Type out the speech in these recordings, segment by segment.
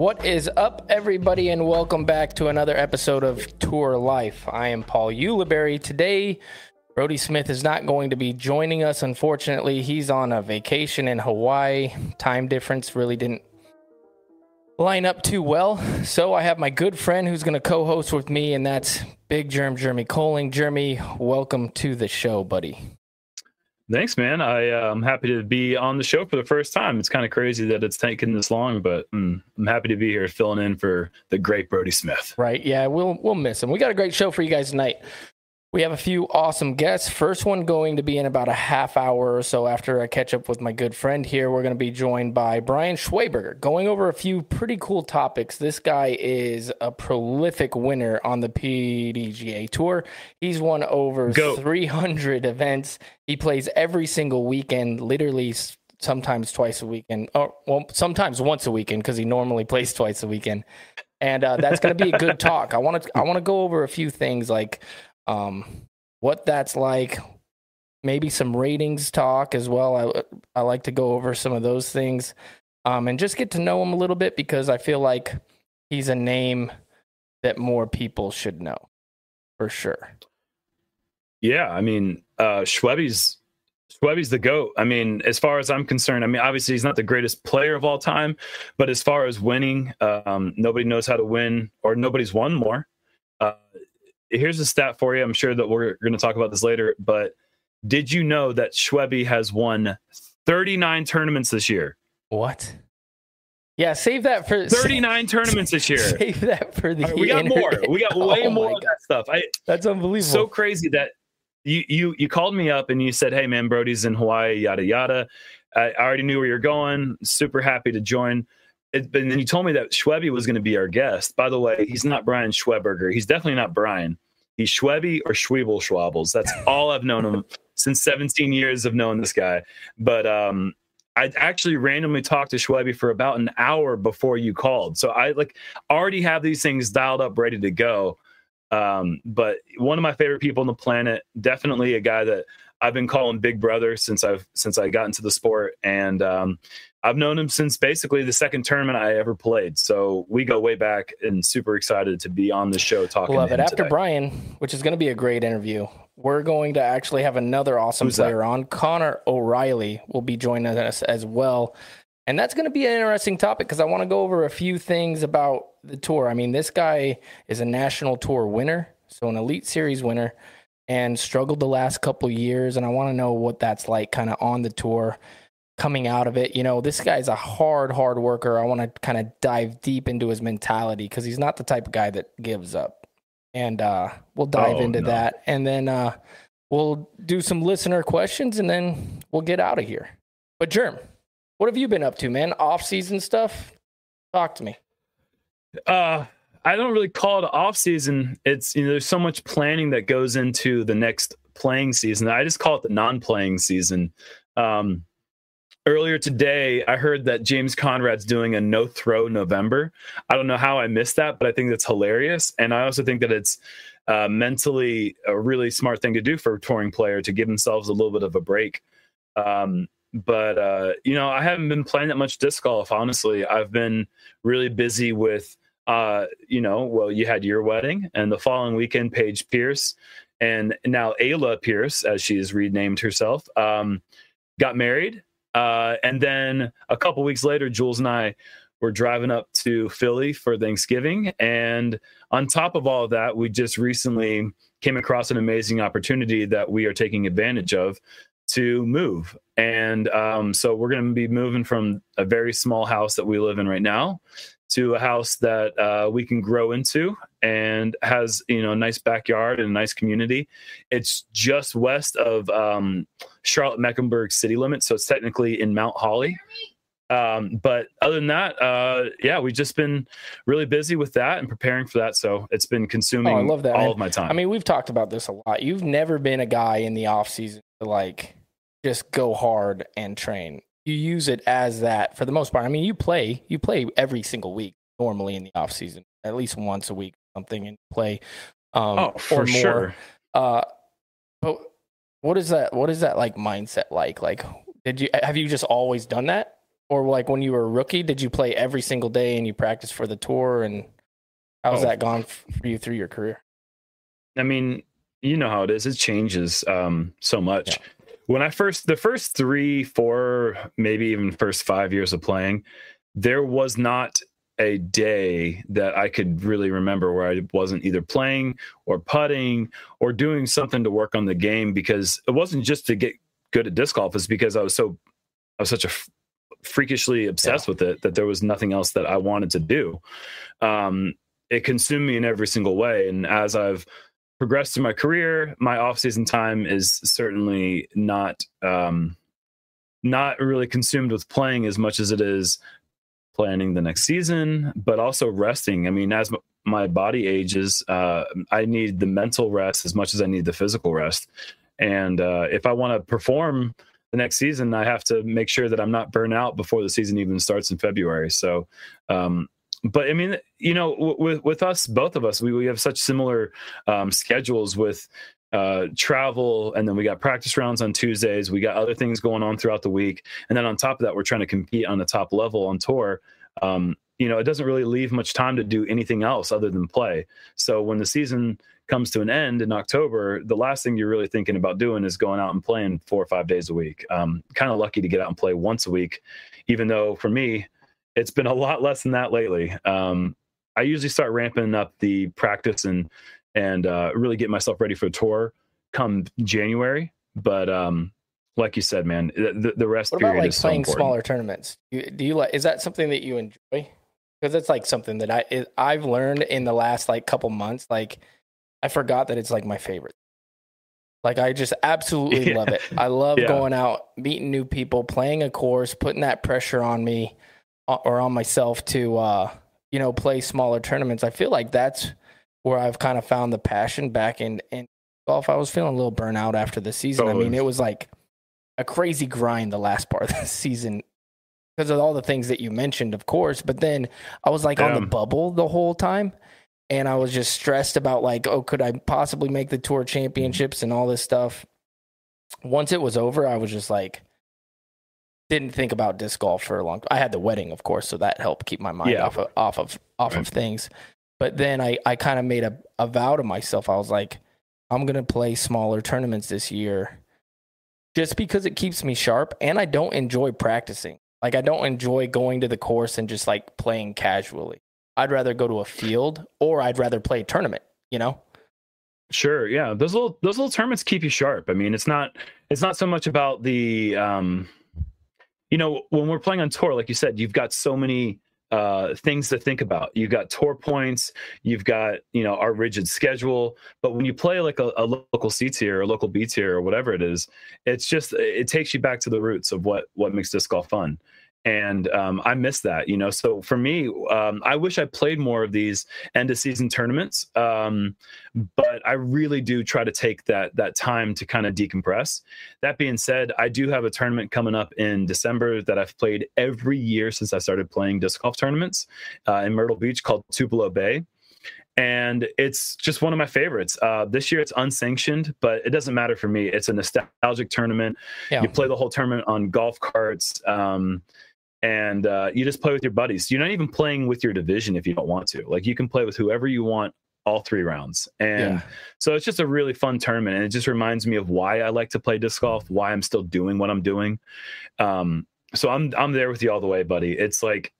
What is up, everybody, and welcome back to another episode of Tour Life. I am Paul Ulibarri. Today, Brodie Smith is not going to be joining us. Unfortunately, he's on a vacation in Hawaii. Time difference really didn't line up too well. So I have my good friend who's going to co-host with me, and that's Big Jerm Jeremy Koling. Jeremy, welcome to the show, buddy. Thanks, man. I, uh, I'm happy to be on the show for the first time. It's kind of crazy that it's taken this long, but mm, I'm happy to be here filling in for the great Brodie Smith. Right. Yeah, we'll we'll miss him. We got a great show for you guys tonight. We have a few awesome guests. First one going to be in about a half hour or so after I catch up with my good friend here. We're going to be joined by Brian Schweberger, going over a few pretty cool topics. This guy is a prolific winner on the PDGA Tour. He's won over Go. 300 events. He plays every single weekend, literally sometimes twice a weekend, or well, sometimes once a weekend because he normally plays twice a weekend. And uh, that's going to be a good talk. I want to I want to go over a few things like um, what that's like, maybe some ratings talk as well. I I like to go over some of those things, um, and just get to know him a little bit because I feel like he's a name that more people should know, for sure. Yeah, I mean, uh, Schwebe's the goat. I mean, as far as I'm concerned, I mean, obviously he's not the greatest player of all time, but as far as winning, um, nobody knows how to win, or nobody's won more. Uh, here's a stat for you. I'm sure that we're going to talk about this later, but did you know that Schwebe has won 39 tournaments this year? What? Yeah, save that for 39 save, tournaments this year. Save that for the. Right, we got more. We got oh way oh more of that stuff. I, That's unbelievable. So crazy that you you you called me up and you said, "Hey man, Brodie's in Hawaii, yada yada." I already knew where you're going. Super happy to join. It, and then you told me that Schwebe was going to be our guest. By the way, he's not Brian Schweberger. He's definitely not Brian. He's Schwebe or Schwebel Schwabbles. That's all I've known him since 17 years of knowing this guy. But um, I actually randomly talked to Schwebe for about an hour before you called. So I like already have these things dialed up, ready to go. Um, but one of my favorite people on the planet, definitely a guy that I've been calling Big Brother since I've since I got into the sport, and um, I've known him since basically the second tournament I ever played. So we go way back, and super excited to be on the show talking. Love it. After today. Brian, which is going to be a great interview, we're going to actually have another awesome Who's player that? on. Connor O'Reilly will be joining us as well. And that's going to be an interesting topic because I want to go over a few things about the tour. I mean, this guy is a national tour winner, so an elite series winner and struggled the last couple years. And I want to know what that's like kind of on the tour coming out of it. You know, this guy's a hard, hard worker. I want to kind of dive deep into his mentality because he's not the type of guy that gives up. And uh, we'll dive oh, into no. that. And then uh, we'll do some listener questions and then we'll get out of here. But, Jerm, what have you been up to, man? Off season stuff? Talk to me. Uh, I don't really call it off season. It's you know there's so much planning that goes into the next playing season. I just call it the non-playing season. Um, earlier today, I heard that James Conrad's doing a no throw November. I don't know how I missed that, but I think that's hilarious, and I also think that it's uh, mentally a really smart thing to do for a touring player to give themselves a little bit of a break. Um, but uh, you know, I haven't been playing that much disc golf. Honestly, I've been really busy with uh, you know, well, you had your wedding, and the following weekend, Paige Pierce, and now Ayla Pierce, as she has renamed herself, um, got married. Uh, and then a couple weeks later, Jules and I were driving up to Philly for Thanksgiving. And on top of all of that, we just recently came across an amazing opportunity that we are taking advantage of to move. And um, so we're going to be moving from a very small house that we live in right now to a house that uh, we can grow into and has you know a nice backyard and a nice community. It's just west of um, Charlotte Mecklenburg city limits, so it's technically in Mount Holly. Um, but other than that, uh, yeah, we've just been really busy with that and preparing for that. So it's been consuming oh, I love that, all man. of my time. I mean, we've talked about this a lot. You've never been a guy in the off season to like just go hard and train you use it as that for the most part. I mean, you play you play every single week normally in the off season, at least once a week, something and play. Um, oh, for sure. Uh, but what is that? What is that like mindset like? Like, did you have you just always done that? or like when you were a rookie, did you play every single day and you practice for the tour? And how's Oh. that gone for you through your career? I mean, you know how it is. It changes um, so much. When I first, the first three, four, maybe even first five years of playing, there was not a day that I could really remember where I wasn't either playing or putting or doing something to work on the game because it wasn't just to get good at disc golf. It's because I was so, I was such a f- freakishly obsessed with it that there was nothing else that I wanted to do. Um, it consumed me in every single way. And as I've progressed through my career, my off-season time is certainly not um, not really consumed with playing as much as it is planning the next season, but also resting. I mean, as my body ages, uh, I need the mental rest as much as I need the physical rest. And uh, if I want to perform the next season, I have to make sure that I'm not burnt out before the season even starts in February. So, um, but I mean, you know, w- with with us, both of us, we, we have such similar um, schedules with uh, travel, and then we got practice rounds on Tuesdays. We got other things going on throughout the week, and then on top of that, we're trying to compete on the top level on tour. Um, you know, it doesn't really leave much time to do anything else other than play. So when the season comes to an end in October, the last thing you're really thinking about doing is going out and playing four or five days a week. Um, kind of lucky to get out and play once a week, even though for me, it's been a lot less than that lately. Um, I usually start ramping up the practice and and uh, really get myself ready for a tour come January. But um, like you said, man, the, the rest What about period like is playing important. smaller tournaments? You, do you like? Is that something that you enjoy? Because it's like something that I it, I've learned in the last like couple months. Like I forgot that it's like my favorite. Like I just absolutely Yeah. love it. I love Yeah. going out, meeting new people, playing a course, putting that pressure on me uh, or on myself to uh, you know play smaller tournaments. I feel like that's where I've kind of found the passion back in in golf. I was feeling a little burnout after the season. I mean, it was like a crazy grind the last part of the season because of all the things that you mentioned, of course. But then I was like on the bubble the whole time. And I was just stressed about like, oh, could I possibly make the tour mm-hmm. championships and all this stuff. Once it was over, I was just like, didn't think about disc golf for a long. Time. I had the wedding, of course, so that helped keep my mind Yeah. off of off of off Right. of things. But then I I kind of made a, a vow to myself. I was like, I'm gonna play smaller tournaments this year, just because it keeps me sharp, and I don't enjoy practicing. Like I don't enjoy going to the course and just like playing casually. I'd rather go to a field or I'd rather play a tournament. You know? Sure, yeah. Those little those little tournaments keep you sharp. I mean, it's not it's not so much about the um you know, when we're playing on tour, like you said, you've got so many uh things to think about. You've got tour points, you've got, you know, our rigid schedule. But when you play like a, a local C tier or local B tier or whatever it is, it's just it takes you back to the roots of what what makes disc golf fun. And um, I miss that, you know. So for me, um, I wish I played more of these end of season tournaments. Um, but I really do try to take that that time to kind of decompress. That being said, I do have a tournament coming up in December that I've played every year since I started playing disc golf tournaments uh, in Myrtle Beach called Tupelo Bay. And it's just one of my favorites. Uh, this year it's unsanctioned, but it doesn't matter for me. It's a nostalgic tournament. Yeah. You play the whole tournament on golf carts. Um, and uh, you just play with your buddies. You're not even playing with your division if you don't want to. Like you can play with whoever you want all three rounds. And Yeah. so it's just a really fun tournament. And it just reminds me of why I like to play disc golf, why I'm still doing what I'm doing. Um, so I'm I'm there with you all the way, buddy. It's like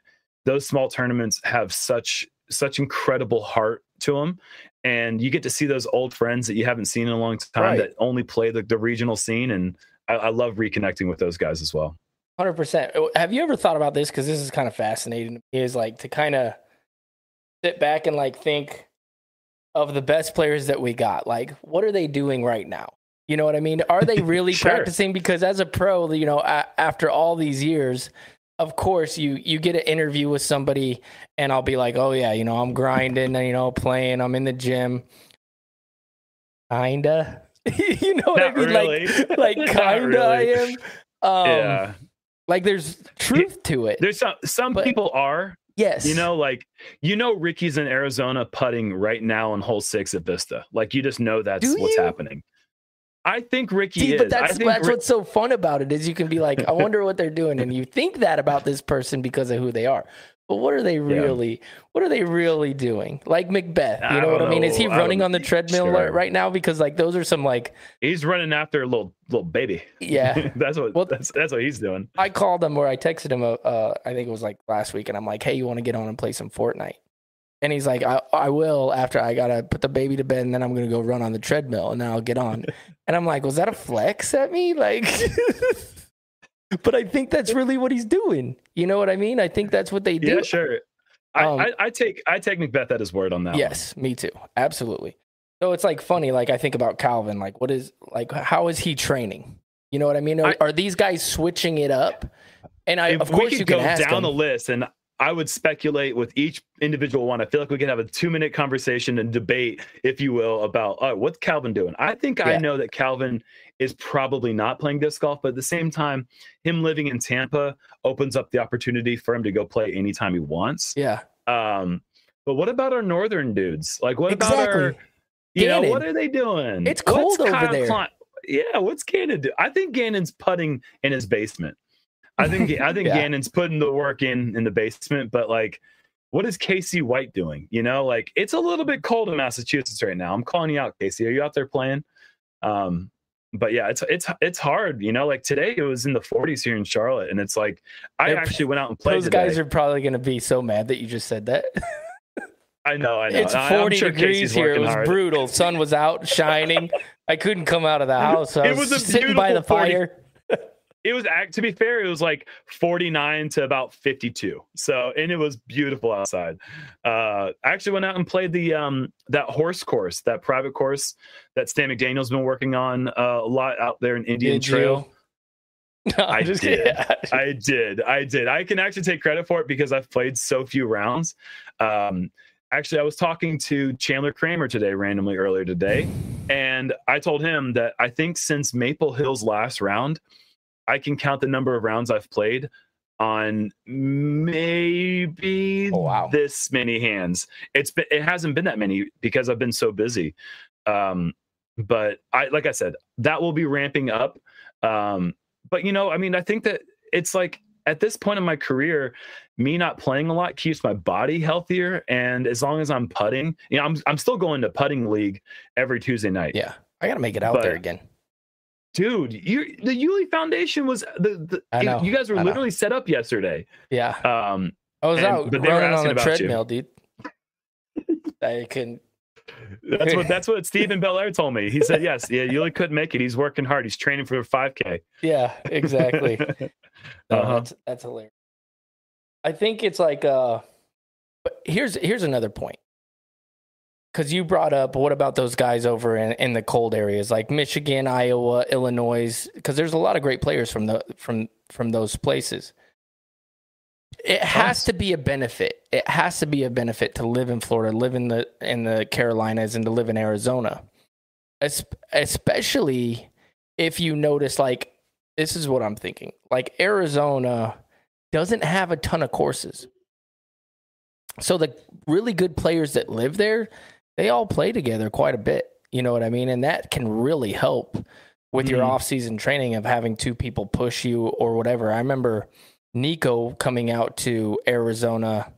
those small tournaments have such such incredible heart to them. And you get to see those old friends that you haven't seen in a long time Right. that only play the, the regional scene. And I, I love reconnecting with those guys as well. Hundred percent. Have you ever thought about this? Because this is kind of fascinating. Is like to kind of sit back and like think of the best players that we got. Like, what are they doing right now? You know what I mean? Are they really Sure. practicing? Because as a pro, you know, after all these years, of course, you you get an interview with somebody, and I'll be like, oh yeah, you know, I'm grinding, and you know, playing, I'm in the gym. Kinda. you know what Not I mean? really. Like, like kinda I am. Um, yeah. Like there's truth to it. There's some some but- people are, yes. you know, like you know Ricky's in Arizona putting right now on hole six at Vista. Like you just know that's Do what's you? happening. I think Ricky See, is. but that's that's Ri- what's so fun about it is you can be like, I wonder what they're doing, and you think that about this person because of who they are. But what are they really? What are they really doing? Like McBeth, you I know what I mean? Is he running on the treadmill sure. right- right now? Because like those are some like, he's running after a little little baby. yeah. that's what Well- that's that's what he's doing. I called him or I texted him. Uh, uh, I think it was like last week, and I'm like, "Hey, you want to get on and play some Fortnite?" And he's like, I, "I will after I gotta put the baby to bed, and then I'm gonna go run on the treadmill, and then I'll get on." and I'm like, "Was that a flex at me?" Like, but I think that's really what he's doing. You know what I mean? I think that's what they do. Yeah, sure. I, Um, I, I take I take McBeth at his word on that. one. Yes, me too. Absolutely. So it's like funny. Like I think about Calvin. Like, what is like? How is he training? You know what I mean? Are, I- are these guys switching it up? And I, of course, you can go down him. the list, and I would speculate with each individual one. I feel like we could have a two minute conversation and debate, if you will, about oh, what's Calvin doing. I think I know that Calvin is probably not playing disc golf, but at the same time, him living in Tampa opens up the opportunity for him to go play anytime he wants. yeah. Um, but what about our northern dudes? Like, what about our, Exactly. you know, what are they doing? It's cold over there. Klein- yeah, what's Gannon do? I think Gannon's putting in his basement. I think I think Yeah. Gannon's putting the work in in the basement, but like, what is Casey White doing? You know, like it's a little bit cold in Massachusetts right now. I'm calling you out, Casey. Are you out there playing? Um, but yeah, it's it's it's hard. You know, like today it was in the 40s here in Charlotte, and it's like I actually went out and played. Those today. guys are probably going to be so mad that you just said that. I know, I know. it's 40 sure degrees here. It was hard. brutal. Sun was out shining. I couldn't come out of the house. I It was, was sitting by the 40 fire. It was act to be fair it was like 49 to about 52 so and it was beautiful outside uh i actually went out and played the um that horse course that private course that stan mcdaniel's been working on uh, a lot out there in indian Did trail? No, just did. kidding. I did. I did. I can actually take credit for it because I've played so few rounds. Um, actually, I was talking to Chandler Kramer today, randomly earlier today, and I told him that I think since Maple Hill's last round, I can count the number of rounds I've played on maybe Oh, wow. this many hands. It's been, it hasn't been that many because I've been so busy. Um, but I like I said, that will be ramping up. Um, but you know, I mean, I think that it's like at this point in my career, me not playing a lot keeps my body healthier. And as long as I'm putting, you know, I'm I'm still going to putting league every Tuesday night. Yeah, I got to make it out But- there again. Dude, you the Uli Foundation was the, the I know, you guys were I know. literally set up yesterday. Yeah, Um, I was and- out but they running on the about you. treadmill, dude. I can. that's what that's what Stephen Belair told me. He said, yes, yeah, Uli couldn't make it. He's working hard. He's training for 5K. Yeah, exactly. No, Uh-huh. that's that's hilarious. I think it's like uh but here's here's another point. Cause you brought up what about those guys over in, in the cold areas like Michigan, Iowa, Illinois? Because there's a lot of great players from the from from those places. It has to be a benefit. It has to be a benefit to live in Florida, live in the in the Carolinas, and to live in Arizona. Es- especially if you notice like this is what I'm thinking. Like Arizona doesn't have a ton of courses. So the really good players that live there, they all play together quite a bit. You know what I mean? And that can really help with your Mhm. off-season training of having two people push you or whatever. I remember Nikko coming out to Arizona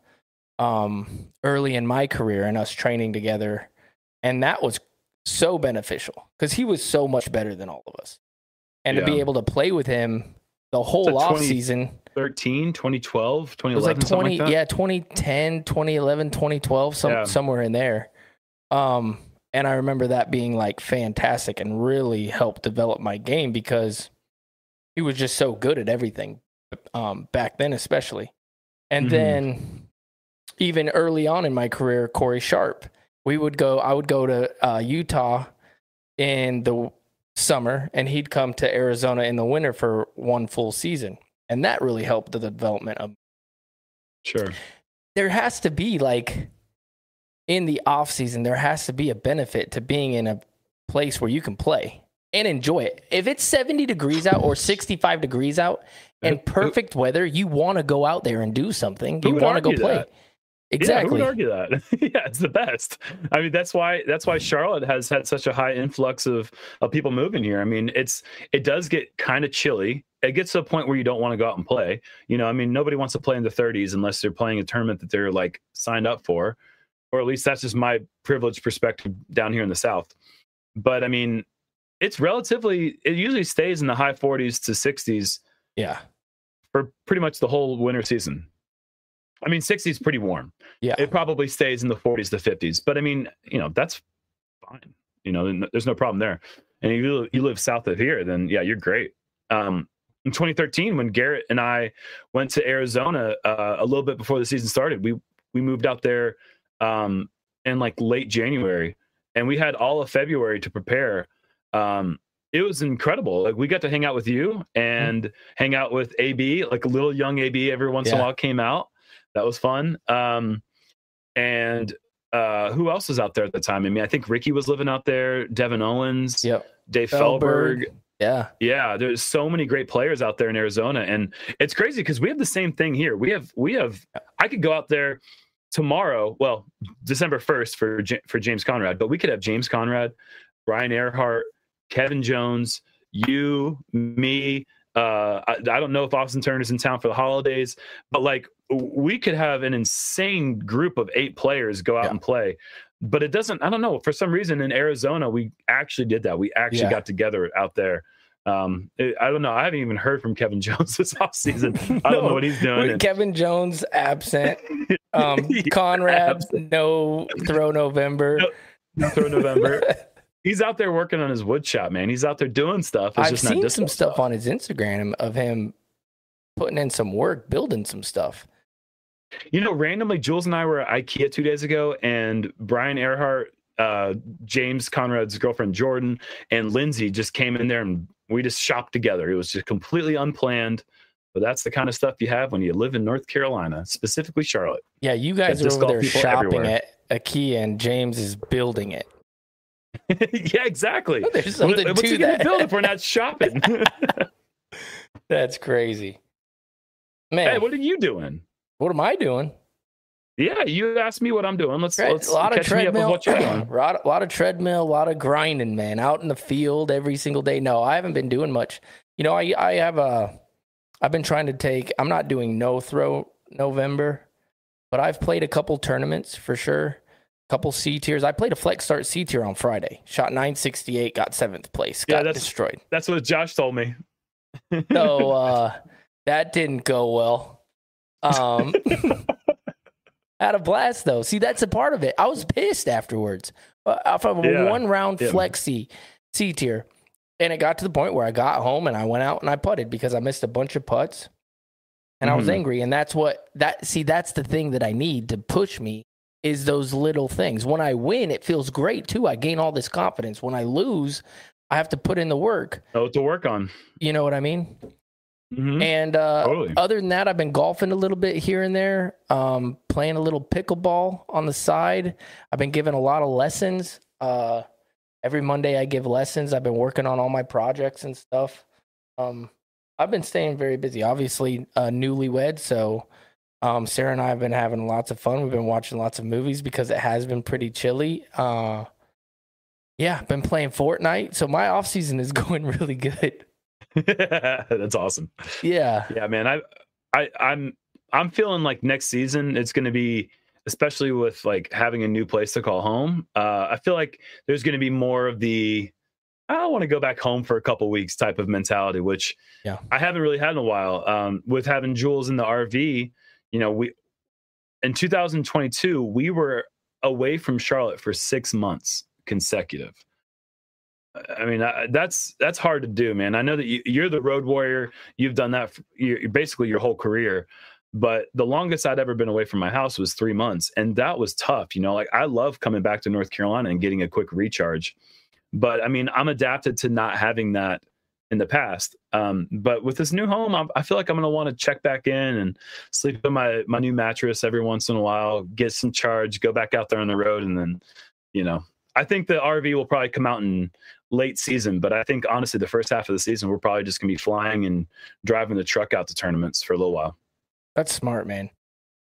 um, early in my career and us training together. And that was so beneficial because he was so much better than all of us. And to be able to play with him the whole It's off 20 season, 13, 2012, it was like 20, like yeah, 2010, 2011, 2012, some, Yeah. somewhere in there. Um, and I remember that being like fantastic and really helped develop my game because he was just so good at everything um, back then, especially. And Mhm. then even early on in my career, Corey Sharp, we would go, I would go to uh, Utah in the summer and he'd come to Arizona in the winter for one full season. And that really helped the development of Sure. there has to be like in the off season there has to be a benefit to being in a place where you can play and enjoy it if it's 70 degrees out or 65 degrees out and perfect weather you want to go out there and do something you want to go play that? Exactly. Yeah, who would argue that? yeah, it's the best. I mean, that's why that's why Charlotte has had such a high influx of of people moving here. I mean, it's it does get kind of chilly. It gets to a point where you don't want to go out and play. You know, I mean, nobody wants to play in the 30s unless they're playing a tournament that they're like signed up for, or at least that's just my privileged perspective down here in the South. But I mean, it's relatively. It usually stays in the high 40s to 60s. Yeah. For pretty much the whole winter season. I mean, 60 is pretty warm. Yeah. It probably stays in the 40s to 50s, but I mean, you know, that's fine. You know, there's no problem there. And if you, you live south of here, then yeah, you're great. Um, in 2013, when Garrett and I went to Arizona uh, a little bit before the season started, we we moved out there um, in like late January, and we had all of February to prepare. Um, it was incredible. Like we got to hang out with you and mm-hmm. hang out with AB, like a little young AB every once yeah. in a while came out that was fun. Um, and uh, who else was out there at the time? I mean, I think Ricky was living out there, Devin Owens, yep. Dave Feldberg. Yeah. Yeah. There's so many great players out there in Arizona. And it's crazy because we have the same thing here. We have, we have, I could go out there tomorrow, well, December 1st for, for James Conrad, but we could have James Conrad, Brian Earhart, Kevin Jones, you, me, uh, I, I, don't know if Austin Turner's in town for the holidays, but like we could have an insane group of eight players go out yeah. and play. But it doesn't, I don't know, for some reason in Arizona, we actually did that. We actually yeah. got together out there. Um, it, I don't know. I haven't even heard from Kevin Jones this offseason. I don't know what he's doing. Kevin Jones absent. Um, Conrad, no throw November. No, no throw November. He's out there working on his wood shop, man. He's out there doing stuff. It's I've seen some stuff, stuff on his Instagram of him putting in some work, building some stuff. You know, randomly, Jules and I were at IKEA two days ago, and Brian Earhart, uh, James Conrad's girlfriend Jordan, and Lindsay just came in there and we just shopped together. It was just completely unplanned. But that's the kind of stuff you have when you live in North Carolina, specifically Charlotte. Yeah, you guys are over there shopping everywhere. at IKEA, and James is building it. yeah, exactly. Oh, there's something what, what's to he that. build if we're not shopping? That's crazy. Man, hey, what are you doing? What am I doing? Yeah, you asked me what I'm doing. Let's let's a lot of treadmill. what you're doing. a, lot, a lot of treadmill, a lot of grinding, man. Out in the field every single day. No, I haven't been doing much. You know, I I have a. I've been trying to take. I'm not doing no throw November, but I've played a couple tournaments for sure couple C tiers. I played a flex start C tier on Friday. Shot 968, got seventh place. Got yeah, that's, destroyed. That's what Josh told me. so uh, that didn't go well. Um, had a blast though. See, that's a part of it. I was pissed afterwards. Uh, off of a yeah. one round yeah. flexi C tier. And it got to the point where I got home and I went out and I putted because I missed a bunch of putts and mm-hmm. I was mm-hmm. angry. And that's what that see, that's the thing that I need to push me is those little things. When I win, it feels great too. I gain all this confidence. When I lose, I have to put in the work. Oh, to work on. You know what I mean? Mm-hmm. And uh, totally. other than that, I've been golfing a little bit here and there, um, playing a little pickleball on the side. I've been giving a lot of lessons. Uh, every Monday, I give lessons. I've been working on all my projects and stuff. Um, I've been staying very busy. Obviously, uh, newlywed, so um, Sarah and I have been having lots of fun. We've been watching lots of movies because it has been pretty chilly. Uh, yeah, been playing Fortnite. So my off season is going really good. That's awesome. Yeah. Yeah, man. I I I'm I'm feeling like next season it's going to be especially with like having a new place to call home. Uh I feel like there's going to be more of the I don't want to go back home for a couple weeks type of mentality, which yeah. I haven't really had in a while. Um, with having Jules in the RV, you know, we in 2022 we were away from Charlotte for six months consecutive. I mean, that's that's hard to do, man. I know that you, are the road warrior. You've done that for, you're, basically your whole career. But the longest I'd ever been away from my house was three months, and that was tough. You know, like I love coming back to North Carolina and getting a quick recharge. But I mean, I'm adapted to not having that in the past. Um, but with this new home, I'm, i feel like I'm going to want to check back in and sleep in my my new mattress every once in a while, get some charge, go back out there on the road, and then, you know, I think the RV will probably come out in late season. But I think honestly, the first half of the season, we're probably just going to be flying and driving the truck out to tournaments for a little while. That's smart, man.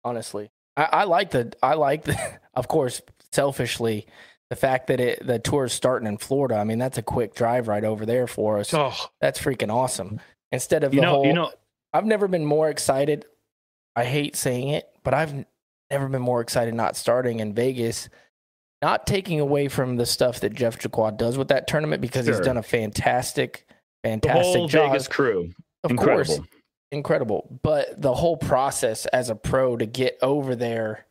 Honestly, I, I like the I like the of course selfishly the fact that it the tour is starting in Florida. I mean that's a quick drive right over there for us. Oh, That's freaking awesome. Instead of you the know, whole, you know, I've never been more excited. I hate saying it, but I've never been more excited not starting in Vegas. Not taking away from the stuff that Jeff Jacquart does with that tournament because he's done a fantastic, the fantastic whole job. Vegas crew, of incredible. course, incredible. But the whole process as a pro to get over there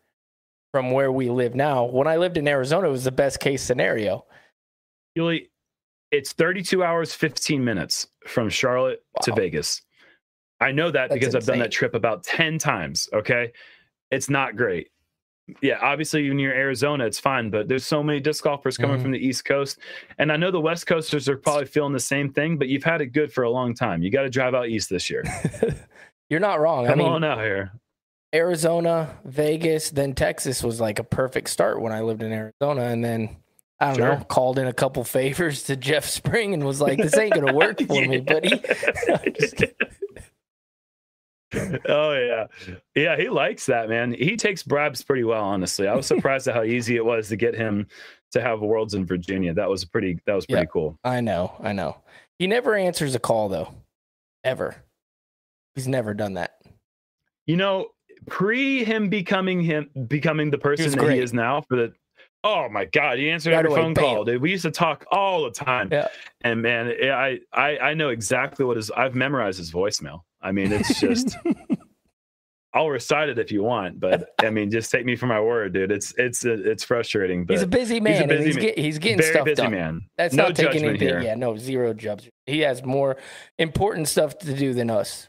from where we live now. When I lived in Arizona, it was the best case scenario. Julie, it's 32 hours, 15 minutes from Charlotte to Vegas. I know that That's because I've done that trip about 10 times. Okay. It's not great. Yeah, obviously when you're Arizona, it's fine, but there's so many disc golfers coming Mhm. from the East Coast. And I know the West Coasters are probably feeling the same thing, but you've had it good for a long time. You got to drive out east this year. You're not wrong. Come I mean, on out here. Arizona, Vegas, then Texas was like a perfect start when I lived in Arizona. And then I don't Sure. know, called in a couple favors to Jeff Spring and was like, this ain't going to work for me, buddy. Oh yeah yeah he likes that man he takes bribes pretty well honestly i was surprised at how easy it was to get him to have worlds in virginia that was pretty that was pretty Yeah. cool I know, I know. He never answers a call though, ever. He's never done that. you know pre him becoming him becoming the person was that he is now for the oh my god he answered Right every away, phone bam. call dude we used to talk all the time Yeah. and man I, I i know exactly what his i've memorized his voicemail i mean it's just I'll recite it if you want, but I mean, just take me for my word, dude. It's it's it's frustrating, but he's a busy man. and busy he's, man. get, he's getting very stuff busy done. man. That's no not taking judgment anything. here. Yeah, no, zero jobs. He has more important stuff to do than us.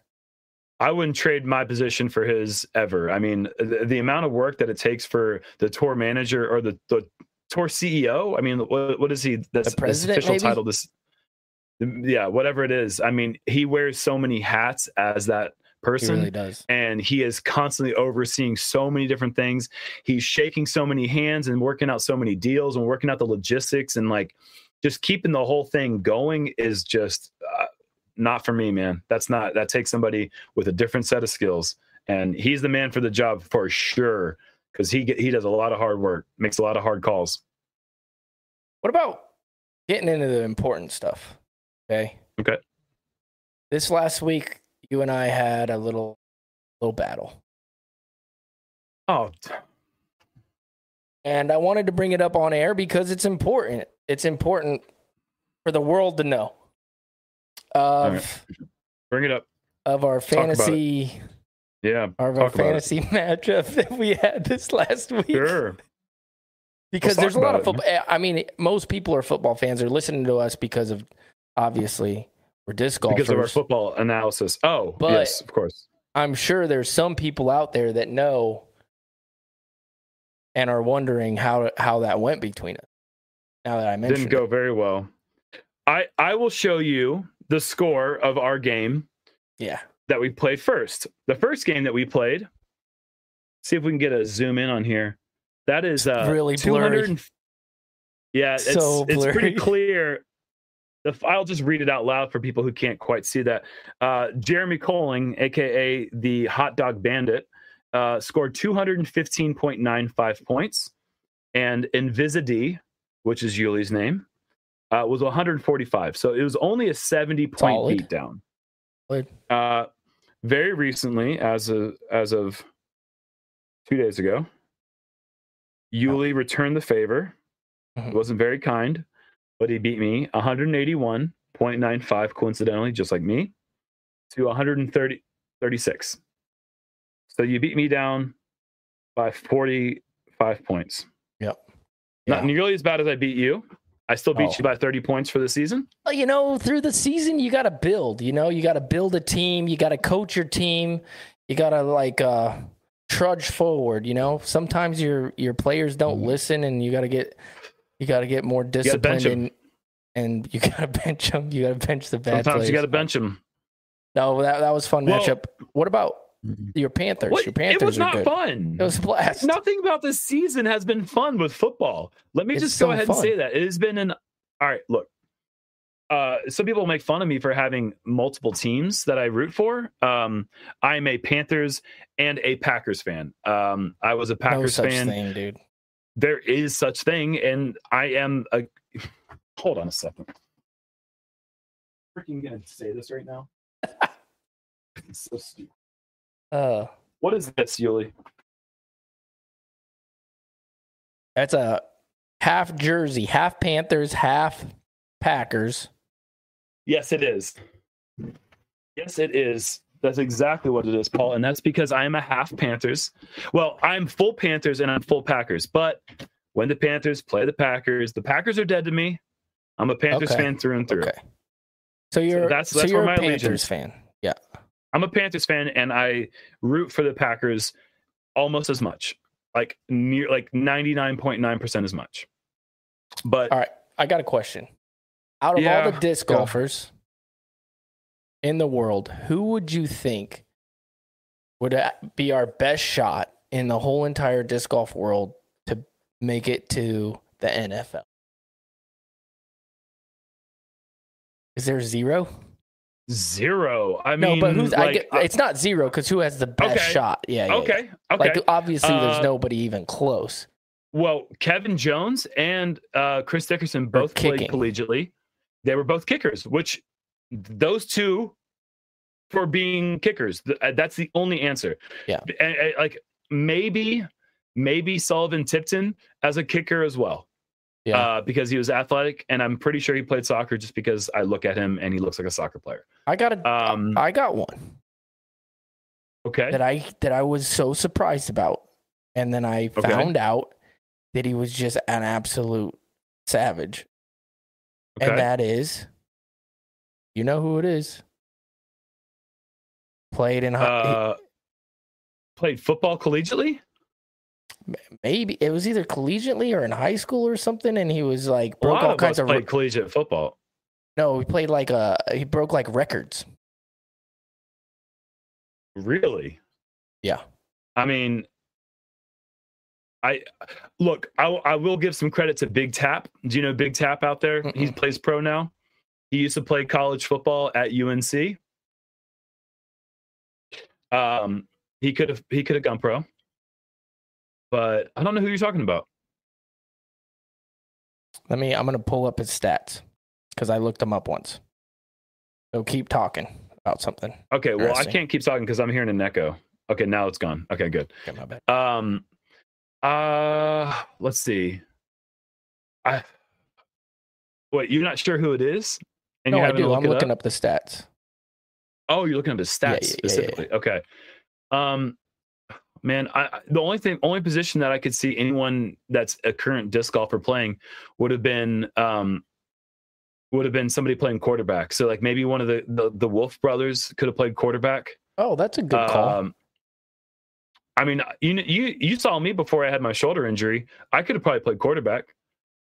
I wouldn't trade my position for his ever. I mean, the, the amount of work that it takes for the tour manager or the, the tour CEO. I mean, what, what is he? That's his president, official maybe? title. This, yeah, whatever it is. I mean, he wears so many hats as that person. He person. really does. and he is constantly overseeing so many different things. He's shaking so many hands and working out so many deals and working out the logistics and like just keeping the whole thing going is just uh, not for me, man. That's not that takes somebody with a different set of skills, and he's the man for the job for sure because he get, he does a lot of hard work, makes a lot of hard calls. What about getting into the important stuff? Okay. Okay. This last week, you and I had a little little battle. Oh, And I wanted to bring it up on air because it's important. It's important for the world to know of right. bring it up. of our Talk about it. fantasy Yeah, of our talk about it. fantasy matchup that we had this last week. sure. because Let's there's a lot of football. I mean, most people are football fans. They're listening to us because of obviously we're disc golfers. Because of our football analysis. Oh, But- yes, of course. I'm sure there's some people out there that know and are wondering how how that went between us. Now that I mentioned didn't go it. very well. I I will show you the score of our game yeah, that we played first. The first game that we played. See if we can get a zoom in on here. That is uh, really blurry. Yeah, it's So it's pretty clear. The I'll just read it out loud for people who can't quite see that. Uh, Jeremy Koling, aka the Hot Dog Bandit, uh, scored 215.95 points, and Invisidi, which is Uli's name, uh, was 145. So it was only a 70 point Solid. beat down. Uh, very recently, as of as of two days ago, Uli returned the favor. Mhm. It wasn't very kind, but he beat me 181.95, coincidentally, just like me, to 130 36. So you beat me down by 45 points. Yep. Not nearly as bad as I beat you. I still beat Oh. you by 30 points for the season. Well, you know, through the season, you got to build. You know, you got to build a team. You got to coach your team. You got to like uh, trudge forward. You know, sometimes your your players don't Mhm. listen, and you got to get you got to get more gotta bench disciplined. 'em. And, and you got to bench them. You got to bench the bad Sometimes players. you got to bench him. No, that that was fun Well- matchup. What about your Panthers? What? Your Panthers It was not good. fun. It was a blast. Nothing about this season has been fun with football. Let me It's just so go ahead and say that. It has been an all right, look. uh, some people make fun of me for having multiple teams that I root for. Um, I'm a Panthers and a Packers fan. Um, I was a no Packers such fan. thing, dude. There is such thing, and I am a. Hold on a second. Freaking gonna say this right now. it's so stupid. Uh, What is this, Uli? that's a half jersey, half Panthers, half Packers. Yes, it is. Yes, it is. That's exactly what it is, Paul. And that's because I am a half Panthers. Well, I'm full Panthers and I'm full Packers. But when the Panthers play the Packers, the Packers are dead to me. I'm a Panthers Okay. fan through and through. Okay. So you're that's- so that's you're where a my Panthers allegiance- fan. Yeah. I'm a Panthers fan and I root for the Packers almost as much. Like near like 99.9% as much. But All right. I got a question. Out of all the disc go. golfers in the world, who would you think would be our best shot in the whole entire disc golf world to make it to the NFL? Is there zero? zero. I mean, no, but who's? I like, get, it's not zero because who has the best Okay. shot? Yeah, yeah, yeah. okay. Okay. Like obviously, there's Uh, nobody even close. Well, Kevin Jones and uh, Chris Dickerson both played collegiately. They were both kickers, which those two for being kickers. uh, That's the only answer. Yeah. And, and, like maybe, maybe Sullivan Tipton as a kicker as well. Yeah. Uh, because he was athletic, and I'm pretty sure he played soccer just because I look at him and he looks like a soccer player. I got a. Um, I got one. okay. that I that I was so surprised about, and then I Okay. found out that he was just an absolute savage, okay. and that is, you know who it is. Played in high, uh, played football collegiately. maybe it was either collegiately or in high school or something, and he was like broke all of kinds of played collegiate football. no, he played like a he broke like records. Really? Yeah. I mean, I look. I, I will give some credit to Big Tap. Do you know Big Tap out there? He Mm-mm. plays pro now. He used to play college football at UNC. Um, he could have he could have gone pro, but I don't know who you're talking about. Let me. I'm gonna pull up his stats because I looked him up once. So keep talking about something. Okay, well I can't keep talking because I'm hearing an echo. Okay, now it's gone. Okay, good. Okay, my bad. Um, uh, let's see. I wait. You're not sure who it is, and No, I do. look I'm looking up? up the stats. Oh, you're looking up Yeah, stats yeah, specifically. Okay. Um, man, I the only thing, only position that I could see anyone that's a current disc golfer playing would have been um would have been somebody playing quarterback. So like maybe one of the the, the Wolf brothers could have played quarterback. Oh, that's a good call. Um, I mean, you you you saw me before I had my shoulder injury. I could have probably played quarterback.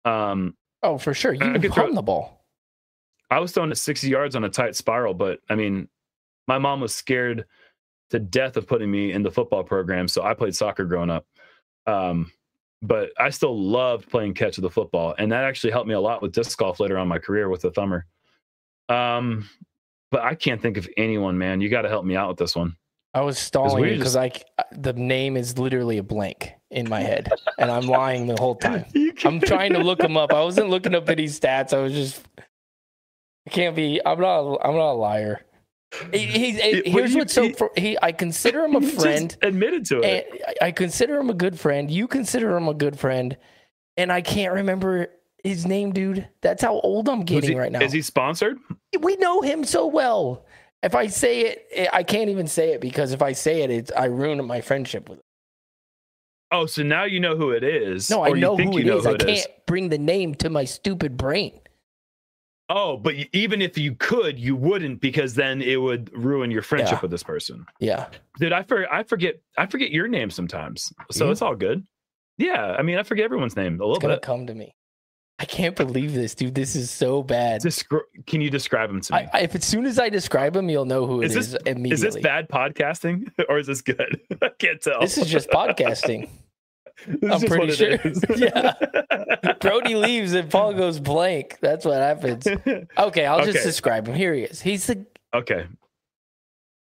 Um, Oh, for sure. You could throw- run the ball. I was throwing at 60 yards on a tight spiral, but I mean, my mom was scared to death of putting me in the football program, so I played soccer growing up. Um, but I still loved playing catch with the football, and that actually helped me a lot with disc golf later on in my career with the thumber. Um, but I can't think of anyone, man. You got to help me out with this one. I was stalling because I c- the name is literally a blank in my head, and I'm lying the whole time. I'm trying to look him up. I wasn't looking up any stats. I was just. I can't be. I'm not. I'm not a liar. He, he's, well, here's you- what's so. fr- he. I consider him a friend. admitted to it. I- I consider him a good friend. You consider him a good friend, and I can't remember his name, dude. That's how old I'm getting he- right now. Is he sponsored? we know him so well. If I say it, eh, I can't even say it because if I say it, it's I ruin my friendship with him. Oh, so now you know who it is. No, I know who you it know is. who I it can't bring the name to my stupid brain. Oh, but even if you could, you wouldn't because then it would ruin your friendship Yeah. with this person. Yeah. Dude, I for, I forget I forget your name sometimes, so You? it's all good. Yeah, I mean I forget everyone's name a little It's gonna bit. come to me. I can't believe this, dude. This is so bad. Descri- can you describe him to me? I, I, if as soon as I describe him, you'll know who it Is is, this- immediately. is this bad podcasting or is this good? I can't tell. This is just podcasting. I'm pretty sure. yeah. Brodie leaves and Paul goes blank. That's what happens. Okay, I'll just Okay. describe him. Here he is. He's the. okay.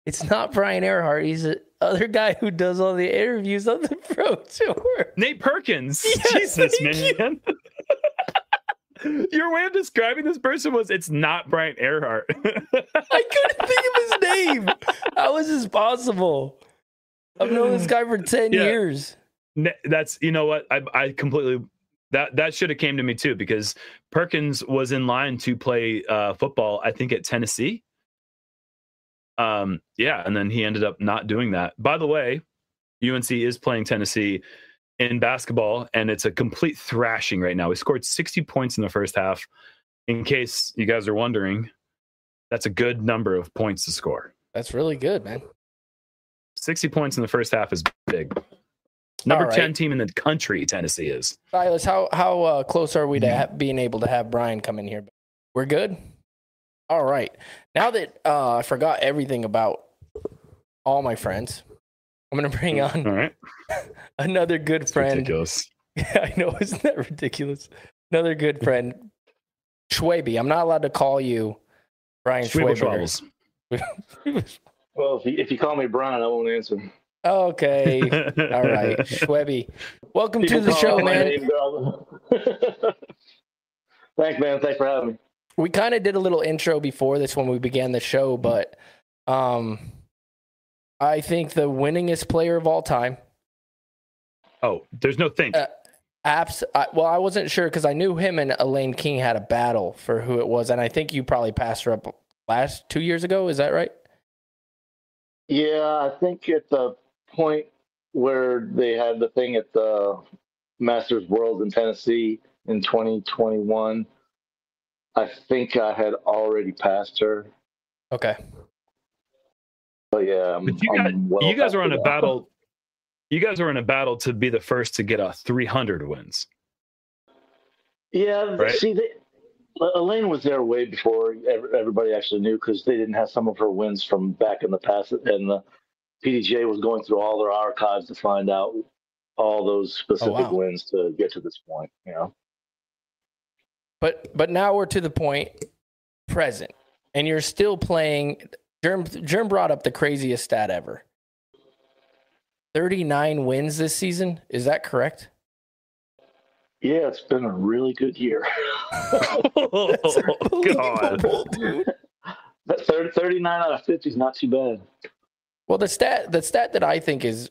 It's not Brian Earhart. He's the other guy who does all the interviews on the Pro Tour. Nate Perkins. Yes, Jesus, man. Your way of describing this person was it's not Brian Earhart. I couldn't think of his name. How is this possible? I've known this guy for ten Yeah. years. That's you know what I I completely that that should have came to me too because Perkins was in line to play uh, football I think at Tennessee. Um yeah, and then he ended up not doing that. By the way, UNC is playing Tennessee in basketball and it's a complete thrashing right now. We scored 60 points in the first half. In case you guys are wondering, that's a good number of points to score. That's really good, man. 60 points in the first half is big. Number All right. 10 team in the country, Tennessee is. Silas, how how uh, close are we to ha- being able to have Brian come in here? We're good. All right. Now that uh, I forgot everything about all my friends, I'm gonna bring on All right. another good It's friend. ridiculous. I know, isn't that ridiculous? Another good friend, Schwaby. I'm not allowed to call you Brian Schwebel Schwaber. travels. Well, if you, if you call me Brian, I won't answer. Okay. All right. Schwebby. Welcome to the show, me my man. name, girl. Thanks, man. Thanks for having me. we kind of did a little intro before this when we began the show, but um, I think the winningest player of all time. Oh, there's no thing. Uh, Apps. I, well, I wasn't sure because I knew him and Elaine King had a battle for who it was, and I think you probably passed her up last two years ago. Is that right? Yeah, I think at the point where they had the thing at the Masters World in Tennessee in 2021, I think I had already passed her. Okay. But yeah, I'm, But you I'm guys, well you guys are on a battle. You guys are in a battle to be the first to get a 300 wins. Yeah, Right? see, they, Elaine was there way before everybody actually knew because they didn't have some of her wins from back in the past, and the PDGA was going through all their archives to find out all those specific wow. wins to get to this point. You know, But but now we're to the point present, and you're still playing. Jerm Jerm brought up the craziest stat ever. Thirty nine wins this season. Is that correct? yeah, it's been a really good year. Oh, God. Dude. 30, 39 out of 50 is not too bad. Well, the stat the stat that I think is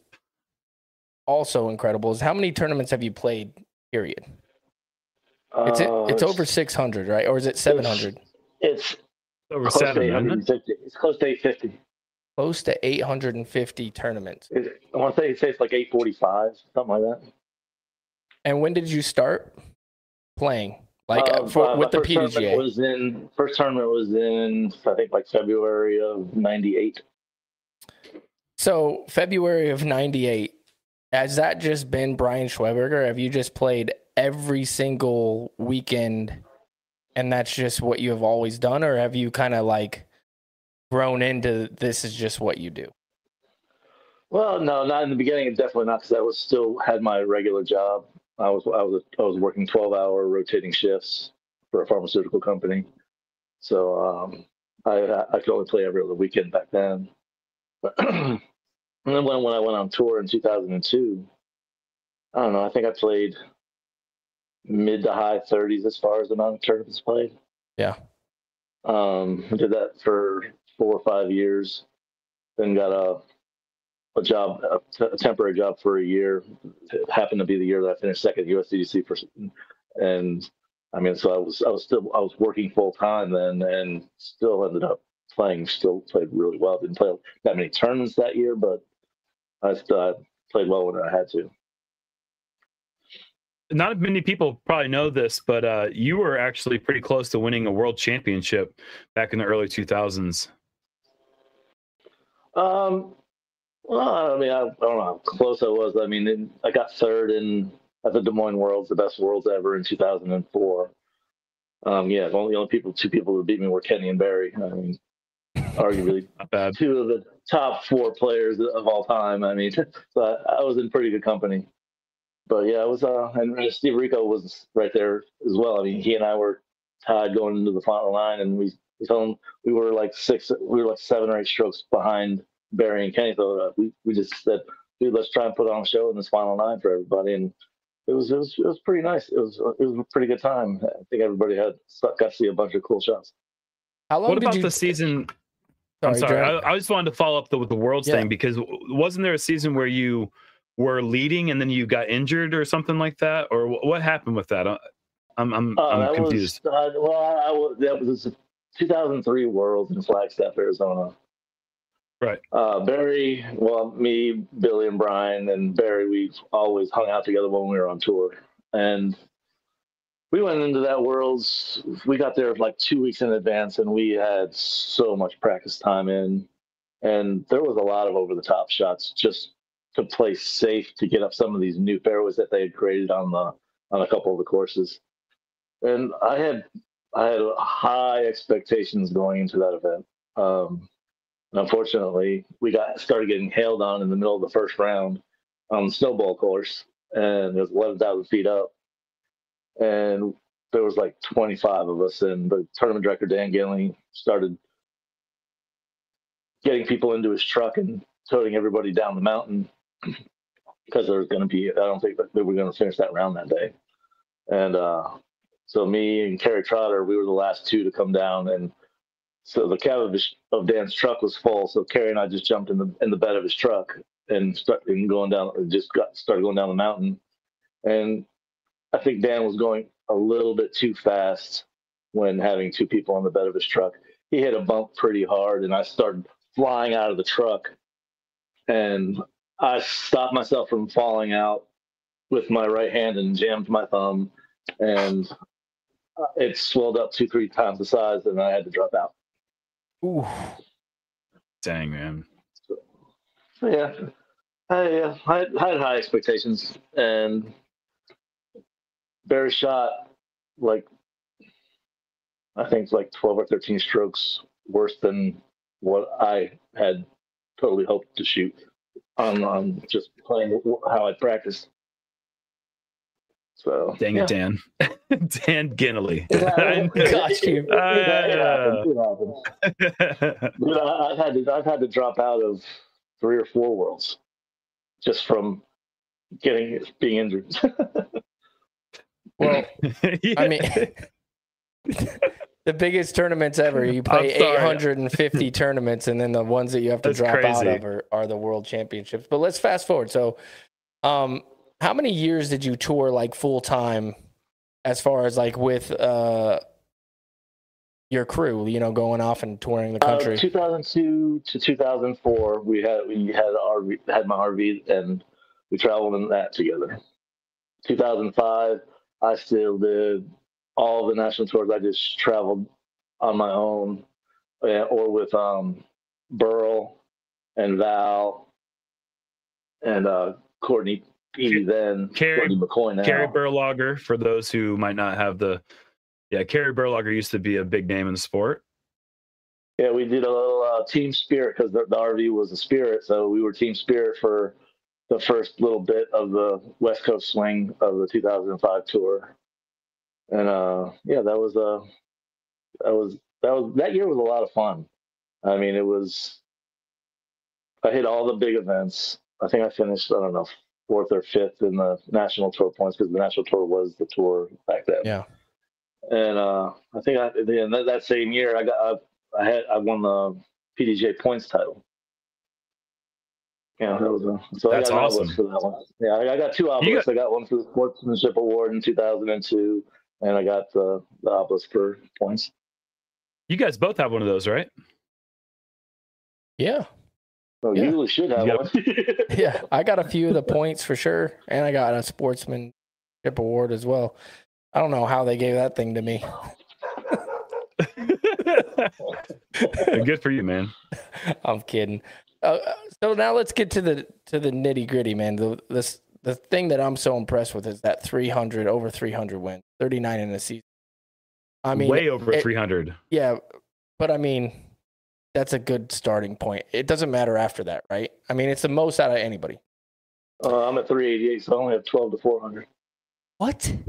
also incredible is how many tournaments have you played? Period. It's Uh, it's over six hundred, right? Or is it seven hundred? It's Over close to seven, isn't it? 850. It's close to 850. Close to eight hundred and fifty tournaments. It, I want to say, say it's like 845, something like that. And when did you start playing? Like Uh, for, uh, with the first tournament PDGA? was in first tournament was in I think like February of '98. So February of '98. Has that just been Brian Schweberger? Have you just played every single weekend, and that's just what you have always done, or have you kind of like grown into this is just what you do? Well, no, not in the beginning. Definitely not because I was still had my regular job. I was I was I was working 12 hour rotating shifts for a pharmaceutical company. So um, I I could only play every other weekend back then. and then when when I went on tour in 2002, I don't know. I think I played mid to high 30s as far as the amount of tournaments played. Yeah. Um, I did that for four or five years. Then got a a job, a, t- a temporary job for a year. It happened to be the year that I finished second at USDC for, and I mean, so I was I was still I was working full time then, and still ended up playing. Still played really well. Didn't play that many tournaments that year, but I still I played well when I had to. Not many people probably know this, but uh, you were actually pretty close to winning a world championship back in the early 2000s. Um, well, I mean, I, I don't know how close I was. I mean, in, I got third in at the Des Moines Worlds, the best Worlds ever in 2004. Um, yeah, the only, the only people, two people who beat me were Kenny and Barry. I mean, arguably Not bad. two of the top four players of all time. I mean, so I, I was in pretty good company. but yeah, it was. Uh, and Steve Rico was right there as well. I mean, he and I were tied going into the final line, and we we told him we were like six, we were like seven or eight strokes behind Barry and Kenny. So uh, we we just said, dude, let's try and put on a show in this final nine for everybody, and it was it was it was pretty nice. It was it was a pretty good time. I think everybody had got to see a bunch of cool shots. How long What did about you? the season? I'm sorry. I, I just wanted to follow up the, with the Worlds Yeah. thing because wasn't there a season where you were leading and then you got injured or something like that, or wh- what happened with that? I- I'm I'm, Uh, I'm confused. was uh, well, I, I was that was 2003 Worlds in Flagstaff, Arizona. Right. Uh, Barry, well, me, Billy, and Brian, and Barry, we always hung out together when we were on tour, and we went into that Worlds. We got there like two weeks in advance, and we had so much practice time in, and there was a lot of over the top shots just to play safe to get up some of these new fairways that they had created on the on a couple of the courses and I had I had high expectations going into that event. Um, unfortunately, we got started getting hailed on in the middle of the first round on the Snowbowl course, and it was eleven thousand feet up, and there was like twenty five of us, and the tournament director Dan Gilling started getting people into his truck and toting everybody down the mountain because there was going to be I don't think that they were going to finish that round that day, and uh, so me and Kerry Trotter, we were the last two to come down, and so the cab of, his, of Dan's truck was full. So Kerry and I just jumped in the in the bed of his truck and started going down. Just got started going down the mountain, and I think Dan was going a little bit too fast when having two people on the bed of his truck. He hit a bump pretty hard, and I started flying out of the truck, and I stopped myself from falling out with my right hand and jammed my thumb, and it swelled up two, three times the size, and I had to drop out. Ooh. Dang man. So, yeah, I, uh, I, had, I had high expectations, and Barry shot like I think like twelve or thirteen strokes worse than what I had totally hoped to shoot on on just playing how I practiced. So Dang yeah. it, Dan. Dan Ginnelly. Yeah, Got you. It, it, it. It happens. You I- I've had to I've had to drop out of three or four worlds just from getting being injured. Well, Yeah. I mean, the biggest tournaments ever. You play 850 tournaments, and then the ones that you have to That's drop out of are, are the world championships. But let's fast forward. So, um, how many years did you tour like full time, as far as like with uh your crew? You know, going off and touring the Uh, country. 2002 to 2004, we had we had a RV, had my RV, and we traveled in that together. 2005, I still did all the national tours. I just traveled on my own, or with um, Burl and Val and uh, Courtney P. Then Carrie- Courtney McCoy now. Carrie Berlogar, for those who might not have the yeah, Carrie Berlogar used to be a big name in the sport. Yeah, we did a little uh, team spirit because the, the RV was a spirit, so we were team spirit for the first little bit of the West Coast swing of the 2005 tour, and uh, yeah, that was uh, that was that was that year was a lot of fun. I mean, it was. I hit all the big events. I think I finished I don't know fourth or fifth in the national tour points because the national tour was the tour back then. Yeah. And uh, I think I then that, that same year I got I, I had I won the PDGA points title. Yeah, that was a, so That's I got an awesome. for that one. Yeah, I, I got two You obelisks. I got one for the Sportsmanship Award in 2002, and I got the, the obelisk for points. You guys both have one of those, right? yeah, oh, So Yeah. you should have You one. yeah. I got a few of the points for sure, and I got a sportsmanship award as well. I don't know how they gave that thing to me. Good for you, man. I'm kidding. Uh, so now let's get to the to the nitty gritty, man. The this the thing that I'm so impressed with is that 300 over 300 wins, 39 in a season. I mean, way over it- 300. yeah, but I mean, that's a good starting point. It doesn't matter after that, right? I mean, it's the most out of anybody. Uh, I'm at 388, so I only have 12 to 400. What?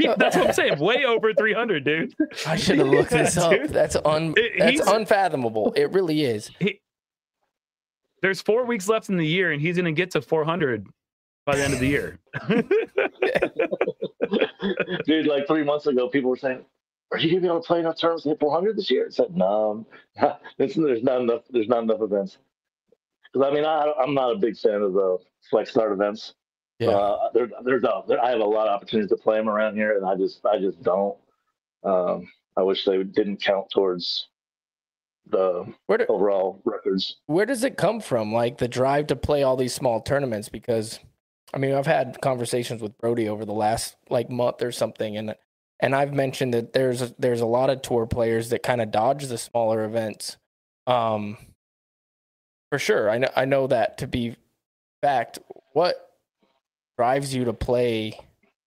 Yeah, that's what I'm saying. Way over 300, dude. I should have looked this up. dude. That's un It- that's unfathomable. It really is. There's four weeks left in the year, and he's going to get to 400 by the end of the year. Dude, like three months ago, people were saying, "Are you gonna be able to play enough tournaments to hit 400 this year?" I said, "No, it's, there's not enough. There's not enough events." Because I mean, I, I'm not a big fan of the flex start events. Yeah. Uh, there, there's a, there, I have a lot of opportunities to play them around here, and I just, I just don't. Um, I wish they didn't count towards the Where do, overall records. where does it come from? Like the drive to play all these small tournaments? Because I mean, I've had conversations with Brodie over the last like month or something, and and I've mentioned that there's a, there's a lot of tour players that kind of dodge the smaller events. Um, for sure, I know I know that to be fact. What drives you to play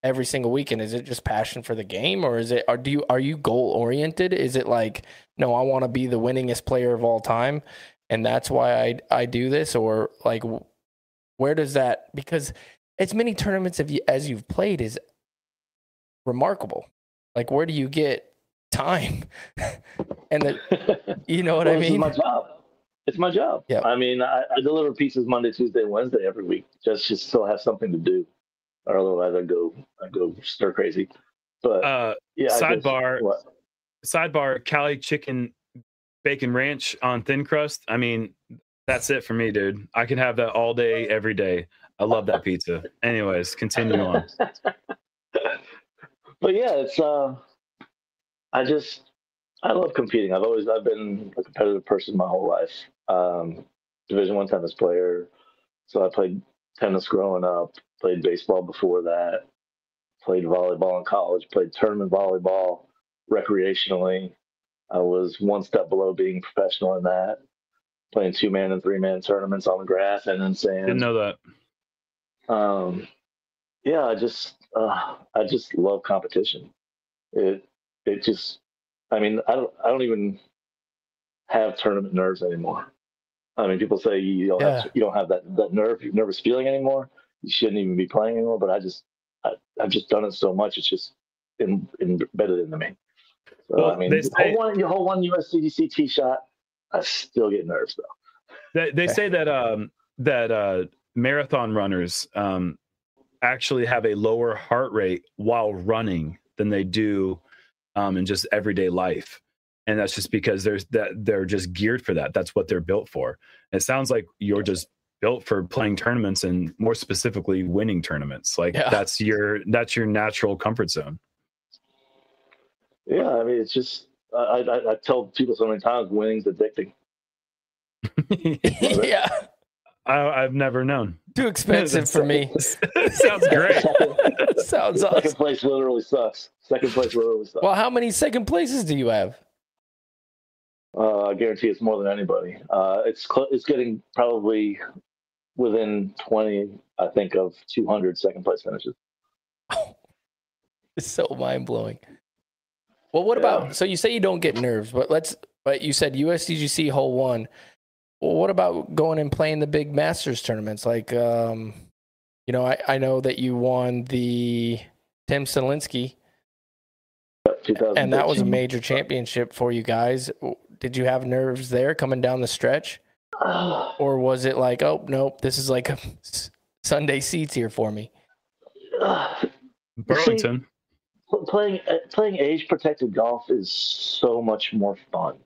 every single weekend? Is it just passion for the game, or is it? Or do you are you goal oriented? Is it like no, I want to be the winningest player of all time, and that's why I I do this, or like where does that? Because as many tournaments of you as you've played is remarkable. Like where do you get time? and the you know what Well, I mean? my job. It's my job. Yeah. I mean, I, I deliver pieces Monday, Tuesday, Wednesday every week, just just I have something to do, or otherwise I go I go stir crazy. But Uh, yeah, guess- sidebar. what? sidebar Cali chicken bacon ranch on thin crust. I mean, that's it for me, dude. I can have that all day, every day. I love that pizza. Anyways, continue on. but yeah, it's uh, I just I love competing. I've always I've been a competitive person my whole life. Um, Division one tennis player, so I played tennis growing up. Played baseball before that. Played volleyball in college. Played tournament volleyball recreationally. I was one step below being professional in that. Playing two man and three man tournaments on the grass and in sand Didn't know that. um, yeah, I just uh, I just love competition. It it just I mean I don't I don't even have tournament nerves anymore. I mean, people say you don't Yeah. have, you don't have that that nerve nervous feeling anymore. You shouldn't even be playing anymore. But I just I, I've just done it so much. It's just in, embedded into me. So Well, I mean, say- hold one you hold one USDGC tee shot. I still get nerves though. They, they say that um, that uh, marathon runners um, actually have a lower heart rate while running than they do um, in just everyday life, and that's just because there's that they're just geared for that. That's what they're built for. It sounds like you're just built for playing tournaments and more specifically winning tournaments. Like Yeah. that's your that's your natural comfort zone. Yeah, I mean, it's just I, I, I tell people so many times, winning's addicting. yeah, I, I've never known. too expensive for me. Sounds great. Sounds Second awesome. place literally sucks. Second place literally sucks. Well, how many second places do you have? Uh, I guarantee it's more than anybody. Uh, it's cl- it's getting probably within 20, I think, of 200 second place finishes. It's so mind blowing. Well, what Yeah. about? So you say you don't get nerves, but let's. But you said USDGC hole one. Well, what about going and playing the big Masters tournaments? Like, um, you know, I, I know that you won the Tim Selinske, and that was a major championship for you guys. Did you have nerves there coming down the stretch, Uh, or was it like, oh nope, this is like a s- Sunday seats here for me? uh, Burlington. pl- playing uh, playing age protected golf is so much more fun.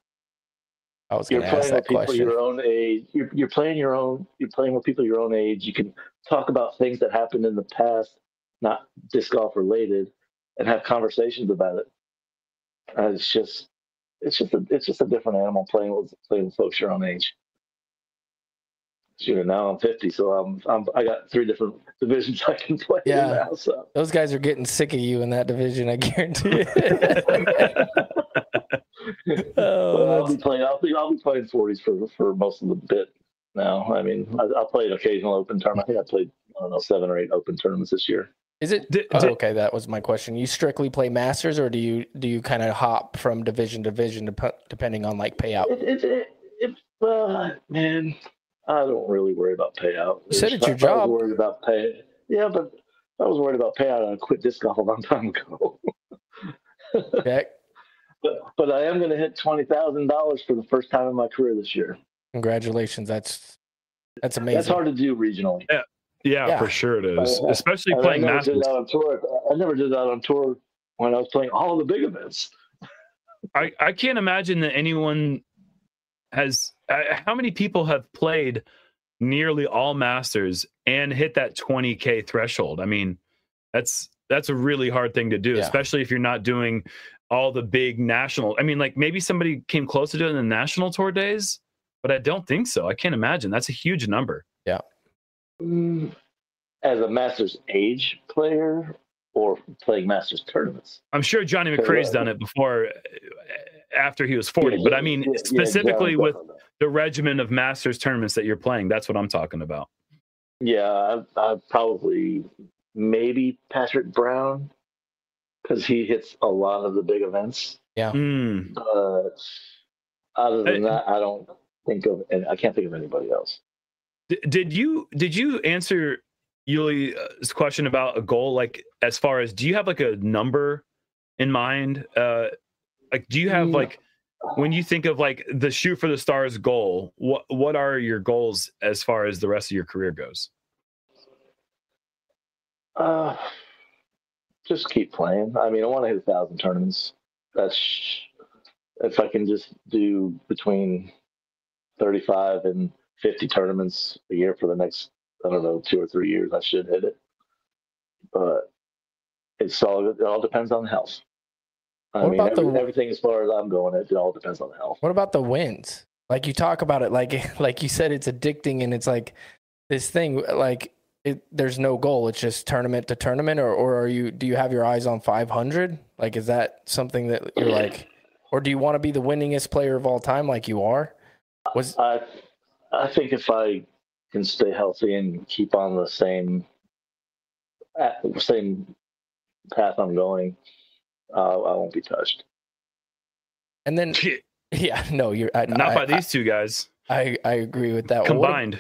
I was You're going to ask playing with that people question. your own age. You're, you're playing your own. You're playing with people your own age. You can talk about things that happened in the past, not disc golf related, and have conversations about it. Uh, it's just, it's just a, it's just a different animal playing with playing with folks your own age. Shoot, now I'm 50, so I'm, I'm I got three different divisions I can play Yeah. in now. So Those guys are getting sick of you in that division. I guarantee. Oh, well, oh, I'll be playing. I'll be. I'll be playing forties for for most of the bit now. I mean, I, I'll play an occasional open tournament. I think I played I don't know seven or eight open tournaments this year. Is it? Did- oh, did- okay, that was my question. You strictly play masters, or do you do you kind of hop from division to division dep- depending on like payout? It, it, it, it, uh, man, I don't really worry about payout. You said it's your If I was job. worried about pay. Yeah, but I was worried about payout. I quit disc golf a long time ago. Jack, but but I am going to hit twenty thousand dollars for the first time in my career this year. congratulations. That's that's amazing. That's hard to do regionally. Yeah, Yeah. for sure it is. Uh, Especially I- I playing never Masters. did that on tour. I never did that on tour when I was playing all the big events. I, I can't imagine that anyone has uh, how many people have played nearly all masters and hit that 20k threshold i mean that's that's a really hard thing to do Yeah. especially if you're not doing all the big national i mean like maybe somebody came close to doing the national tour days but i don't think so i can't imagine that's a huge number Mm, As a Masters age player or playing Masters tournaments. i'm sure johnny Sure, mccrae's done it before uh, after he was 40 Yeah, but i mean yeah, yeah, specifically Johnny with the regimen of masters tournaments that you're playing that's what i'm talking about Yeah, I, I probably maybe Patrick Brown because he hits a lot of the big events. Mm. But other than Hey. that, I don't think of and I can't think of anybody else. D- did you did you answer Uli's question about a goal? Like as far as do you have like a number in mind? Uh, like do you have like when you think of like the shoot for the stars goal? What what are your goals as far as the rest of your career goes? Uh, just keep playing. I mean, I want to hit a thousand tournaments. That's if I can just do between thirty-five and fifty tournaments a year for the next, I don't know, two or three years. I should hit it. But it's all it all depends on health. I What mean, about the- every- everything as far as I'm going, it all depends on the health. What about the wins? Like you talk about it, like like you said, it's addicting, and it's like this thing. Like it, there's no goal; it's just tournament to tournament. Or or are you? Do you have your eyes on 500? Like, is that something that you're like, or do you want to be the winningest player of all time, like you are? Was I I think if I can stay healthy and keep on the same same path I'm going, uh, I won't be touched. and then yeah, no, you're I, Not I, by these two guys I, I agree with that. Well, what- combined.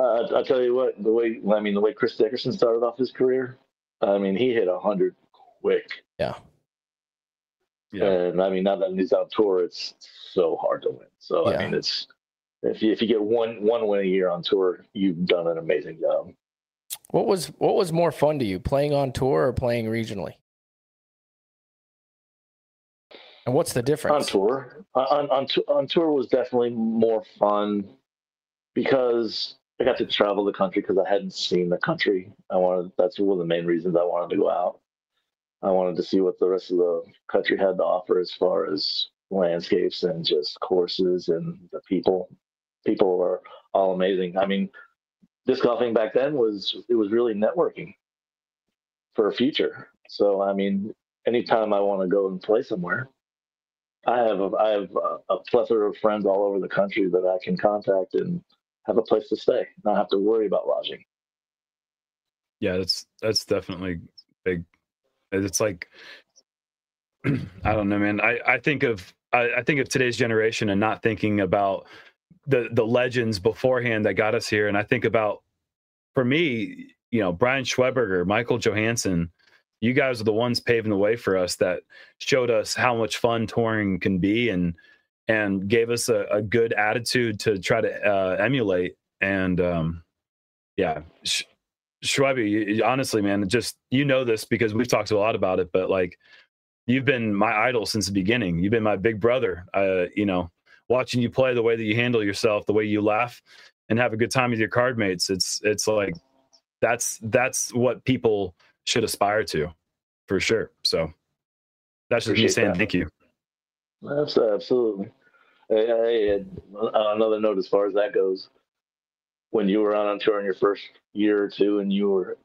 Uh, I tell you what, the way I mean, the way Chris Dickerson started off his career, I mean, he hit hundred quick, Yeah, Yeah. and I mean, now that he's on tour, it's so hard to win. So Yeah. I mean, it's if you if you get one one win a year on tour, you've done an amazing job. what was what was more fun to you, playing on tour or playing regionally? And what's the difference? on tour on on, on tour was definitely more fun because I got to travel the country because I hadn't seen the country. I wanted that's one of the main reasons I wanted to go out. I wanted to see what the rest of the country had to offer as far as landscapes and just courses and the people. People were all amazing. I mean, disc golfing back then was it was really networking for a future. So I mean, anytime I want to go and play somewhere, I have a, I have a, a plethora of friends all over the country that I can contact and have a place to stay, not have to worry about lodging. Yeah, that's that's definitely big. It's like I don't know, man. I I think of I, I think of today's generation and not thinking about the the legends beforehand that got us here, and I think about for me, you know, Brian Schweberger, Michael Johansen. You guys are the ones paving the way for us that showed us how much fun touring can be, and and gave us a, a good attitude to try to uh, emulate. And um, yeah, Sh- honestly, man, just you know this because we've talked a lot about it, but like you've been my idol since the beginning. You've been my big brother. Uh, you know, watching you play, the way that you handle yourself, the way you laugh and have a good time with your card mates. It's it's like that's that's what people should aspire to, for sure. So that's just me saying that. thank you. Absolutely. Hey, hey, on uh, another note, as far as that goes, when you were on tour in your first year or two, and you were,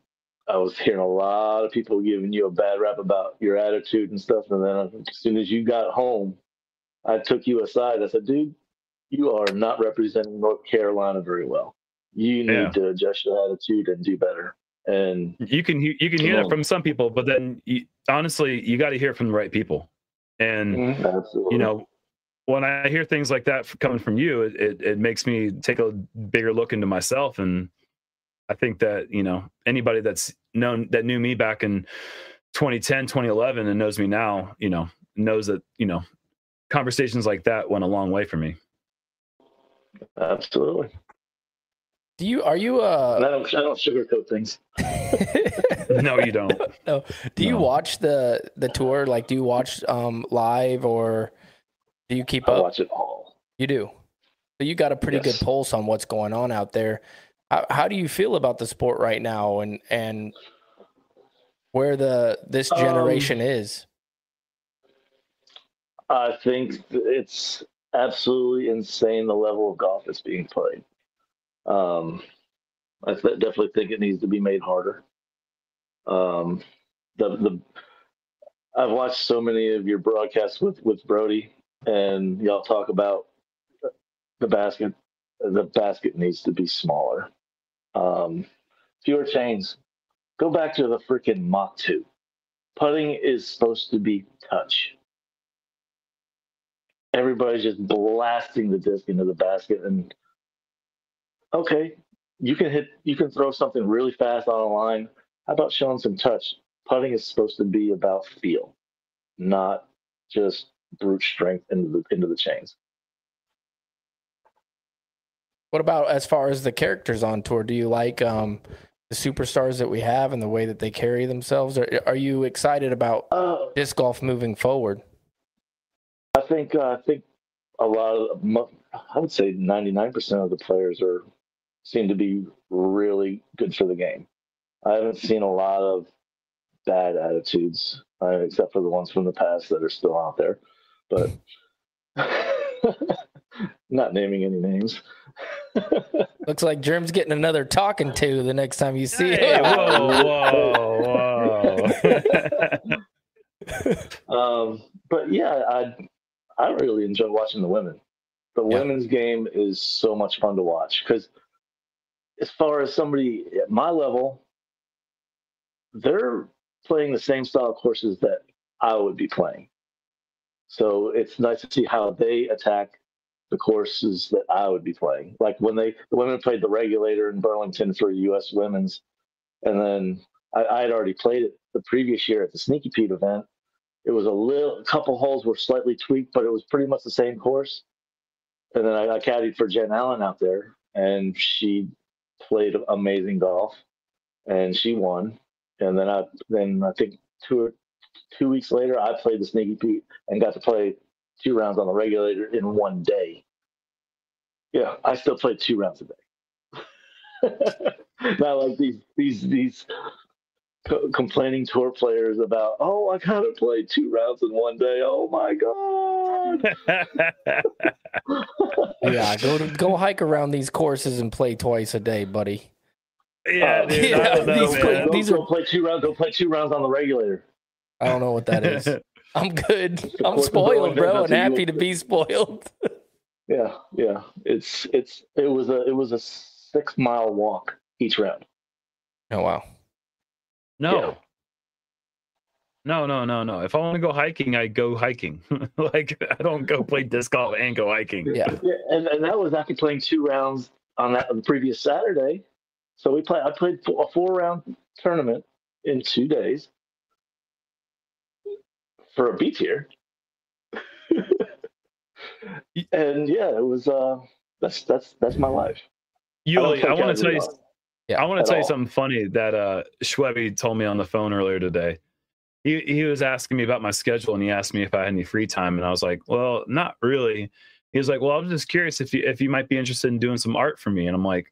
I was hearing a lot of people giving you a bad rap about your attitude and stuff. And then as soon as you got home, I took you aside. I said, "Dude, you are not representing North Carolina very well. You need Yeah. to adjust your attitude and do better." And You can you can hear that from some people, but then you, honestly, you got to hear from the right people. And mm-hmm. absolutely, you know when I hear things like that coming from you, it, it, it makes me take a bigger look into myself. And I think that, you know, anybody that's known that knew me back in 2010, 2011 and knows me now, you know, knows that, you know, conversations like that went a long way for me. Absolutely. Do you are you uh I don't I don't sugarcoat things. no, you don't. No. Do you watch the the tour? Like do you watch um live or do you keep I up? watch it all. You do. So you got a pretty Yes. good pulse on what's going on out there. How, how do you feel about the sport right now and and where the this Um, generation is? I think it's absolutely insane the level of golf that's being played. Um, I th- definitely think it needs to be made harder. Um, the the I've watched so many of your broadcasts with with Brodie, and y'all talk about the basket. The basket needs to be smaller. Um, fewer chains. Go back to the freaking Mach two. Putting is supposed to be touch everybody's just blasting the disc into the basket and okay you can hit you can throw something really fast on a line how about showing some touch putting is supposed to be about feel not just brute strength into the into the chains What about as far as the characters on tour? Do you like um the superstars that we have and the way that they carry themselves? Are, are you excited about uh, disc golf moving forward? I think uh, i think a lot of i would say 99% of the players are seem to be really good for the game i haven't seen a lot of bad attitudes uh, except for the ones from the past that are still out there but not naming any names Looks like Jerm's getting another talking to the next time you see Hey, him. whoa, whoa, whoa. um, but yeah i i really enjoy watching the women. The Yeah. women's game is so much fun to watch because as far as somebody at my level they're playing the same style of courses that i would be playing. So it's nice to see how they attack the courses that i would be playing. Like when they the women played the regulator in burlington for us women's and then I, I had already played it the previous year at the sneaky pete event it was a little a couple holes were slightly tweaked but it was pretty much the same course and then I, I caddied for Jen Allen out there, and she played amazing golf, and she won. And then I then I think two or two weeks later, I played the Sneaky Pete and got to play two rounds on the regulator in one day. Yeah, I still played two rounds a day. Not like these these these co- complaining tour players about, oh, I gotta play two rounds in one day. Oh my god. yeah, go to, go hike around these courses and play twice a day, buddy. yeah, Uh, dude, yeah, know, these man. play- these go are- play two rounds. Go play two rounds on the regulator. I don't know what that is. I'm good. I'm course spoiled, bro, and happy to be spoiled. Yeah, yeah. It's it's it was a it was a six mile walk each round. Oh wow. No. Yeah. No, no, no, no. If I want to go hiking, I go hiking. like I don't go play disc golf and go hiking. Yeah. Yeah, and, and that was after playing two rounds on that on the previous Saturday. So we played. I played a four round tournament in two days for a B tier. and yeah, it was. uh That's that's that's my life. I don't Uli, play I want to tell you golf. Yeah, I want to tell you something funny that uh Schwebby told me on the phone earlier today. He he was asking me about my schedule and he asked me if I had any free time and I was like, "Well, not really." He was like, "Well, I was just curious if you if you might be interested in doing some art for me." And I'm like,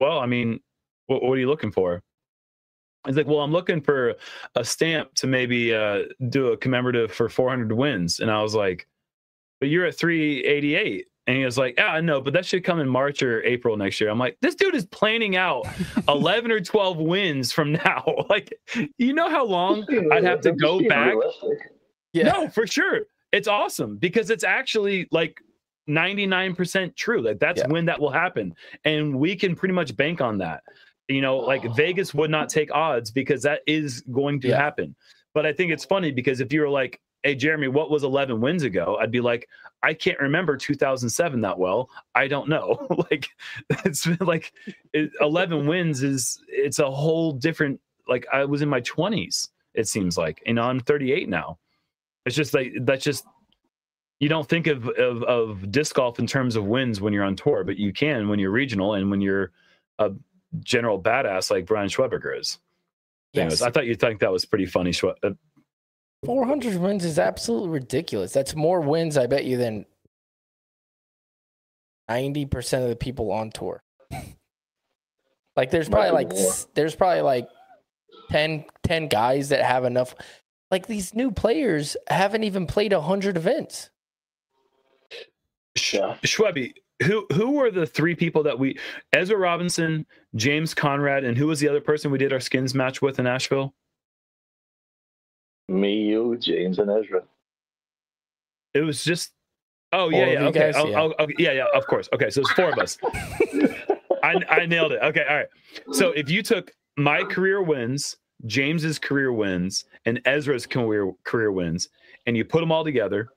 "Well, I mean, what, what are you looking for?" He's like, "Well, I'm looking for a stamp to maybe uh, do a commemorative for 400 wins." And I was like, "But you're at 388." And he was like, "Yeah, I know, but that should come in March or April next year." I'm like, "This dude is planning out 11 or 12 wins from now. like, you know how long I'd have to go back realistic. Yeah. no, for sure. It's awesome because it's actually like 99% true. Like that's Yeah. when that will happen. And we can pretty much bank on that. You know, like Oh. Vegas would not take odds because that is going to Yeah. happen. But I think it's funny because if you were like "Hey, Jeremy, what was 11 wins ago?" I'd be like, "I can't remember 2007 that well. I don't know." like it's been like it, 11 wins is it's a whole different. Like I was in my 20s. It seems like, and I'm 38 now. It's just like that's just you don't think of, of of disc golf in terms of wins when you're on tour, but you can when you're regional and when you're a general badass like Brian Schweberger is. Anyways, Yes. I thought you'd think that was pretty funny. Schwe- uh, 400 wins is absolutely ridiculous. That's more wins, I bet you, than 90% of the people on tour. like, there's probably like, s- there's probably like 10, 10 guys that have enough. Like, these new players haven't even played 100 events. Sh- Yeah. Schwebby, who who were the three people that we Ezra Robinson, James Conrad, and who was the other person we did our skins match with in Nashville? Me, you, James, and Ezra. It was just oh Four yeah yeah okay guys? oh, Yeah. oh, okay yeah yeah of course okay so it's four of us. I I nailed it. Okay, all right. So if you took my career wins, James's career wins, and Ezra's career career wins, and you put them all together,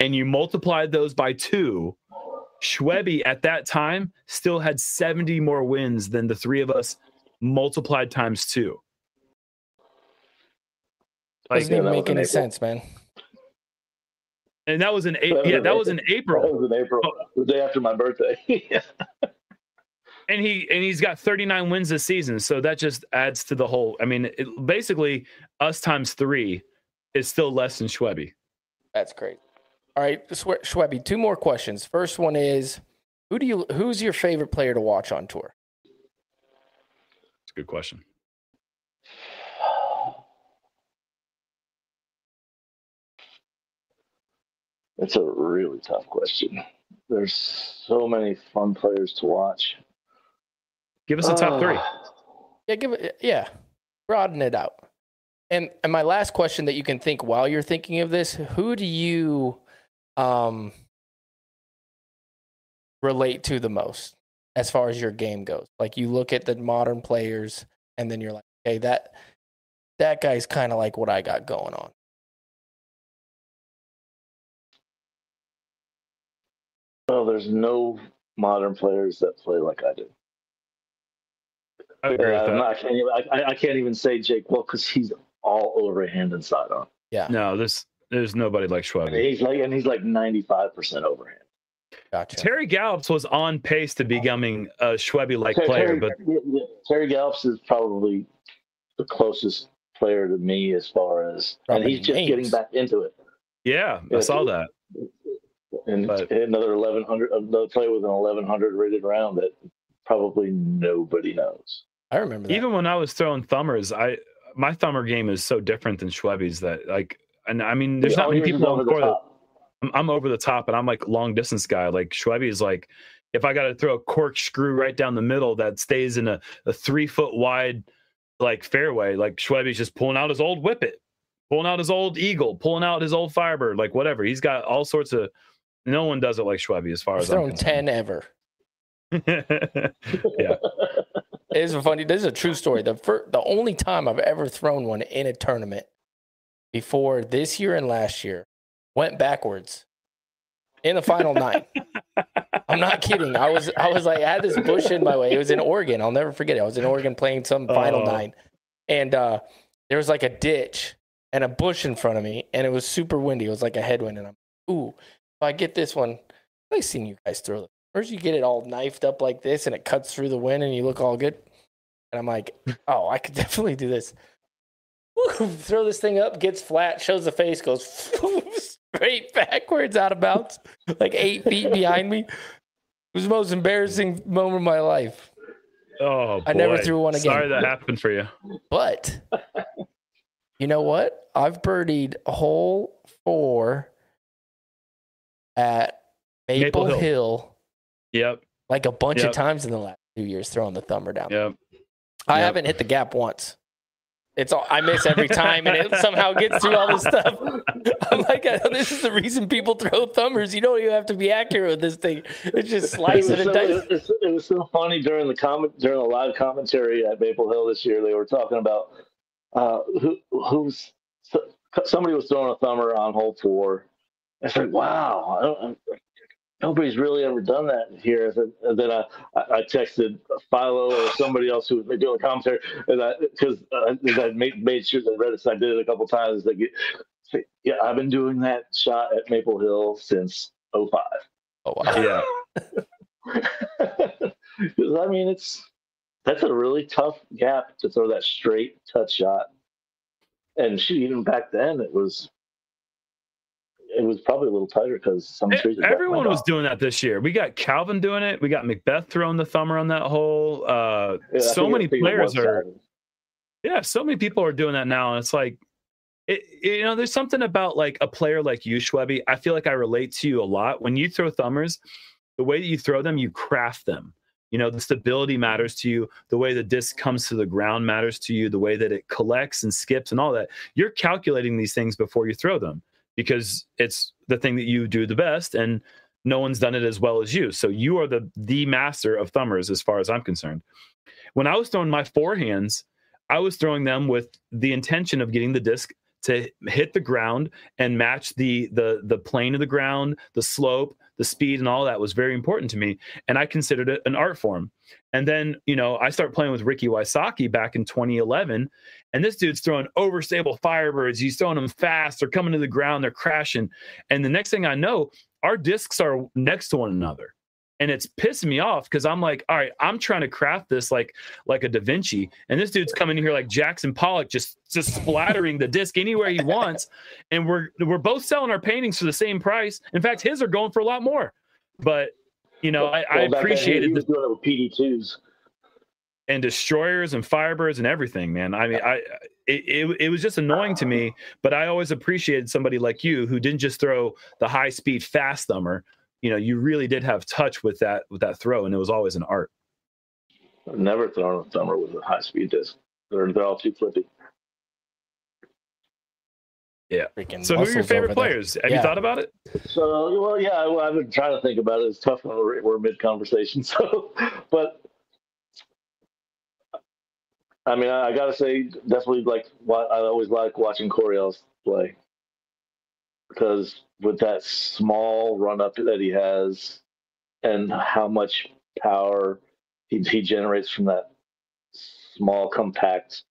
and you multiplied those by two, Schwebby at that time still had 70 more wins than the three of us multiplied times two. Like, Doesn't even make any April. sense, man. and that was in That April. Yeah, that was in April. That April. was in April, oh. the day after my birthday. and he and he's got 39 wins this season so that just adds to the whole i mean it, basically us times three is still less than schwebby That's great. All right, Schwe- Schwebby, two more questions. First one is who do you who's your favorite player to watch on tour? it's a good question It's a really tough question. There's so many fun players to watch. give us a top three Ah, Yeah, give it yeah. Broaden it out. And and my last question that you can think while you're thinking of this, who do you um relate to the most as far as your game goes? Like you look at the modern players and then you're like, okay, that that guy's kind of like what I got going on. Well, there's no modern players that play like I do. i agree Yeah, with that not- I, can't even, I, I can't even say Jake Well because he's all over hand and sidearm. Yeah. No there's there's nobody like Schwab. he's like, and he's like 95 percent overhand. Gotcha. terry gallops was on pace to becoming a schwebby like player Terry, but yeah, yeah, Terry Gallops is probably the closest player to me as far as, and he's just names. getting back into it. yeah i saw he- that And But- another 1100, another uh, play with an 1100 rated round that probably nobody knows. I remember that. even when i was throwing thumbers i my thumber game is so different than schwebby's that like and i mean there's not many people on the court that. I'm, I'm over the top and I'm like long distance guy. Like Schwebby is like, if I got to throw a corkscrew right down the middle that stays in a, a three foot wide like fairway, like Schwebby's just pulling out his old whippet, pulling out his old eagle, pulling out his old firebird, like whatever. He's got all sorts of. No one does it like Schwebby as far I've as I'm thrown ten ever. yeah, It is funny. This is a true story. The fir- the only time I've ever thrown one in a tournament before this year and last year went backwards in the final nine. I'm not kidding. I was I was like I had this bush in my way. It was in Oregon. I'll never forget it. I was in Oregon playing some final Oh. nine, and uh, there was like a ditch and a bush in front of me, and it was super windy. It was like a headwind, and I'm ooh. If I get this one, I've seen you guys throw it. First, you get it all knifed up like this, and it cuts through the wind, and you look all good. And I'm like, oh, I could definitely do this. Woo, Throw this thing up, gets flat, shows the face, goes straight backwards out of bounds, like eight feet behind me. It was the most embarrassing moment of my life. oh, I never threw one again. Sorry that happened for you. But you know what? I've birdied a hole four at Maple, Maple Hill. Hill. Yep, like a bunch Yep. of times in the last two years throwing the thumber down. yep. I Yep. haven't hit the gap once. It's all I miss every time, and it somehow gets through all this stuff. I'm like, this is the reason people throw thumbers. You don't even have to be accurate with this thing. It's just It slice was, it and so, dice. it, was, it was so funny during the comment during the live commentary at Maple Hill this year. They were talking about uh, who who's somebody was throwing a thumber on hole four. It's like, wow, I don't, nobody's really ever done that here. And then I, I texted Philo or somebody else who was doing commentary, and I because uh, I made, made sure that read it. So I did it a couple times. Like, yeah, I've been doing that shot at Maple Hill since 05. Oh wow. Yeah. I mean, it's that's a really tough gap to throw that straight touch shot. And shoot, even back then, it was it was probably a little tighter because some trees. Everyone was doing that this year. We got Calvin doing it. We got McBeth throwing the thumber on that hole. Uh, yeah, so many players are. Yeah, so many people are doing that now, and it's like, it, you know, there's something about like a player like you, Schwebby. I feel like I relate to you a lot when you throw thumbers. The way that you throw them, you craft them. You know, the stability matters to you. The way the disc comes to the ground matters to you. The way that it collects and skips and all that. You're calculating these things before you throw them because it's the thing that you do the best and no one's done it as well as you. So you are the the master of thumbers as far as I'm concerned. When I was throwing my forehands, I was throwing them with the intention of getting the disc to hit the ground and match the the the plane of the ground, the slope, the speed, and all that was very important to me. And I considered it an art form. And then, you know, I start playing with Ricky Wysocki back in 2011, and this dude's throwing overstable firebirds. He's throwing them fast. They're coming to the ground. They're crashing. And the next thing I know, our discs are next to one another and it's pissing me off because I'm like, all right, I'm trying to craft this like like a Da Vinci, and this dude's coming in here like Jackson Pollock, just just splattering the disc anywhere he wants, and we're we're both selling our paintings for the same price. In fact, his are going for a lot more. But you know, I, well, I appreciated the doing it with PD twos. And destroyers and firebirds and everything, man. I mean, I it, it, it was just annoying to me, but I always appreciated somebody like you who didn't just throw the high speed fast thumber, you know you really did have touch with that with that throw and it was always an art. I've never thrown a thumber with a high speed disc. They're, they're all too flippy yeah. Freaking so who are your favorite players there. have yeah. you thought about it? So well yeah well, i've been trying to think about it. It's tough when we're, we're mid conversation so but I mean, I, I, gotta say, definitely like I always like watching Corey Ellis play. Because with that small run up that he has and how much power he, he generates from that small compact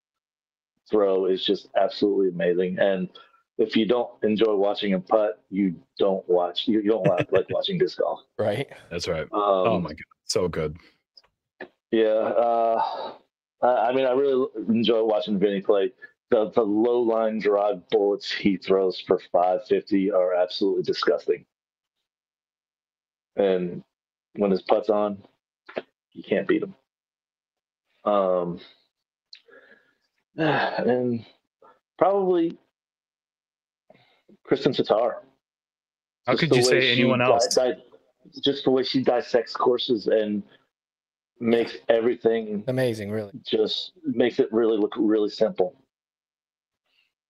throw is just absolutely amazing. And if you don't enjoy watching him putt you don't watch you, you don't like, like watching disc golf. Right. That's right. Um, oh my god so good. Yeah uh, I mean i really enjoy watching vinny play. The, the low line drive bullets he throws for 550 are absolutely disgusting. And when his putt's on, you can't beat him. Um, and probably Kristin Tattar. How just could you say anyone else? Di- di- just the way she dissects courses and makes everything amazing, really. Just makes it really look really simple.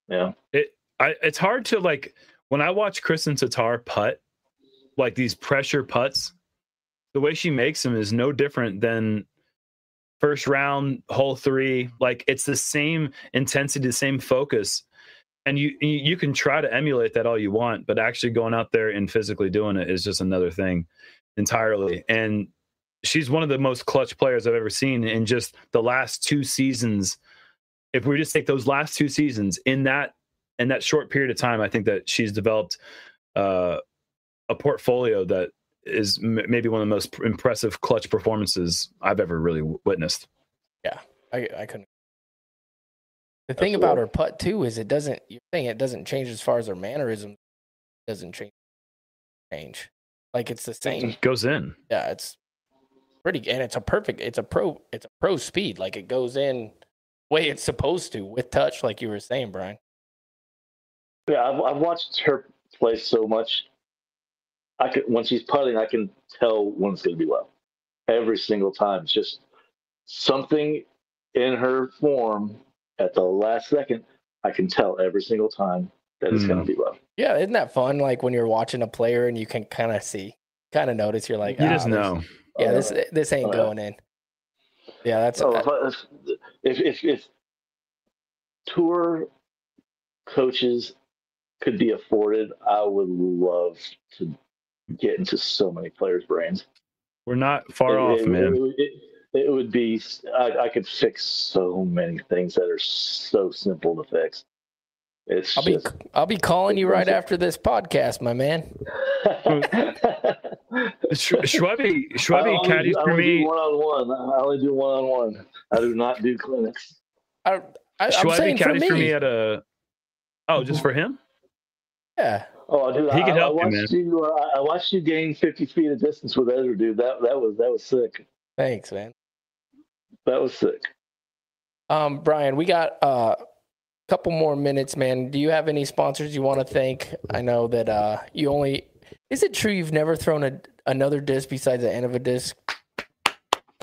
Yeah. It I it's hard to like when I watch Kristin Tattar putt, like these pressure putts, the way she makes them is no different than first round hole three. Like it's the same intensity, the same focus. And you you can try to emulate that all you want, but actually going out there and physically doing it is just another thing entirely. And she's one of the most clutch players I've ever seen in just the last two seasons if we just take those last two seasons in that in that short period of time, I think that she's developed uh, a portfolio that is m- maybe one of the most impressive clutch performances I've ever really w- witnessed. Yeah, I, I couldn't. The thing about her putt too is it doesn't. You're saying it doesn't change as far as her mannerism doesn't change. Change, like it's the same. It goes in. Yeah, it's pretty, and it's a perfect. It's a pro. It's a pro speed. Like it goes in way it's supposed to with touch, like you were saying, Brian. Yeah, I've, I've watched her play so much. I can when she's putting, I can tell when it's going to be low. Every single time, it's just something in her form at the last second. I can tell every single time that it's mm. going to be low. Yeah, isn't that fun? Like when you're watching a player and you can kind of see, kind of notice. You're like, you ah, just know. Yeah, this this ain't oh, going in. Yeah, that's. Oh, if, if if tour coaches could be afforded, I would love to get into so many players' brains. We're not far It- off, it, man. It, it, it would be. I, I could fix so many things that are so simple to fix. It's I'll be just. I'll be calling you right after this podcast, my man. Sh- Schwebby, Schwebby caddies for me. One on one. I only do one on one. I do not do clinics. I, I, I'm saying for caddies me. for me at a. Oh, just for him? yeah. Oh, dude, He I, can I help you, watched you. uh, I watched you gain fifty feet of distance with Ezra, dude. That that was that was sick. Thanks, man. That was sick. Um, Brian, we got uh, a couple more minutes, man. Do you have any sponsors you want to thank? I know that uh, you only. Is it true you've never thrown a, another disc besides the end of a disc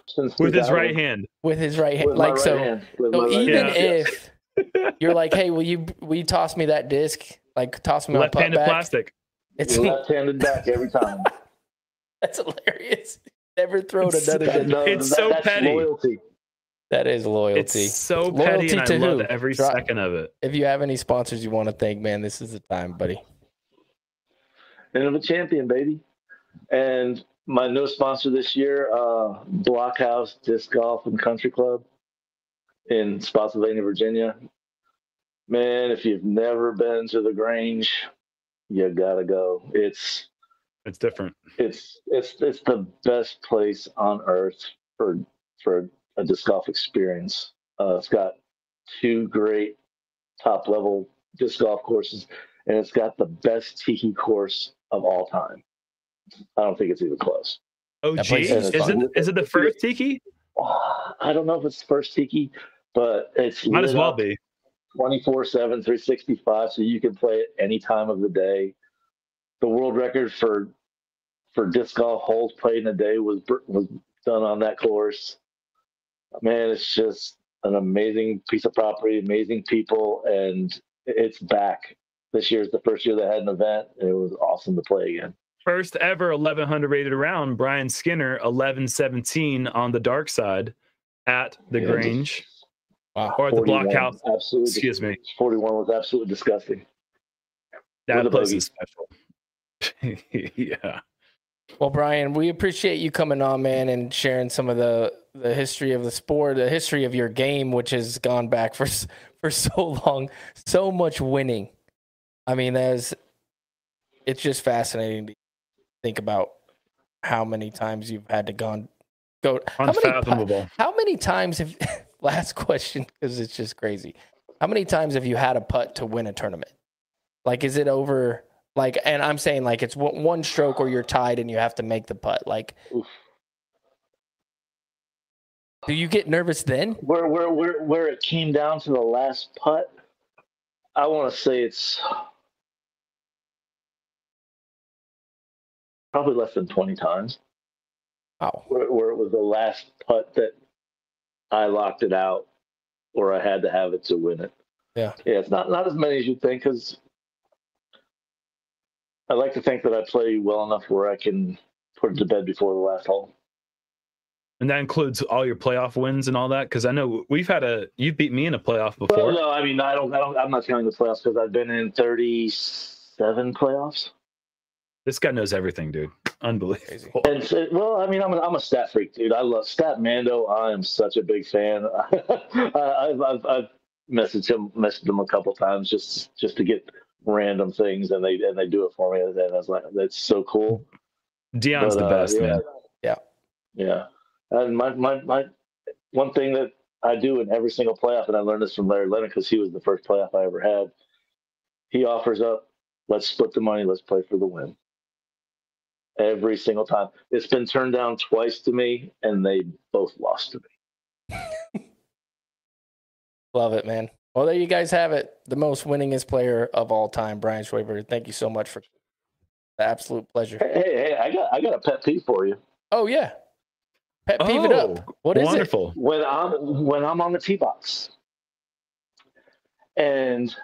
Since With his right hand. with his right hand? With my Like right so. hand. With So my right even hand, yes. if you're like, hey, will you will you toss me that disc? Like toss me my left-handed back. plastic. It's left-handed back every time. that's hilarious. Never thrown It's- another disc. No, It's that- so that's petty. Loyalty. That is loyalty. It's so Loyalty petty, and I to love every Dri- second of it. if you have any sponsors you want to thank, man, this is the time, buddy. And I'm a champion, baby. And my new sponsor this year, uh, Blockhouse Disc Golf and Country Club in Spotsylvania, Virginia. Man, if you've never been to the Grange, you gotta go. It's It's different. it's it's it's the best place on earth for for a disc golf experience. Uh, it's got two great top level disc golf courses, and it's got the best tiki course of all time. I don't think it's even close. Oh, That gee. place Is is it, is it the first tiki? I don't know if it's the first tiki, but it's Might as well be. 24 7 365 so you can play it any time of the day the world record for for disc golf holes played in a day was was done on that course man it's just an amazing piece of property amazing people and it's back this year is the first year they had an event and it was awesome to play again First ever 1100 rated round, Brian Skinner, 1117 on the dark side at the Yeah, Grange Wow. or at the 41, blockhouse. absolutely Excuse me. 41 was absolutely disgusting That with a place bogey. is special. yeah. Well, Brian, we appreciate you coming on, man, and sharing some of the the history of the sport, the history of your game, which has gone back for for so long, so much winning. I mean, that's it's just fascinating to think about how many times you've had to gone go. How many, how many times have last question because it's just crazy. How many times have you had a putt to win a tournament? Like, is it over? Like, and I'm saying like it's one one stroke or you're tied and you have to make the putt. Like, Oof. Do you get nervous then? where where where where it came down to the last putt, I want to say it's probably less than twenty times. Wow. Where, where it was the last putt that I locked it out, or I had to have it to win it. Yeah. yeah, it's not not as many as you think because I like to think that I play well enough where I can put it to bed before the last hole. And that includes all your playoff wins and all that. Because I know we've had a, you beat me in a playoff Well, before. no, I mean, I don't, I don't, I'm not counting the playoffs because I've been in 37 playoffs. This guy knows everything, dude. Unbelievable. And well, I mean, I'm a, I'm a stat freak, dude. I love Stat Mando. I am such a big fan. I, I've, I've, I've messaged him, messaged him a couple times just, just to get random things, and they, and they do it for me. And I was like, that's so cool. Dion's But, the uh, best, yeah. man. Yeah. Yeah. And my, my, my, one thing that I do in every single playoff, and I learned this from Larry Leonard because he was the first playoff I ever had. He offers up, let's split the money, let's play for the win. Every single time. It's been turned down twice to me, and they both lost to me. Love it, man. Well, there you guys have it. The most winningest player of all time, Brian Schwaber. Thank you so much for the absolute pleasure. Hey, hey, hey, I got I got a pet peeve for you. Oh yeah. Pet peeve it Oh, up. What is it? Wonderful. When I'm when I'm on the tee box and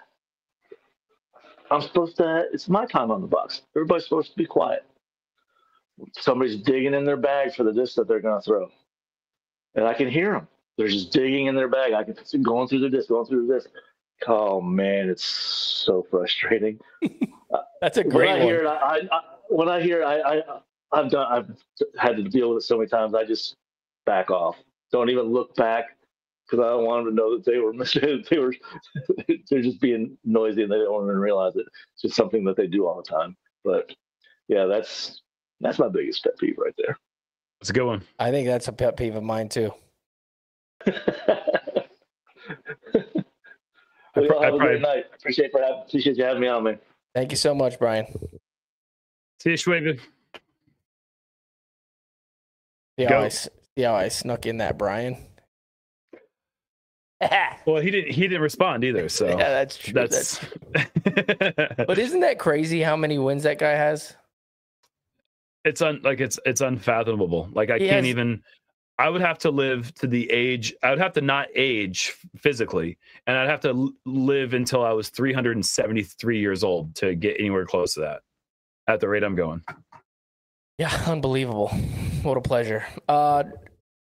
I'm supposed to it's my time on the box. Everybody's supposed to be quiet. Somebody's digging in their bag for the disc that they're gonna throw. And I can hear them. They're just digging in their bag. I can see them going through the disc, going through the disc. Oh man, it's so frustrating. That's a when great I one. hear it, I, I, when I hear, it, I, I, I've done, I've had to deal with it so many times. I just back off. Don't even look back because I don't want them to know that they were they were they're just being noisy and they don't even realize it. It's just something that they do all the time. But yeah, that's that's my biggest pet peeve right there. It's a good one. I think that's a pet peeve of mine too. well, y'all I have a probably- great night. Appreciate for having, appreciate you having me on, man. Thank you so much, Brian. See you, Schwaber. See how, Go. I, see how I snuck in that, Brian? Well, he didn't. He didn't respond either. So yeah, that's true. that's. that's But isn't that crazy how many wins that guy has? it's un like it's it's unfathomable. Like I He can't has- even. I would have to live to the age. I would have to not age physically, and I'd have to l- live until I was 373 years old to get anywhere close to that. At the rate I'm going. Yeah, unbelievable. What a pleasure. Uh,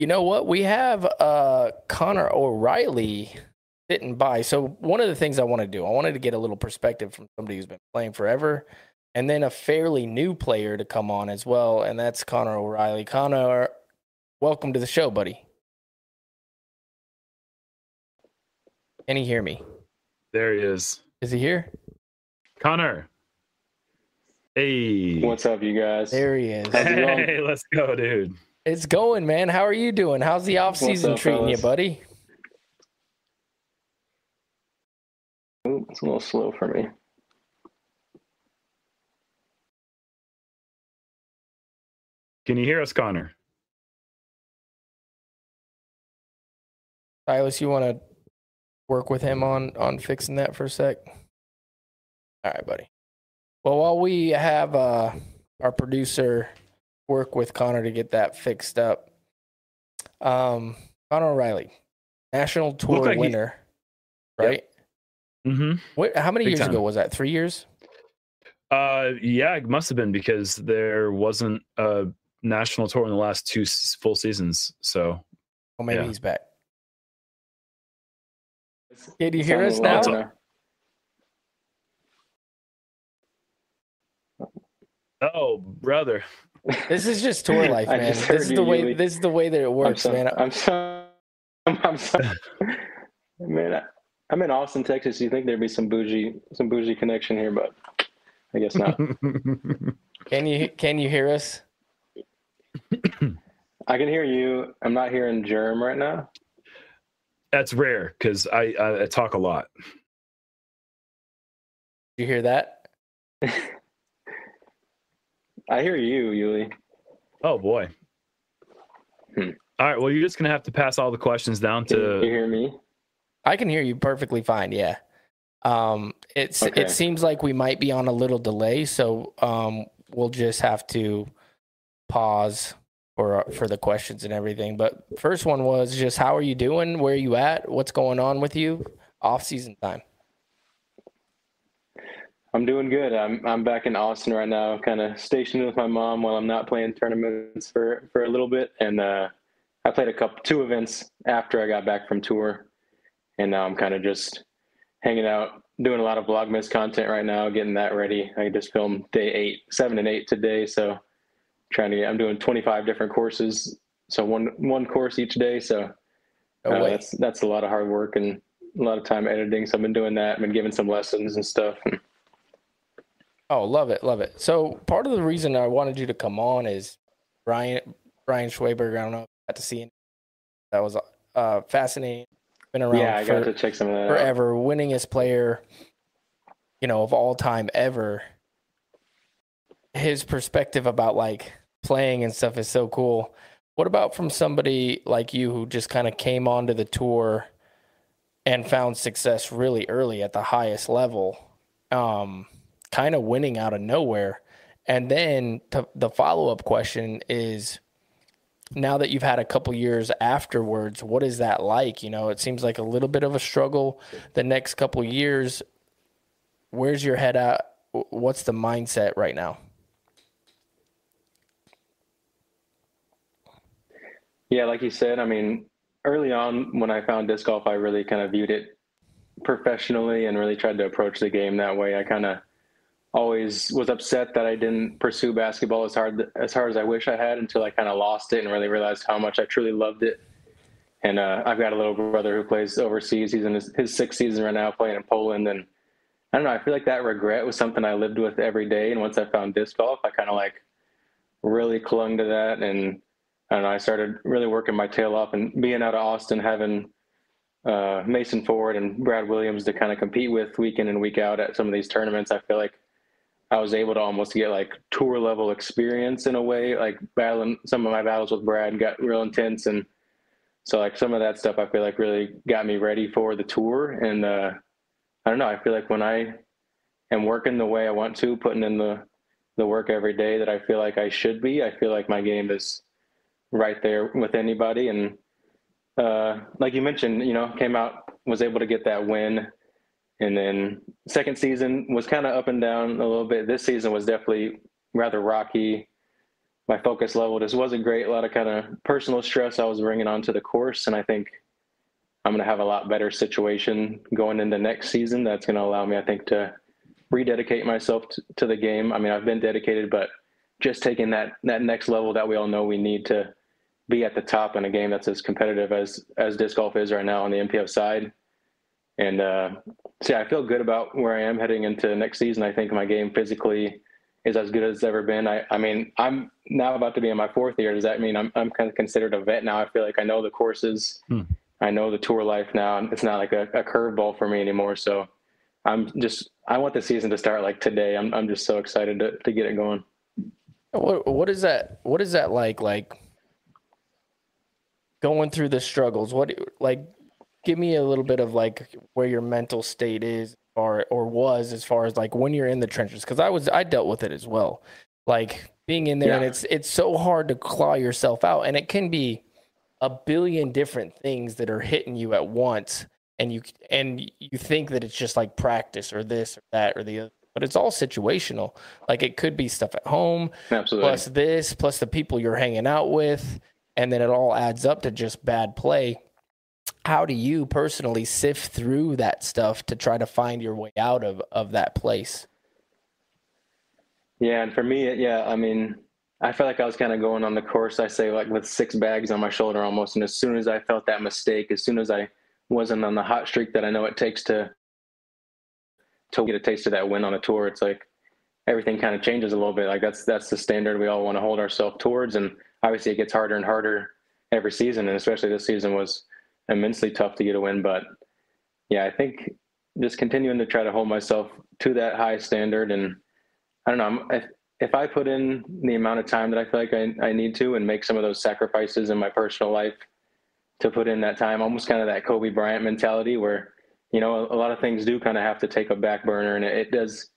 you know what? We have uh, Connor O'Reilly sitting by. So one of the things I want to do, I wanted to get a little perspective from somebody who's been playing forever, and then a fairly new player to come on as well, and that's Connor O'Reilly. Connor, welcome to the show, buddy. Can he hear me? There he is, Is he here? Connor. Hey. What's up, you guys? There he is. How's it going? Hey, let's go, dude. It's going, man. How are you doing? How's the off season up, treating you, buddy? Ooh, It's a little slow for me. Can you hear us, Connor? Silas, you want to work with him on on fixing that for a sec? All right, buddy. Well, while we have uh, our producer work with Connor to get that fixed up, um, Connor O'Reilly, national tour like he- winner, right? Mm-hmm. What, how many Big years time. ago was that? Three years? Uh, yeah, it must have been because there wasn't a national tour in the last two full seasons. So Well, maybe Yeah. he's back. Can you hear us little now? Oh, brother. This is just tour life, man. This heard is you, the way. Uli. This is the way that it I'm works, so, man. I'm so, I'm, I'm so, man. I, I'm in Austin, Texas. You think there'd be some bougie, some bougie connection here, but I guess not. Can you can you hear us? I can hear you. I'm not hearing Jerm right now. That's rare because I, I I talk a lot. Did you hear that? I hear you, Uli. Oh boy. Hmm. All right. Well, you're just gonna have to pass all the questions down to. Can you hear me? I can hear you perfectly fine. Yeah. Um, it's Okay. it seems like we might be on a little delay, so um, we'll just have to pause for for the questions and everything. But first one was just how are you doing? Where are you at? What's going on with you? Off season time. I'm doing good. I'm I'm back in Austin right now, kind of stationed with my mom while I'm not playing tournaments for for a little bit. And uh, I played a couple two events after I got back from tour, and now I'm kind of just hanging out, doing a lot of Vlogmas content right now, getting that ready. I just filmed day eight, seven, and eight today, so trying to get. I'm doing 25 different courses, so one one course each day. So uh, way. that's that's a lot of hard work and a lot of time editing. So I've been doing that. I've been giving some lessons and stuff. Oh, love it, love it. So part of the reason I wanted you to come on is Brian Brian Schwaber. I don't know if you got to see it. That was uh, fascinating. Been around Yeah, I for, got to check some of that out. forever, winningest player, you know, of all time ever. His perspective about like playing and stuff is so cool. What about from somebody like you who just kind of came onto the tour and found success really early at the highest level, um, kind of winning out of nowhere? And then to, the follow up question is now that you've had a couple years afterwards, what is that like? You know, it seems like a little bit of a struggle the next couple years. Where's your head at? What's the mindset right now? Yeah, like you said, I mean, early on when I found disc golf, I really kind of viewed it professionally and really tried to approach the game that way. I kind of always was upset that I didn't pursue basketball as hard as hard as I wish I had until I kind of lost it and really realized how much I truly loved it. And uh, I've got a little brother who plays overseas. He's in his, his sixth season right now, playing in Poland. And I don't know. I feel like that regret was something I lived with every day. And once I found disc golf, I kind of like really clung to that. And I don't know. I started really working my tail off and being out of Austin, having uh, Mason Ford and Brad Williams to kind of compete with week in and week out at some of these tournaments. I feel like I was able to almost get like tour level experience in a way, like battling some of my battles with Brad got real intense. And so like some of that stuff I feel like really got me ready for the tour. And uh, I don't know, I feel like when I am working the way I want to, putting in the, the work every day that I feel like I should be, I feel like my game is right there with anybody. And uh, like you mentioned, you know, came out, was able to get that win and then second season was kind of up and down a little bit. This season was definitely rather rocky. My focus level just wasn't great. A lot of kind of personal stress I was bringing onto the course, and I think I'm going to have a lot better situation going into next season. That's going to allow me, I think, to rededicate myself to, to the game. I mean, I've been dedicated, but just taking that that next level that we all know we need to be at the top in a game that's as competitive as as disc golf is right now on the MPO side. And uh, so yeah, I feel good about where I am heading into next season. I think my game physically is as good as it's ever been. I, I mean, I'm now about to be in my fourth year. Does that mean I'm, I'm kind of considered a vet now? I feel like I know the courses. Hmm. I know the tour life now. It's not like a, a curveball for me anymore. So I'm just, I want the season to start like today. I'm, I'm just so excited to, to get it going. What, what is that? What is that like? Like going through the struggles, what, like give me a little bit of like where your mental state is or or was as far as like when you're in the trenches because I was I dealt with it as well. Like being in there yeah. and it's it's so hard to claw yourself out and it can be a billion different things that are hitting you at once and you and you think that it's just like practice or this or that or the other but it's all situational like it could be stuff at home Absolutely. plus this plus the people you're hanging out with and then it all adds up to just bad play how do you personally sift through that stuff to try to find your way out of of that place? Yeah and for me yeah i mean i felt like i was kind of going on the course i say like with six bags on my shoulder almost and as soon as i felt that mistake as soon as i wasn't on the hot streak that i know it takes to to get a taste of that win on a tour it's like everything kind of changes a little bit like that's that's the standard we all want to hold ourselves towards and obviously it gets harder and harder every season and especially this season was immensely tough to get a win. But yeah, I think just continuing to try to hold myself to that high standard. And I don't know, if, if I put in the amount of time that I feel like I, I need to and make some of those sacrifices in my personal life to put in that time, almost kind of that Kobe Bryant mentality where, you know, a, a lot of things do kind of have to take a back burner and it, it, does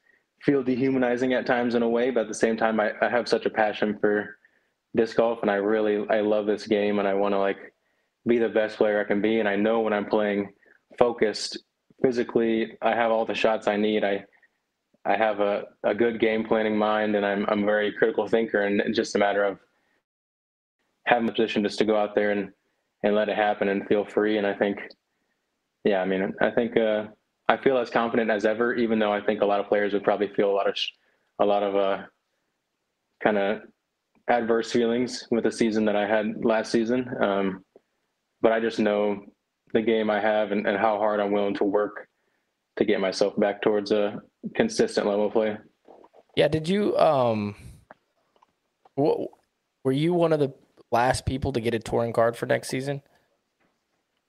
feel dehumanizing at times in a way, but at the same time, I, I have such a passion for disc golf and I really, I love this game and I want to like be the best player I can be. And I know when I'm playing focused physically, I have all the shots I need. I I have a, a good game planning mind and I'm I'm a very critical thinker and it's just a matter of having the position just to go out there and, and let it happen and feel free. And I think, yeah, I mean, I think uh, I feel as confident as ever, even though I think a lot of players would probably feel a lot of, a lot of uh, kind of adverse feelings with the season that I had last season. Um, but I just know the game I have and, and how hard I'm willing to work to get myself back towards a consistent level of play. Yeah. Did you, um, what, were you one of the last people to get a touring card for next season?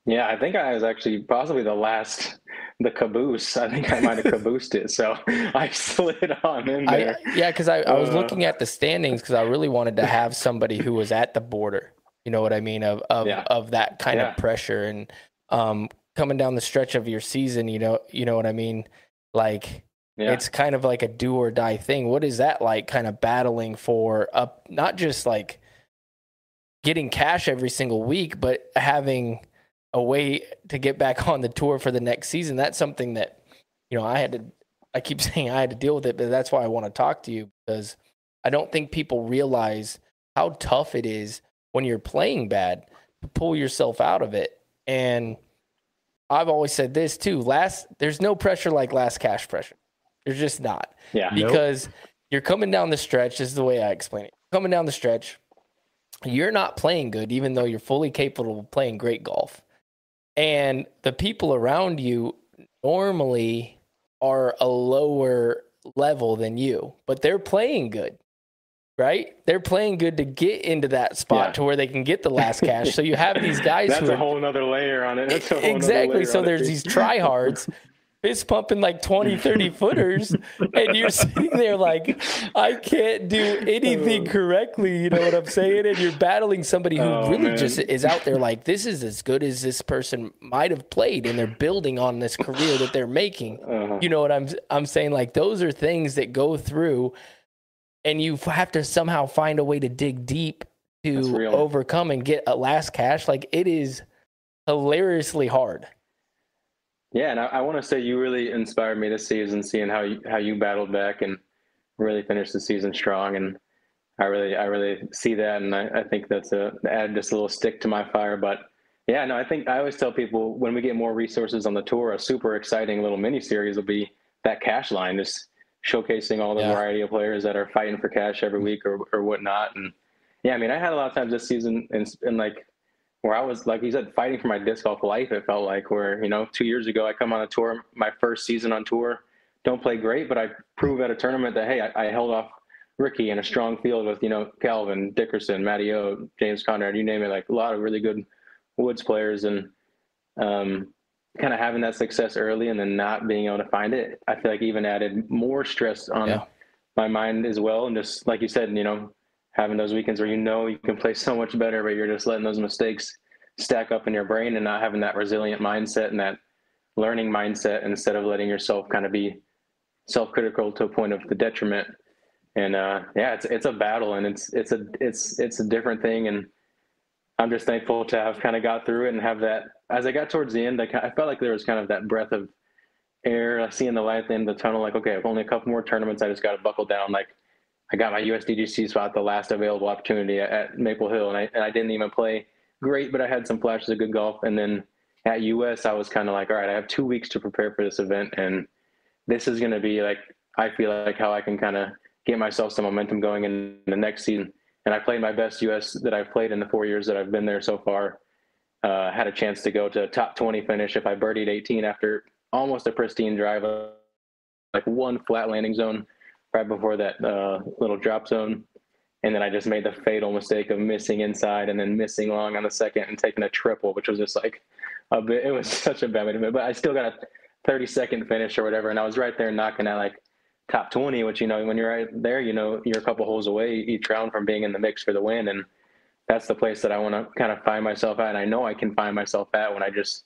Yeah, I think I was actually possibly the last, the caboose. I think I might have caboosed it, so I slid on in there. I, yeah, because I, I was uh, looking at the standings because I really wanted to have somebody who was at the border. You know what I mean? Of of yeah. of that kind yeah. of pressure and um, coming down the stretch of your season. You know, you know what I mean? Like yeah. it's kind of like a do or die thing. What is that like? Kind of battling for up, not just like getting cash every single week, but having a way to get back on the tour for the next season. That's something that you know I had to. I keep saying I had to deal with it, but that's why I want to talk to you because I don't think people realize how tough it is when you're playing bad to pull yourself out of it. And I've always said this too. Last, there's no pressure like last cash pressure. There's just not Yeah. Nope. because you're coming down the stretch. This is the way I explain it. Coming down the stretch, you're not playing good, even though you're fully capable of playing great golf. And the people around you normally are a lower level than you, but they're playing good, right? They're playing good to get into that spot Yeah. to where they can get the last cash. So you have these guys That's who a are whole nother layer on it. That's a whole exactly. So it, there's too. these tryhards fist pumping like 20, 30 footers, and you're sitting there like, I can't do anything correctly. You know what I'm saying? And you're battling somebody who Oh, really man. just is out there like, this is as good as this person might have played, and they're building on this career that they're making. Uh-huh. You know what I'm I'm saying? Like those are things that go through, and you have to somehow find a way to dig deep to overcome and get a last cash. Like it is hilariously hard. Yeah, and I, I want to say you really inspired me this season, seeing how you how you battled back and really finished the season strong. And I really I really see that, and I, I think that's a add just a little stick to my fire. But yeah, no, I think I always tell people when we get more resources on the tour, a super exciting little mini series will be that cash line, just showcasing all the Yeah. variety of players that are fighting for cash every week or or whatnot. And yeah, I mean, I had a lot of times this season, and, and like where I was, like you said, fighting for my disc golf life. It felt like where you know, two years ago, I come on a tour, my first season on tour, don't play great, but I prove at a tournament that hey, I, I held off Ricky in a strong field with you know Calvin Dickerson, Matty O, James Conrad, you name it, like a lot of really good Woods players, and um, kind of having that success early and then not being able to find it, I feel like even added more stress on Yeah. my mind as well. And just like you said, you know, having those weekends where you know you can play so much better, but you're just letting those mistakes stack up in your brain and not having that resilient mindset and that learning mindset instead of letting yourself kind of be self-critical to a point of the detriment. And uh, yeah, it's it's a battle and it's it's a it's it's a different thing. And I'm just thankful to have kind of got through it and have that. As I got towards the end, I, I felt like there was kind of that breath of air, seeing the light at the end of the tunnel. Like, okay, I've only a couple more tournaments. I just got to buckle down. Like, I got my USDGC spot, the last available opportunity at, Maple Hill, and I and I didn't even play great, but I had some flashes of good golf. And then at US, I was kind of like, all right, I have two weeks to prepare for this event, and this is going to be like I feel like how I can kind of get myself some momentum going in the next season. And I played my best US that I've played in the four years that I've been there so far. Uh, had a chance to go to top 20 finish if I birdied 18 after almost a pristine drive, like one flat landing zone right before that uh, little drop zone. And then I just made the fatal mistake of missing inside and then missing long on the second and taking a triple, which was just like a bit, it was such a bad way. But I still got a 30 second finish or whatever. And I was right there knocking at like top 20, which, you know, when you're right there, you know, you're a couple holes away each round from being in the mix for the win. And that's the place that I want to kind of find myself at. And I know I can find myself at when I just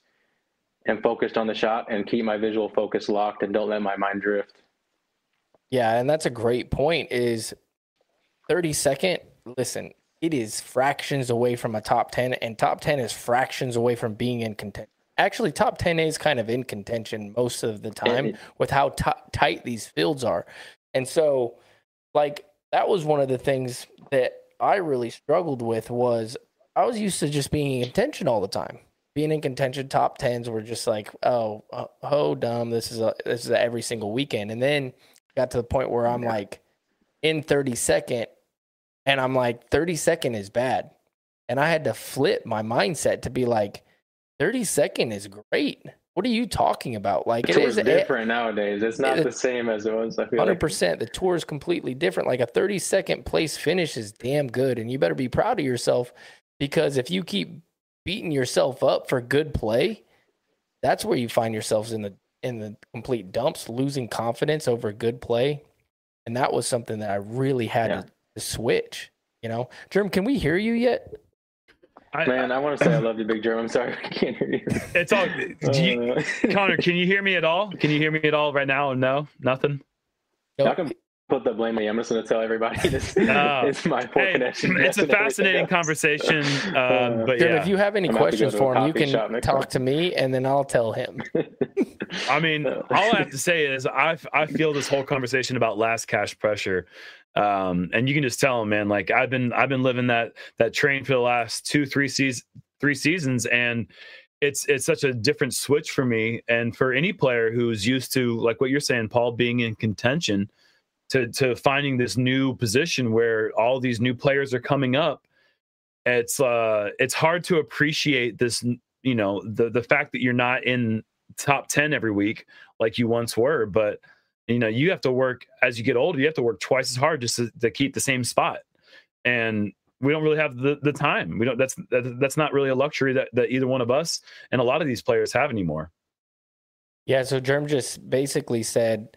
am focused on the shot and keep my visual focus locked and don't let my mind drift. Yeah, and that's a great point. Is 30 second, listen, it is fractions away from a top 10, and top 10 is fractions away from being in contention. Actually, top 10 is kind of in contention most of the time it- with how t- tight these fields are. And so, like, that was one of the things that I really struggled with was I was used to just being in contention all the time. Being in contention, top tens were just like, oh, uh, oh, dumb. This is a, this is a every single weekend. And then got to the point where I'm like in 30 second and I'm like 30 second is bad. And I had to flip my mindset to be like 30 second is great. What are you talking about? Like The it is different nowadays. It's not it- the same as it was. Hundred like. percent. The tour is completely different. Like a thirty second place finish is damn good, and you better be proud of yourself because if you keep beating yourself up for good play, that's where you find yourselves in the in the complete dumps, losing confidence over good play, and that was something that I really had Yeah. to, to switch. You know, Jerm, can we hear you yet? I, Man, I want to say I love you, Big Jerm. I'm sorry I can't hear you. it's all. Do you, Uh, Connor, can you hear me at all? Can you hear me at all right now? No, nothing. I can put the blame on you. I'm just going to tell everybody this No. it's my poor Hey, connection. it's a Yes, and everything fascinating else. conversation, um, but Jerm, yeah, if you have any I'm gonna have to go questions for him, you can talk time. to me, and then I'll tell him. I mean, all I have to say is I I feel this whole conversation about last cash pressure, um, and you can just tell him, man. Like I've been I've been living that that train for the last two three seasons three seasons, and it's it's such a different switch for me and for any player who's used to like what you're saying paul being in contention to to finding this new position where all these new players are coming up it's uh it's hard to appreciate this you know the the fact that you're not in top 10 every week like you once were but you know you have to work as you get older you have to work twice as hard just to, to keep the same spot. And we don't really have the, the time. We don't that's that, that's not really a luxury that, that either one of us and a lot of these players have anymore. Yeah so Jerm just basically said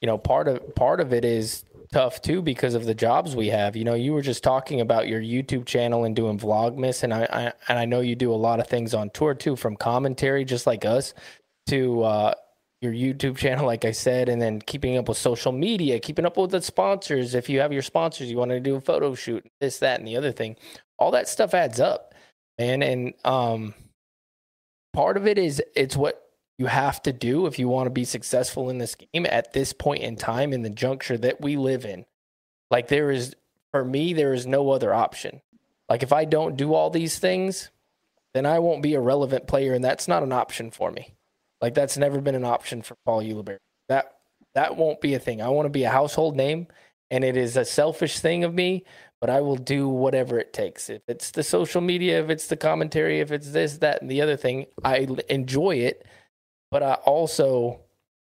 you know part of part of it is tough too because of the jobs we have. You know, you were just talking about your YouTube channel and doing Vlogmas, and I, I and I know you do a lot of things on tour too, from commentary, just like us, to uh, your YouTube channel, like I said, and then keeping up with social media, keeping up with the sponsors. If you have your sponsors, you want to do a photo shoot, this, that, and the other thing. All that stuff adds up, man. And um, part of it is it's what you have to do if you want to be successful in this game at this point in time in the juncture that we live in. Like there is for me there is no other option. Like if I don't do all these things, then I won't be a relevant player and that's not an option for me. Like that's never been an option for Paul Ulibarri. That that won't be a thing. I want to be a household name and it is a selfish thing of me, but I will do whatever it takes. If it's the social media, if it's the commentary, if it's this, that, and the other thing, I enjoy it but I also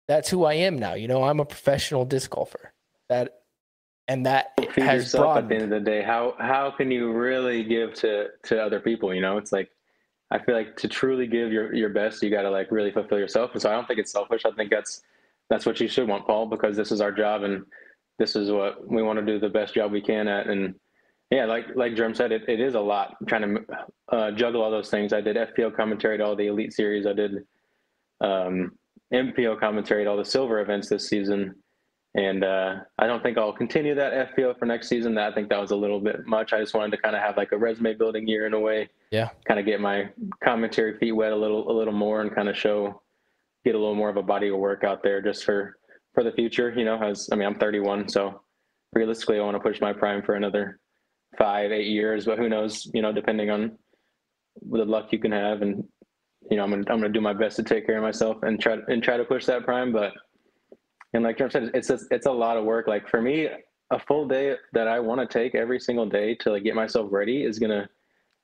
that's who I am now. You know, I'm a professional disc golfer. That and that Feed has yourself broadened. at the end of the day. How how can you really give to to other people? You know, it's like I feel like to truly give your your best, you got to like really fulfill yourself. And so I don't think it's selfish. I think that's that's what you should want, Paul, because this is our job and this is what we want to do the best job we can at. And yeah, like like Jerm said, it, it is a lot I'm trying to uh, juggle all those things. I did FPO commentary to all the elite series. I did um, MPO commentary at all the silver events this season. And uh, I don't think I'll continue that FPO for next season. I think that was a little bit much. I just wanted to kind of have like a resume building year in a way. Yeah. Kind of get my commentary feet wet a little, a little more, and kind of show, get a little more of a body of work out there just for for the future. You know, as I mean, I'm 31, so realistically, I want to push my prime for another five, eight years. But who knows? You know, depending on the luck you can have and you know, I'm gonna I'm gonna do my best to take care of myself and try and try to push that prime. But and like Trump said, it's a, it's a lot of work. Like for me, a full day that I want to take every single day to like get myself ready is gonna.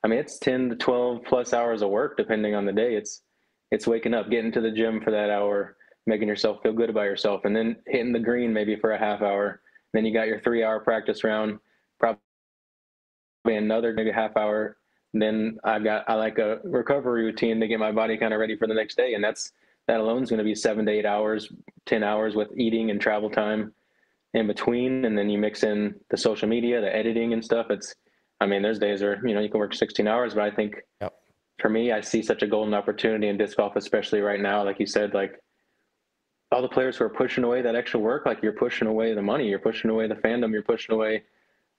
I mean, it's ten to twelve plus hours of work depending on the day. It's it's waking up, getting to the gym for that hour, making yourself feel good about yourself, and then hitting the green maybe for a half hour. Then you got your three hour practice round, probably another maybe half hour then I've got I like a recovery routine to get my body kind of ready for the next day, and that's that alone is going to be seven to eight hours, ten hours with eating and travel time in between, and then you mix in the social media, the editing and stuff. It's I mean, there's days where you know you can work 16 hours, but I think yep. for me, I see such a golden opportunity in disc golf, especially right now. Like you said, like all the players who are pushing away that extra work, like you're pushing away the money, you're pushing away the fandom, you're pushing away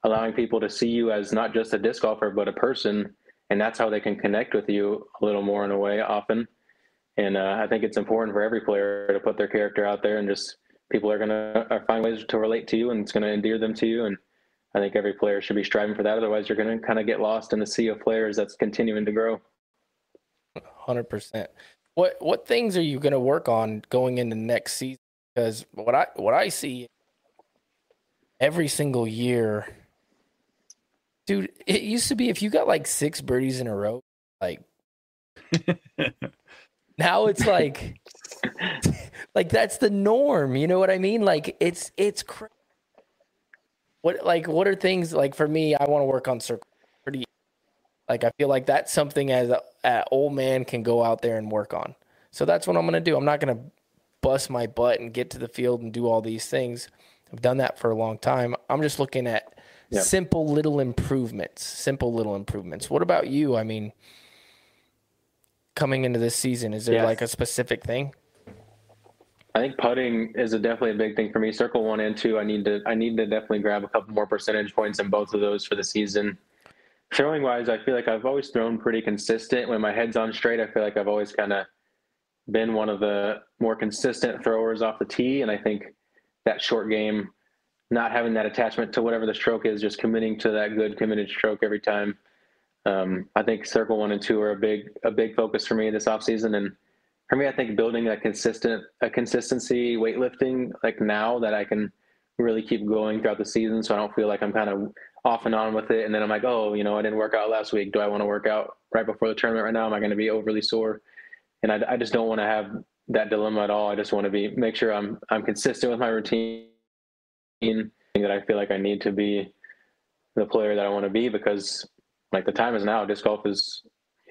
allowing people to see you as not just a disc golfer, but a person and that's how they can connect with you a little more in a way often. And uh, I think it's important for every player to put their character out there, and just people are gonna uh, find ways to relate to you, and it's gonna endear them to you. And I think every player should be striving for that. Otherwise, you're gonna kind of get lost in the sea of players that's continuing to grow. Hundred percent. What what things are you gonna work on going into next season? Because what I what I see every single year Dude, it used to be if you got like six birdies in a row, like now it's like like that's the norm, you know what I mean? Like it's it's crazy. What like what are things like for me, I want to work on circle pretty like I feel like that's something as a, a old man can go out there and work on. So that's what I'm going to do. I'm not going to bust my butt and get to the field and do all these things. I've done that for a long time. I'm just looking at yeah. simple little improvements. Simple little improvements. What about you? I mean, coming into this season, is there yes. like a specific thing? I think putting is a definitely a big thing for me. Circle one and two, I need to I need to definitely grab a couple more percentage points in both of those for the season. Throwing wise, I feel like I've always thrown pretty consistent. When my head's on straight, I feel like I've always kind of been one of the more consistent throwers off the tee, and I think that short game not having that attachment to whatever the stroke is, just committing to that good committed stroke every time. Um, I think circle one and two are a big a big focus for me this off season, and for me, I think building a consistent a consistency weightlifting like now that I can really keep going throughout the season, so I don't feel like I'm kind of off and on with it, and then I'm like, oh, you know, I didn't work out last week. Do I want to work out right before the tournament right now? Am I going to be overly sore? And I, I just don't want to have that dilemma at all. I just want to be make sure I'm I'm consistent with my routine that I feel like I need to be the player that I want to be because like the time is now. Disc golf is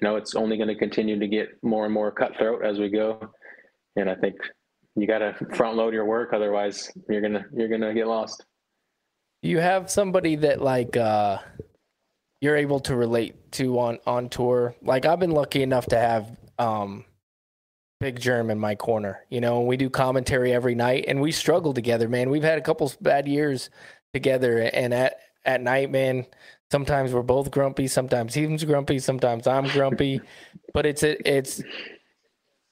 you know it's only going to continue to get more and more cutthroat as we go, and I think you got to front load your work otherwise you're gonna you're gonna get lost. You have somebody that like uh you're able to relate to on on tour. Like I've been lucky enough to have um Big Jerm in my corner. You know, we do commentary every night and we struggle together, man. We've had a couple bad years together and at at night, man, sometimes we're both grumpy, sometimes he's grumpy, sometimes I'm grumpy, but it's it's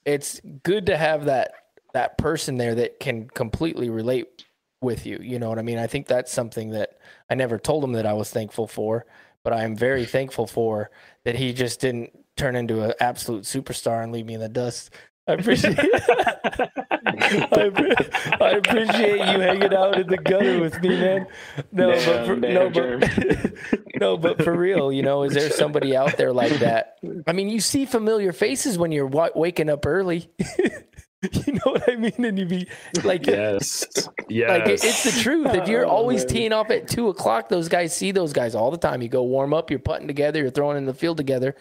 it's good to have that that person there that can completely relate with you. You know what I mean? I think that's something that I never told him that I was thankful for, but I am very thankful for that he just didn't turn into an absolute superstar and leave me in the dust I appreciate I, I, appreciate you hanging out in the gutter with me, man. No, damn, but for, no, but no, but for real, you know, is there somebody out there like that? I mean, you see familiar faces when you're w- waking up early. you know what I mean? And you be like, yes, yes. Like it, it's the truth. If you're oh, always teeing off at two o'clock, those guys see those guys all the time. You go warm up, you're putting together, you're throwing in the field together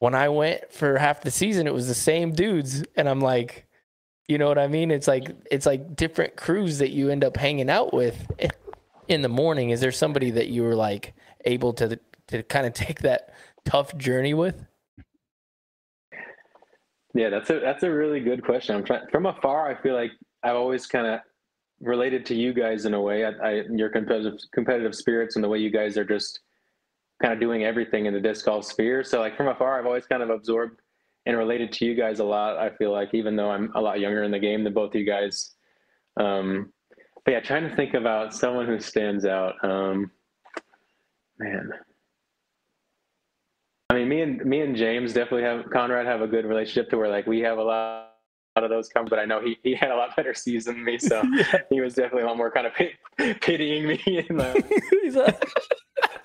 when I went for half the season, it was the same dudes, and I'm like, you know what I mean? It's like it's like different crews that you end up hanging out with in the morning. Is there somebody that you were like able to to kind of take that tough journey with? Yeah, that's a that's a really good question. I'm trying from afar. I feel like I've always kind of related to you guys in a way. I, I, your competitive competitive spirits and the way you guys are just kind of doing everything in the disc golf sphere. So like from afar, I've always kind of absorbed and related to you guys a lot. I feel like even though I'm a lot younger in the game than both of you guys. Um, but yeah, trying to think about someone who stands out. Um, man, I mean, me and me and James definitely have Conrad have a good relationship to where like we have a lot. of those come, but I know he, he had a lot better season than me, so yeah. he was definitely a lot more kind of pitying me. And,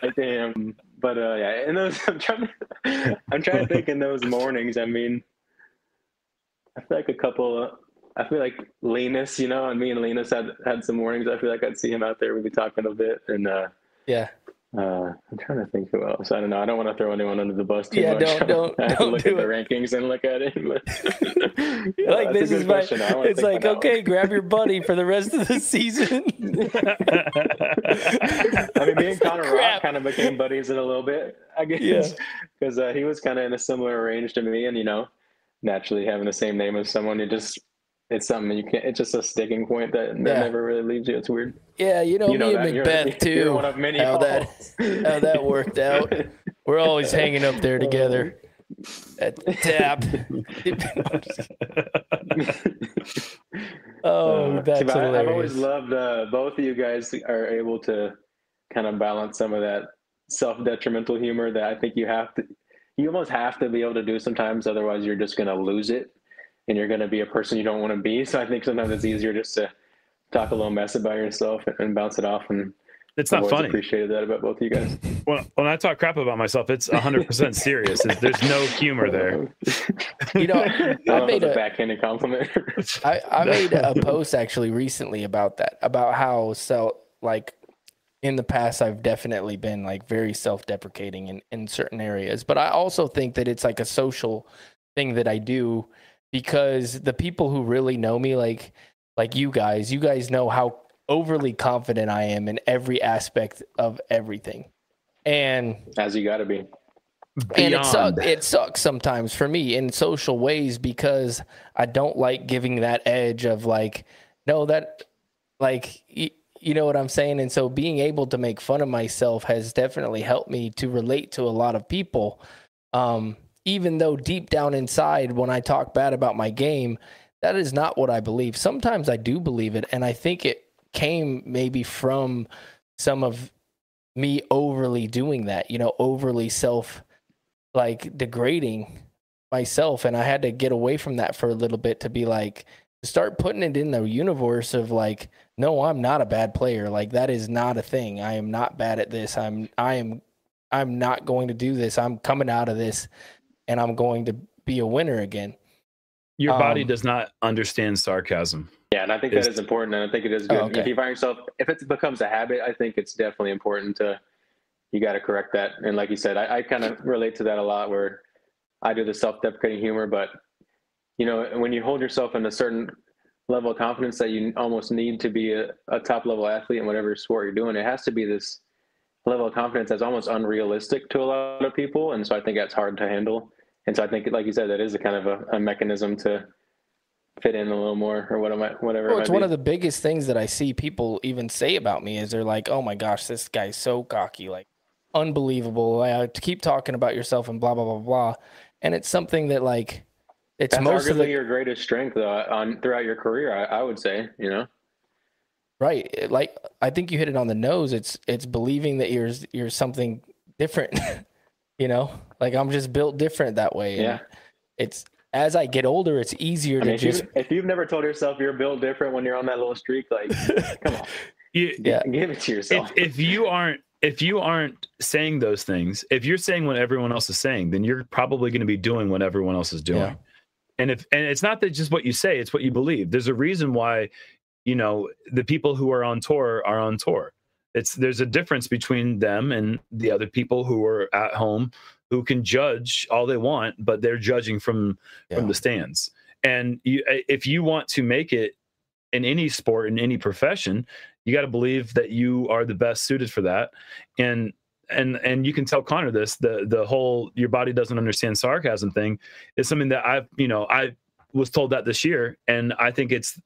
uh, damn. But uh, yeah, and those I'm trying to I'm trying to think in those mornings. I mean, I feel like a couple. I feel like Linus, you know, and me and Linus had had some mornings. I feel like I'd see him out there. We'd be talking a bit, and uh, yeah. Uh, I'm trying to think who else. I don't know. I don't want to throw anyone under the bus too yeah, much. Don't, don't, I have don't to look do at it. the rankings and look at it. But, like this is my. It's like okay, grab your buddy for the rest of the season. I mean, me and Connor Rock kind of became buddies in a little bit, I guess, because yeah. uh, he was kind of in a similar range to me, and you know, naturally having the same name as someone, it just it's something you can't. It's just a sticking point that, that yeah. never really leaves you. It's weird. Yeah, you know, you know me and McBeth you're, too. You're one of many how that how that worked out. We're always hanging up there together at the tap. oh, that's See, hilarious. I've always loved uh, both of you guys are able to kind of balance some of that self-detrimental humor that I think you have to. You almost have to be able to do sometimes, otherwise you're just going to lose it and you're going to be a person you don't want to be. So I think sometimes it's easier just to talk a little mess about yourself and bounce it off. And it's not funny. Appreciated that about both of you guys. When, when I talk crap about myself, it's 100 percent serious. There's no humor there. You know, I, I made a backhanded compliment. I, I made a post actually recently about that, about how so like in the past I've definitely been like very self-deprecating in in certain areas, but I also think that it's like a social thing that I do because the people who really know me, like like you guys, you guys know how overly confident I am in every aspect of everything. And as you got to be. And it sucks. It sucks sometimes for me in social ways because I don't like giving that edge of like, no, that like you, you know what I'm saying. And so being able to make fun of myself has definitely helped me to relate to a lot of people. Um, even though deep down inside, when I talk bad about my game, that is not what I believe. Sometimes I do believe it, and I think it came maybe from some of me overly doing that, you know, overly self like degrading myself. And I had to get away from that for a little bit to be like start putting it in the universe of like no I'm not a bad player. Like that is not a thing. I am not bad at this. I'm I am I'm not going to do this. I'm coming out of this and I'm going to be a winner again Your body Um, does not understand sarcasm. Yeah, and I think Is- that is important, and I think it is good. Oh, okay. If you find yourself, if it becomes a habit, I think it's definitely important to you got to correct that. And like you said, I, I kind of relate to that a lot, where I do the self-deprecating humor, but you know, when you hold yourself in a certain level of confidence that you almost need to be a, a top-level athlete in whatever sport you're doing, it has to be this level of confidence that's almost unrealistic to a lot of people, and so I think that's hard to handle. And so I think, like you said, that is a kind of a, a mechanism to fit in a little more, or what am I, whatever. Well, it's might one be. of the biggest things that I see people even say about me is they're like, "Oh my gosh, this guy's so cocky, like unbelievable." I to keep talking about yourself and blah blah blah blah, and it's something that like it's That's most arguably the your greatest strength, though, on throughout your career. I, I would say, you know, right. Like I think you hit it on the nose. It's it's believing that you're you're something different. you know, like I'm just built different that way. and Yeah. It's as I get older, it's easier I to mean, if, just you, if you've never told yourself you're built different when you're on that little streak, like, come on, You, Yeah. give it to yourself. if, if you aren't if you aren't saying those things if you're saying what everyone else is saying then you're probably going to be doing what everyone else is doing Yeah. and if and it's not that just what you say it's what you believe there's a reason why you know the people who are on tour are on tour it's there's a difference between them and the other people who are at home who can judge all they want but they're judging from from the stands. And you if you want to make it in any sport in any profession you got to believe that you are the best suited for that. And and and you can tell connor this the the whole your body doesn't understand sarcasm thing is something that i've you know i was told that this year and i think it's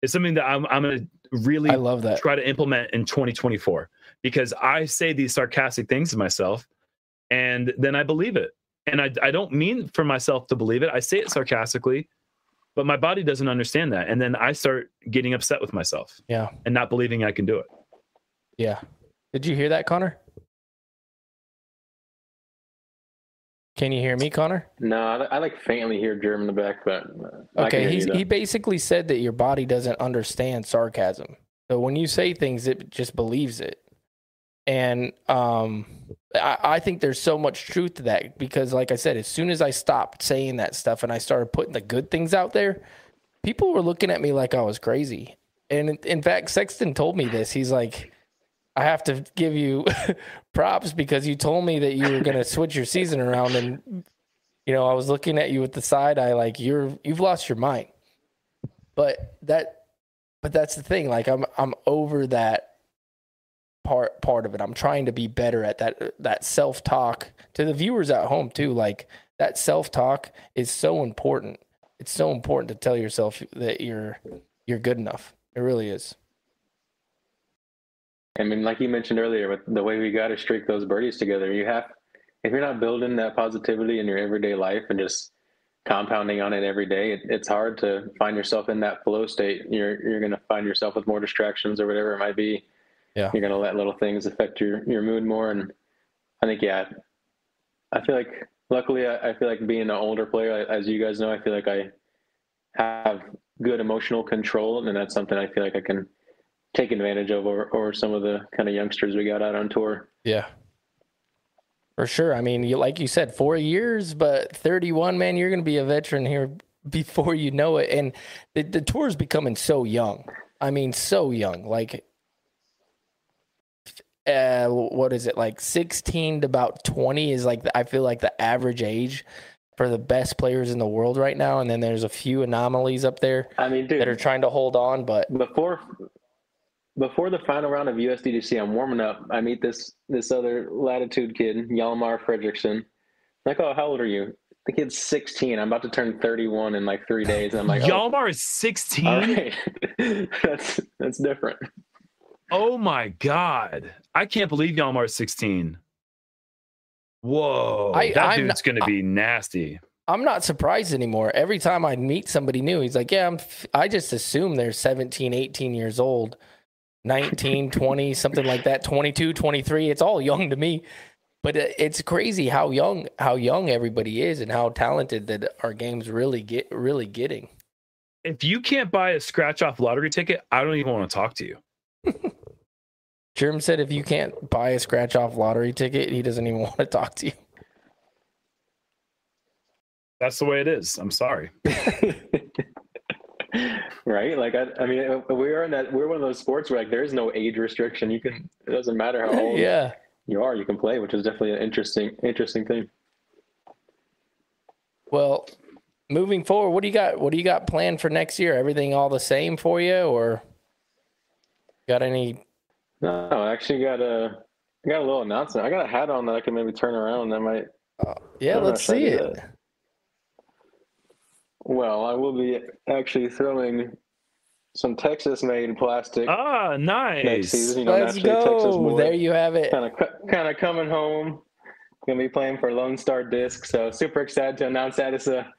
it's something that i'm, I'm going to really I love that. try to implement in 2024 because I say these sarcastic things to myself and then I believe it. And I, I don't mean for myself to believe it. I say it sarcastically, but my body doesn't understand that. And then I start getting upset with myself Yeah. and not believing I can do it. Yeah. Did you hear that, Connor? Can you hear me, Connor? no, I, I like faintly hear Jerm in the back, but Okay, hear he's, you, though. he basically said that your body doesn't understand sarcasm. So when you say things, it just believes it. And um, I, I think there's so much truth to that because, like I said, as soon as I stopped saying that stuff and I started putting the good things out there, people were looking at me like I was crazy. And in fact, Sexton told me this. He's like, I have to give you props because you told me that you were going to switch your season around and you know, I was looking at you with the side eye like you're you've lost your mind. But that but that's the thing, like I'm I'm over that part part of it. I'm trying to be better at that that self-talk to the viewers at home too. Like that self-talk is so important. It's so important to tell yourself that you're you're good enough. It really is. I mean, like you mentioned earlier, with the way we got to streak those birdies together, you have, if you're not building that positivity in your everyday life and just compounding on it every day, it, it's hard to find yourself in that flow state. You're you're going to find yourself with more distractions or whatever it might be. Yeah. You're going to let little things affect your your mood more, and I think yeah, I feel like luckily I, I feel like being an older player, as you guys know, I feel like I have good emotional control, and that's something I feel like I can take advantage of or, over some of the kind of youngsters we got out on tour. Yeah. For sure. I mean, you like you said, four years, but 31, man, you're going to be a veteran here before you know it. And the, the tour is becoming so young. I mean, so young. Like, uh, what is it? Like 16 to about 20 is like, the, I feel like the average age for the best players in the world right now. And then there's a few anomalies up there I mean, dude, that are trying to hold on, but before before the final round of USDGC, I'm warming up. I meet this this other latitude kid, Yalmar Fredrickson. Like, oh, how old are you? The kid's 16. I'm about to turn 31 in like three days. And I'm like, oh, Yalmar is 16. all right. that's that's different. Oh my God. I can't believe Yalmar is 16. Whoa. I- that I'm dude's not- going to be nasty. I'm not surprised anymore. Every time I meet somebody new, he's like, "Yeah, I'm f- I just assume they're 17, 18 years old, 19, 20, something like that, 22, 23. It's all young to me." but uh, it's crazy how young how young everybody is and how talented that our games really get really getting. If you can't buy a scratch off lottery ticket, I don't even want to talk to you. Jerm said if you can't buy a scratch off lottery ticket, he doesn't even want to talk to you. That's the way it is. I'm sorry. right? Like I, I mean, uh, we're in that we're one of those sports where like there is no age restriction. You can it doesn't matter how old yeah. you are, you can play, which is definitely an interesting interesting thing. Well, moving forward, what do you got? What do you got planned for next year? Everything all the same for you, or got any? No, I actually got a I got a little announcement. I got a hat on that I can maybe turn around. That might Yeah, let's see it. did well, I will be actually throwing some Texas made plastic Ah, next season. You know, Let's naturally Texas go. boy. There you have it. kind of kind of coming home. Gonna be playing for Lone Star Disc, so super excited to announce that it's a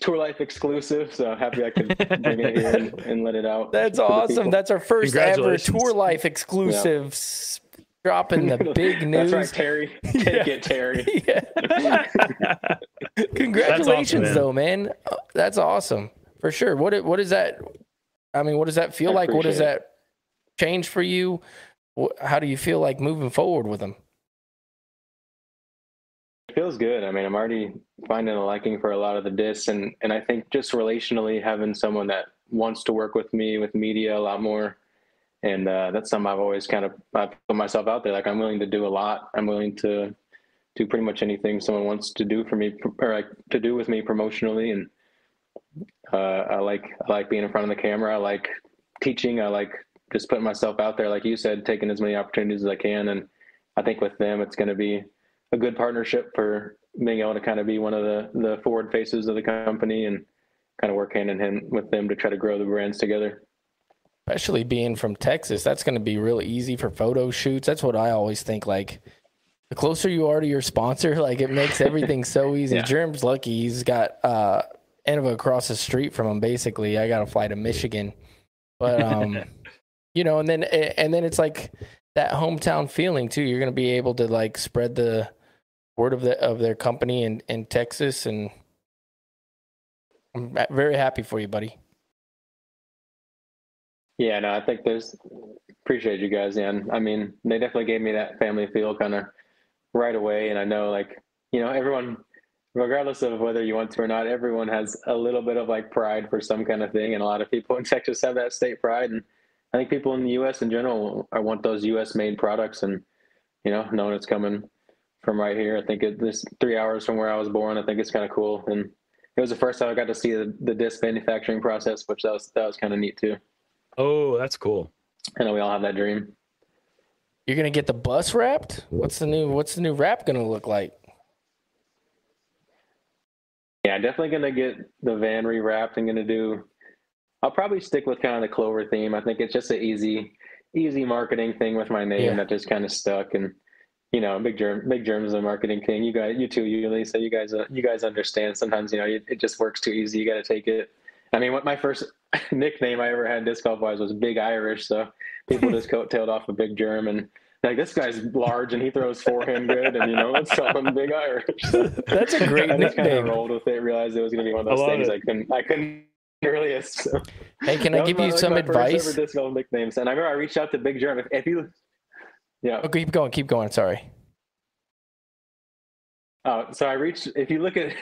Tour Life exclusive. So happy I could bring it here and, and let it out. That's awesome. That's our first ever Tour Life exclusive. s- Dropping the big news. That's right, Terry. Take Yeah. it, Terry. Yeah. Congratulations, man. though, man. Uh, That's awesome for sure. What it- what is that? I mean, what does that feel I like? What does that change for you? How do you feel like moving forward with them? It feels good. I mean, I'm already finding a liking for a lot of the discs, and and I think just relationally having someone that wants to work with me with media a lot more, and uh, that's something I've always kind of I put myself out there. Like I'm willing to do a lot. I'm willing to do pretty much anything someone wants to do for me or to do with me promotionally, and uh, I like I like being in front of the camera. I like teaching. I like just putting myself out there, like you said, taking as many opportunities as I can, and I think with them, it's going to be a good partnership for being able to kind of be one of the the forward faces of the company and kind of work hand in hand with them to try to grow the brands together. Especially being from Texas, that's going to be really easy for photo shoots. That's what I always think. Like, the closer you are to your sponsor, like it makes everything so easy. Yeah. Jerm's lucky; he's got uh, Innova across the street from him. Basically, I got to fly to Michigan, but um, you know, and then and then it's like that hometown feeling too. You're going to be able to like spread the word of the of their company in in Texas, and I'm very happy for you, buddy. Yeah, no, I think there's appreciate you guys, and I mean, they definitely gave me that family feel kind of right away, and I know like you know everyone. Regardless of whether you want to or not, everyone has a little bit of like pride for some kind of thing, and a lot of people in Texas have that state pride. And I think people in the U.S. in general, I want those U.S. made products, and you know, knowing it's coming from right here. I think it, this three hours from where I was born. I think it's kind of cool, and it was the first time I got to see the, the disc manufacturing process, which that was that was kind of neat too. Oh, that's cool. I know we all have that dream. You're gonna get the bus wrapped. What's the new What's the new wrap gonna look like? Yeah, definitely gonna get the van rewrapped. I'm gonna do. I'll probably stick with kind of the Clover theme. I think it's just an easy, easy marketing thing with my name Yeah. that just kind of stuck. And you know, Big Jerm, Big Jerm's, a marketing king. You guys, you too, you Lisa, you guys, uh, you guys understand. Sometimes you know it, it just works too easy. You got to take it. I mean, what my first nickname I ever had disc golf wise was Big Irish. So people just coattailed off a Big Jerm and. Like this guy's large and he throws forehand good, and you know let's call him Big Irish. That's a great I just kind of rolled with it. Realized it was going to be one of those love things it. I couldn't. I couldn't really. So Hey, can I give my- you like some my first advice? Ever disc golf nicknames, and I remember I reached out to Big Jerm. If, if you, yeah. Oh, keep going, keep going. Sorry. Oh, so I reached. If you look at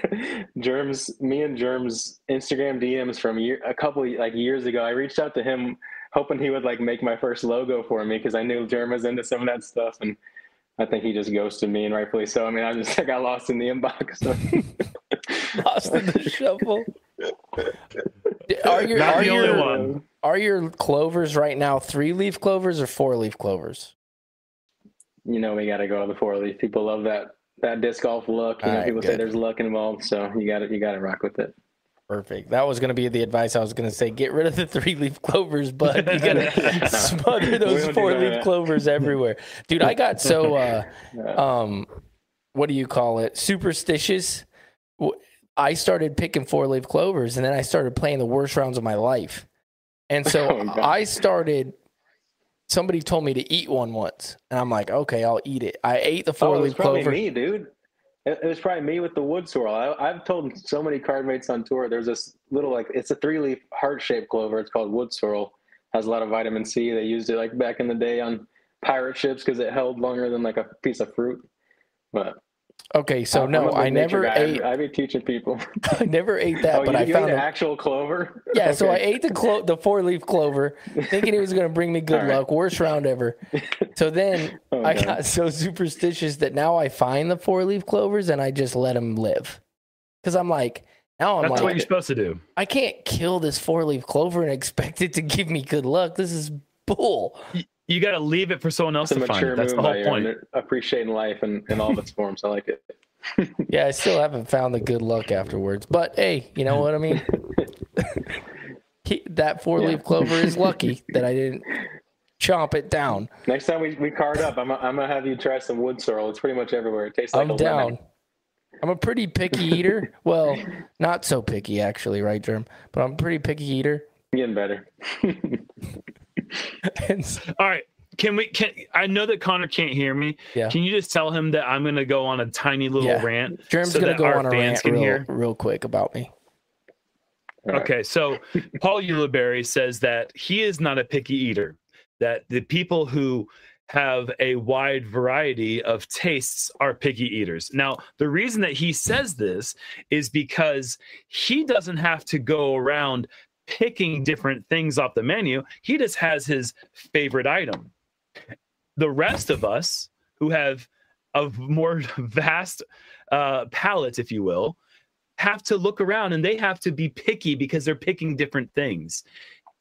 Jerm's, me and Jerm's Instagram DMs from year, a couple like years ago, I reached out to him hoping he would like make my first logo for me because I knew Jerm was into some of that stuff, and I think he just ghosted me, and rightfully so. I mean, I just I got lost in the inbox. So. Lost in the shuffle. Are your Not are the only your one. are your clovers right now three leaf clovers or four leaf clovers? you know we got to go to the four leaf. People love that that disc golf look. You know, Alright, people say there's luck involved, so you got to you got to rock with it. Perfect. That was going to be the advice I was going to say. Get rid of the three leaf clovers, but you got to smother those four leaf clovers everywhere. Dude, I got so, uh, um, what do you call it? Superstitious. I started picking four leaf clovers and then I started playing the worst rounds of my life. And so Oh, I started somebody told me to eat one once, and I'm like, okay, I'll eat it. I ate the four oh, it was leaf probably clover. me, dude. It, it was probably me with the wood sorrel. I, I've told so many card mates on tour. There's this little like it's a three leaf heart shaped clover. It's called wood sorrel. Has a lot of vitamin C. They used it like back in the day on pirate ships because it held longer than like a piece of fruit. But Okay, so uh, I'm- no, I'm a I never guy. ate. I be teaching people. I never ate that, oh, but you, I you found ate an a- actual clover. Yeah, so I ate the clo- the four leaf clover, thinking it was going to bring me good All right. luck. Worst round ever. So then Oh, I God. got so superstitious that now I find the four leaf clovers and I just let them live. Because I'm like, now I'm That's like, what you're supposed to do. I can't kill this four leaf clover and expect it to give me good luck. This is bull. You got to leave it for someone else It's to find it. That's the whole point. and appreciating life in, in all of its forms. I like it. Yeah, I still haven't found the good luck afterwards. But hey, you know what I mean? He, that four leaf Yeah. clover is lucky that I didn't chomp it down. Next time we, we card up, I'm, I'm gonna have you try some wood sorrel. It's pretty much everywhere. It tastes like I'm a down. lemon. I'm a pretty picky eater. Well, not so picky actually, right, Jerm? But I'm a pretty picky eater. Getting better. And so- All right. Can we? Can I know that Connor can't hear me? Yeah. Can you just tell him that I'm going to go on a tiny little Yeah. rant Jerm's so gonna that go on a fans rant can real, hear? real quick about me. All right. Okay, so Paul Ulibarri says that he is not a picky eater. That the people who have a wide variety of tastes are picky eaters. Now, the reason that he says this is because he doesn't have to go around picking different things off the menu. He just has his favorite item. The rest of us who have a more vast uh, palate, if you will, have to look around and they have to be picky because they're picking different things.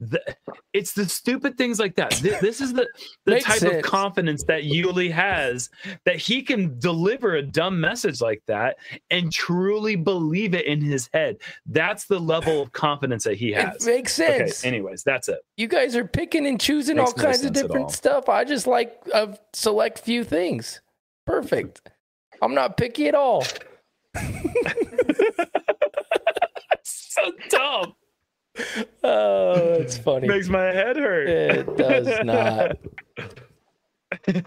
The, it's the stupid things like that. Th- This is the, the type sense. of confidence that Uli has that he can deliver a dumb message like that and truly believe it in his head. That's the level of confidence that he It has. makes Okay, sense. anyways, that's it. you guys are picking and choosing Makes all no kinds of different stuff. I just like a select few things. Perfect. I'm not picky at all. So dumb. Oh, it's funny. Makes my head hurt. It does not. Just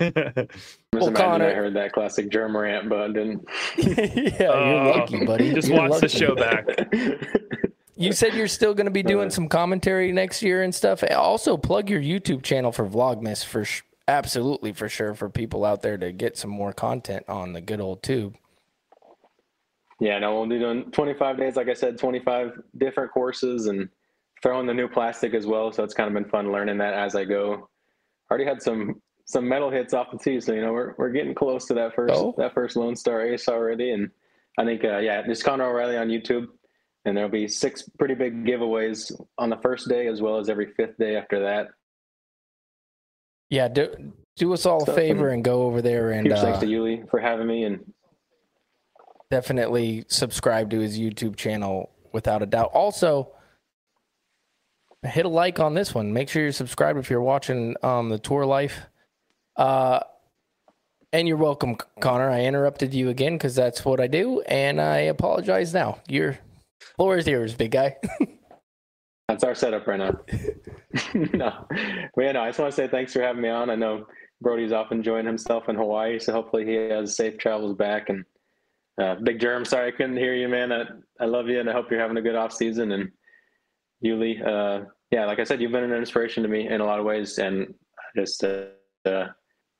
Well, imagine Connor- I heard that classic Jerm rant, but I didn't. yeah, you're Oh, lucky, buddy. Just You're watch the show back. You said you're still going to be doing Uh, some commentary next year and stuff. Also, plug your YouTube channel for Vlogmas for sh- absolutely for sure for people out there to get some more content on the good old tube. Yeah, no, we'll be doing 25 days, like I said, 25 different courses and throwing the new plastic as well. So it's kind of been fun learning that as I go. Already had some some metal hits off the tee, so you know we're we're getting close to that first Oh. that first Lone Star Ace already. And I think uh, yeah, just Connor O'Reilly on YouTube, and there'll be six pretty big giveaways on the first day as well as every fifth day after that. Yeah, do, do us all a favor and go over there and Huge thanks uh, to Uli for having me, and definitely subscribe to his YouTube channel without a doubt. Also, hit a like on this one. Make sure you're subscribed if you're watching um, the tour life. Uh, and you're welcome, Connor. I interrupted you again because that's what I do, and I apologize now. Your floor is yours, big guy. That's our setup right now. no, but yeah, no, I just want to say thanks for having me on. I know Brodie's off enjoying himself in Hawaii, so hopefully he has safe travels back. And uh, Big Jerm, sorry I couldn't hear you, man. I, I love you, and I hope you're having a good off season. And Uli, uh, yeah, like I said, you've been an inspiration to me in a lot of ways, and I just uh, uh,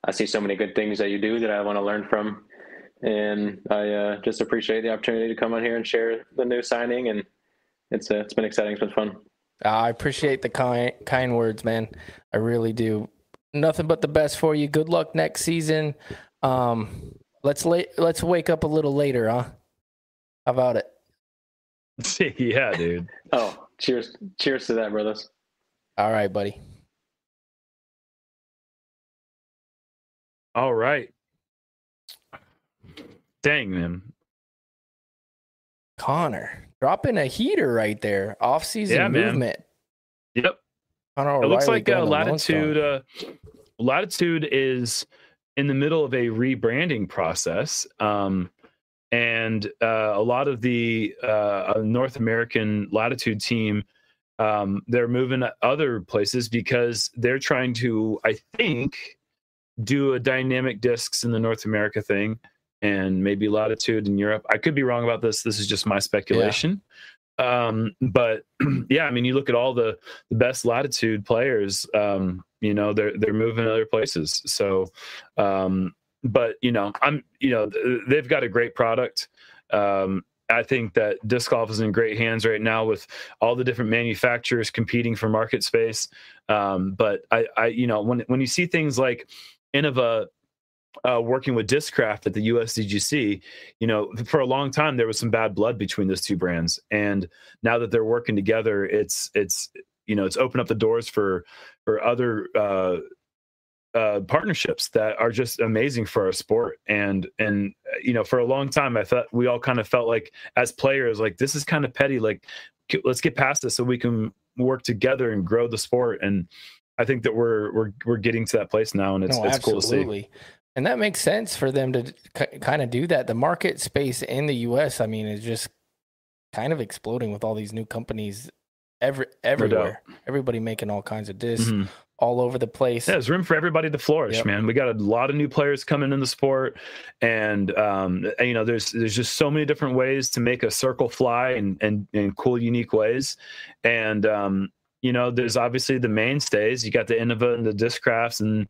I see so many good things that you do that I want to learn from. And I uh, just appreciate the opportunity to come on here and share the new signing, and it's uh, it's been exciting. It's been fun. I appreciate the kind kind words, man. I really do. Nothing but the best for you. Good luck next season. Um, let's la- let's wake up a little later, huh? How about it? yeah, dude. Oh, cheers! Cheers to that, brothers. All right, buddy. All right. Dang, man. Connor dropping a heater right there. Off season Yeah, man. movement. Yep. Connor It looks like uh, going to Lone Star. Latitude. Uh, Latitude is in the middle of a rebranding process, um, and uh, a lot of the uh, North American Latitude team um, they're moving to other places because they're trying to, I think, do a dynamic discs in the North America thing and maybe latitude in Europe. I could be wrong about this. This is just my speculation. Um, but yeah, I mean, you look at all the, the best latitude players, um, you know, they're, they're moving other places. So, um, but you know, I'm, you know, they've got a great product. Um, I think that disc golf is in great hands right now with all the different manufacturers competing for market space. Um, but I, I, you know, when when you see things like Innova uh, working with Discraft at the USDGC, you know, for a long time there was some bad blood between those two brands, and now that they're working together, it's it's you know it's opened up the doors for for other uh, uh, partnerships that are just amazing for our sport. And and you know, for a long time, I thought we all kind of felt like as players, like this is kind of petty. Like let's get past this so we can work together and grow the sport. And I think that we're we're we're getting to that place now, and it's no, it's cool to see. And that makes sense for them to k- kind of do that. The market space in the U.S., I mean, is just kind of exploding with all these new companies every everywhere. Everybody making all kinds of discs. Mm-hmm all over the place. Yeah, there's room for everybody to flourish, yep. man. We got a lot of new players coming in the sport, and um, you know, there's there's just so many different ways to make a circle fly and and in cool, unique ways. And um, you know, there's obviously the mainstays. You got the Innova and the Discrafts, and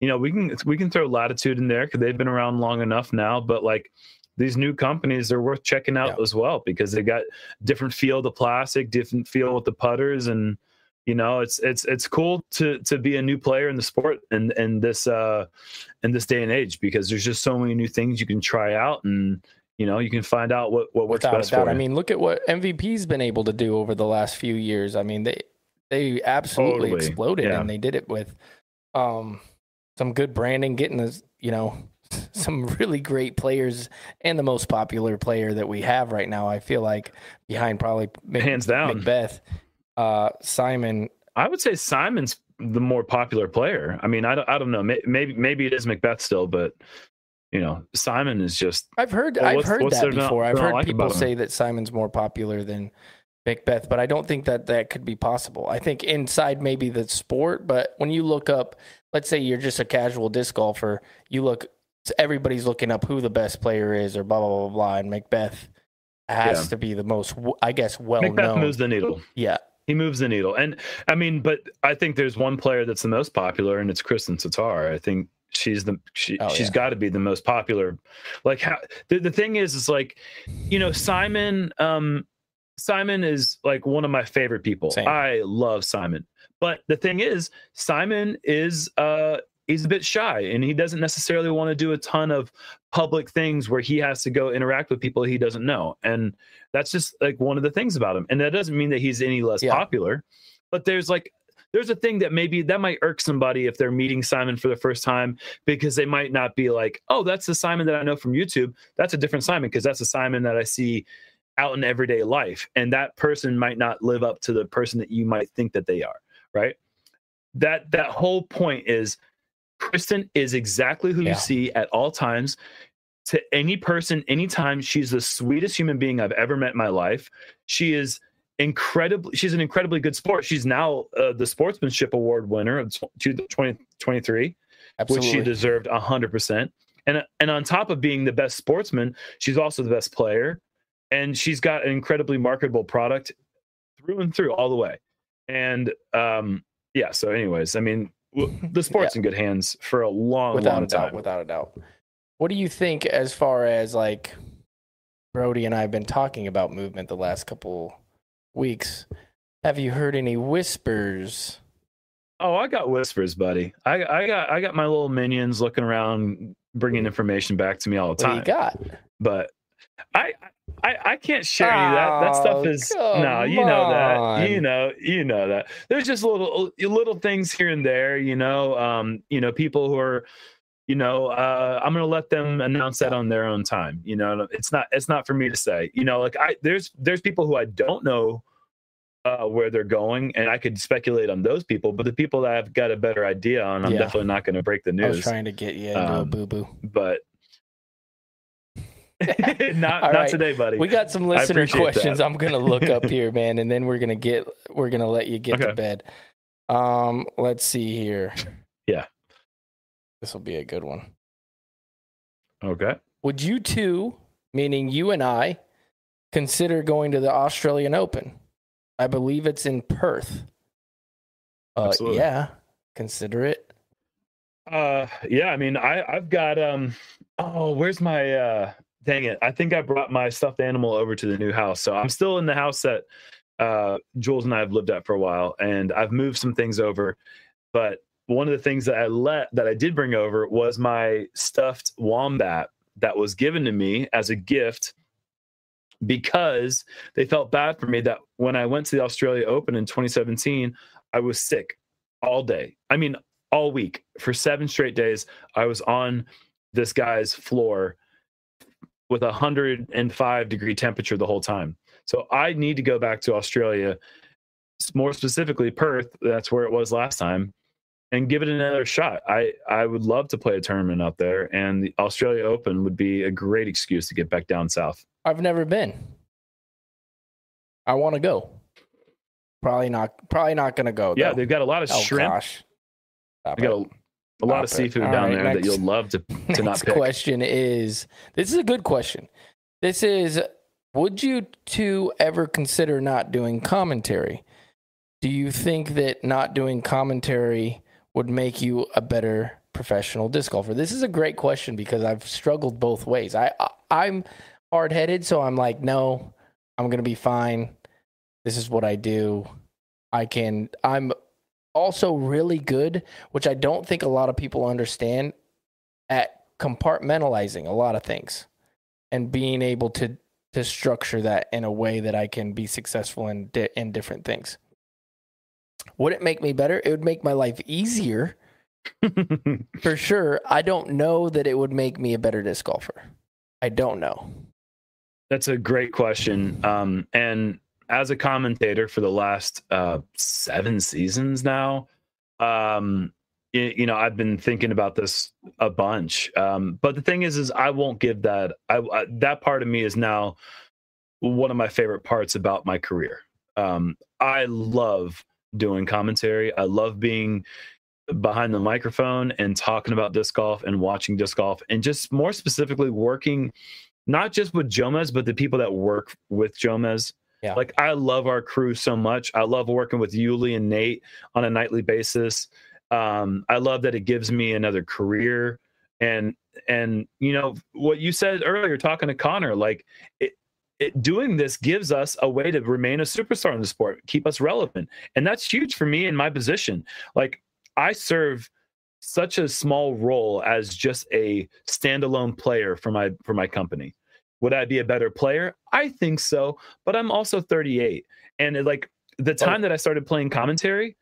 you know, we can we can throw Latitude in there because they've been around long enough now. But like these new companies are worth checking out yeah. as well because they got different feel of the plastic, different feel with the putters, and you know it's it's it's cool to to be a new player in the sport and and this uh in this day and age because there's just so many new things you can try out and you know you can find out what what works Without best for you. I mean, look at what MVP's been able to do over the last few years. I mean, they they absolutely totally. exploded, yeah. and they did it with um some good branding, getting this you know some really great players and the most popular player that we have right now. I feel like behind probably hands down McBeth uh, Simon. I would say Simon's the more popular player. I mean, I don't, I don't know. Maybe maybe it is McBeth still, but you know, Simon is just. I've heard well, I've heard that before. I've heard like people say that Simon's more popular than McBeth, but I don't think that that could be possible. I think inside maybe the sport, but when you look up, let's say you're just a casual disc golfer, you look, everybody's looking up who the best player is or blah blah blah blah, blah and McBeth has yeah. to be the most, I guess, well McBeth known. moves the needle. Yeah, he moves the needle. And I mean, but I think there's one player that's the most popular, and it's Kristin Tattar. I think she's the she, oh, she's yeah. got to be the most popular. Like how the, the thing is, is like, you know, Simon. Um, Simon is like one of my favorite people. Same. I love Simon. But the thing is, Simon is uh he's a bit shy and he doesn't necessarily want to do a ton of public things where he has to go interact with people he doesn't know. And that's just like one of the things about him. And that doesn't mean that he's any less yeah. popular, but there's like there's a thing that maybe that might irk somebody if they're meeting Simon for the first time because they might not be like, "Oh, that's the Simon that I know from YouTube." That's a different Simon because that's a Simon that I see out in everyday life and that person might not live up to the person that you might think that they are, right? That that whole point is Kristin is exactly who yeah. you see at all times to any person, anytime. She's the sweetest human being I've ever met in my life. She is incredibly, she's an incredibly good sport. She's now uh, the sportsmanship award winner of 2023, which she deserved 100%. And, and on top of being the best sportsman, she's also the best player. And she's got an incredibly marketable product through and through all the way. And um, yeah, so, anyways, I mean, the sport's yeah. in good hands for a long, without long a doubt, time. Without a doubt. What do you think as far as like Brodie and I have been talking about movement the last couple weeks? Have you heard any whispers? Oh, I got whispers, buddy. I I got I got my little minions looking around, bringing information back to me all the time. What you got? But I I, I can't share oh, you that. That stuff is no, you know on. that. You know, you know that. There's just little little things here and there, you know. Um, you know, people who are, you know, uh, I'm gonna let them announce that on their own time. You know, it's not it's not for me to say. You know, like I there's there's people who I don't know uh, where they're going, and I could speculate on those people. But the people that I've got a better idea on, I'm yeah. definitely not going to break the news. I was trying to get you into um, a boo boo, but not All not right. today, buddy. We got some listener questions that. I'm gonna look up here, man, and then we're gonna get we're gonna let you get to bed. Um, let's see here. Yeah. This will be a good one. okay. Would you two, meaning you and I, consider going to the Australian Open? I believe it's in Perth. Uh, Absolutely. yeah, consider it. Uh, yeah. I mean, I I've got um. Oh, where's my uh? Dang it! I think I brought my stuffed animal over to the new house, so I'm still in the house that uh Jules and I have lived at for a while, and I've moved some things over. But one of the things that I let that I did bring over was my stuffed wombat that was given to me as a gift because they felt bad for me that when I went to the Australia Open in 2017, I was sick all day. I mean, all week for seven straight days. I was on this guy's floor with a 105 degree temperature the whole time. So I need to go back to Australia, more specifically Perth. That's where it was last time, and give it another shot. I I would love to play a tournament out there, and the Australia Open would be a great excuse to get back down south. I've never been. I want to go. Probably not. Probably not gonna go. Yeah, though. they've got a lot of Oh shrimp. gosh. Stop They got a, a lot of seafood All down right, there next. that you'll love to to not pick. question is this is a good question. This is would you two ever consider not doing commentary? Do you think that not doing commentary would make you a better professional disc golfer? This is a great question because I've struggled both ways. I, I I'm hard-headed so I'm like no, I'm going to be fine. This is what I do. I can I'm also really good, which I don't think a lot of people understand at compartmentalizing a lot of things and being able to to structure that in a way that I can be successful in di- in different things. Would it make me better? It would make my life easier for sure. I don't know that it would make me a better disc golfer. I don't know. That's a great question. Um, and as a commentator for the last uh, seven seasons now, um, y- you know, I've been thinking about this a bunch. Um, but the thing is, is I won't give that. I, I that part of me is now one of my favorite parts about my career. Um, I love doing commentary. I love being behind the microphone and talking about disc golf and watching disc golf and just more specifically working not just with Jomez, but the people that work with Jomez. Yeah. Like I love our crew so much. I love working with Uli and Nate on a nightly basis. Um, I love that it gives me another career. And and you know what you said earlier, talking to Connor, like it, it doing this gives us a way to remain a superstar in the sport, keep us relevant, and that's huge for me in my position. Like I serve such a small role as just a standalone player for my for my company. Would I be a better player? I think so, but I'm also 38. And it, like the time that I started playing commentary,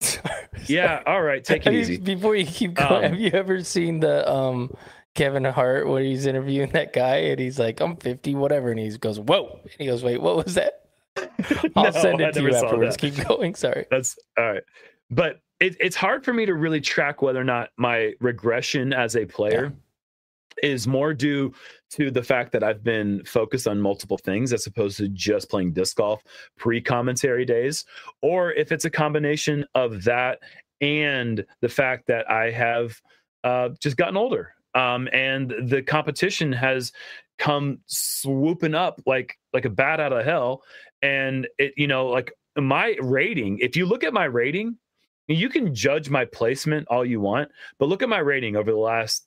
yeah, all right, take it you- easy. Before you keep going, Um, have you ever seen the um Kevin Hart where he's interviewing that guy and he's like, I'm 50, whatever. And he goes, Whoa. And he goes, Wait, what was that? I'll No, send I it to you afterwards. that. Keep going. Sorry. That's all right. But it, it's hard for me to really track whether or not my regression as a player is more due to the fact that I've been focused on multiple things as opposed to just playing disc golf pre commentary days, or if it's a combination of that and the fact that I have uh, just gotten older. Um, and the competition has come swooping up like like a bat out of hell and it you know like my rating if you look at my rating you can judge my placement all you want but look at my rating over the last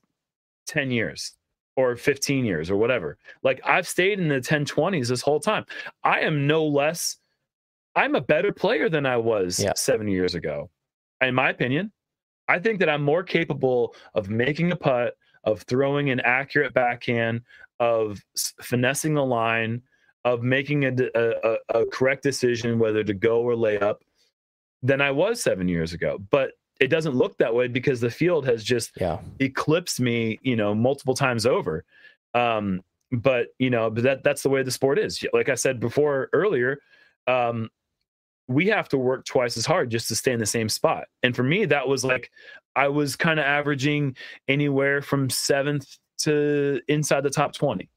10 years or 15 years or whatever like i've stayed in the 1020s this whole time i am no less i'm a better player than i was Yeah. seven years ago in my opinion i think that i'm more capable of making a putt of throwing an accurate backhand of finessing the line of making a a correct decision whether to go or lay up than I was seven years ago. But it doesn't look that way because the field has just Yeah. eclipsed me, you know, multiple times over. Um, but you know, but that that's the way the sport is. Like I said before earlier, um, we have to work twice as hard just to stay in the same spot. And for me, that was like I was kind of averaging anywhere from seventh to inside the top 20.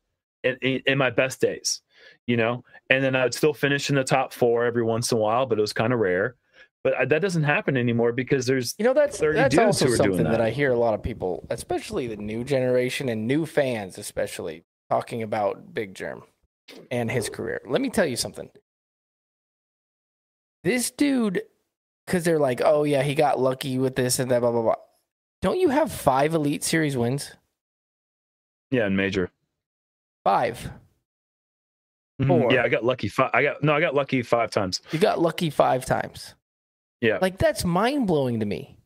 in, in, in my best days, you know, and then I'd still finish in the top four every once in a while, but it was kind of rare. But I, that doesn't happen anymore because there's You know, that's that's also something that. that. I hear a lot of people, especially the new generation and new fans, especially talking about Big Jerm and his career. Let me tell you something. This dude, because they're like, oh yeah, he got lucky with this and that, blah blah blah. Don't you have five Elite Series wins? yeah, in major. 5 Mhm. Four. Yeah, I got lucky. Five, I got no, I got lucky five times. You got lucky five times. Yeah. Like that's mind blowing to me.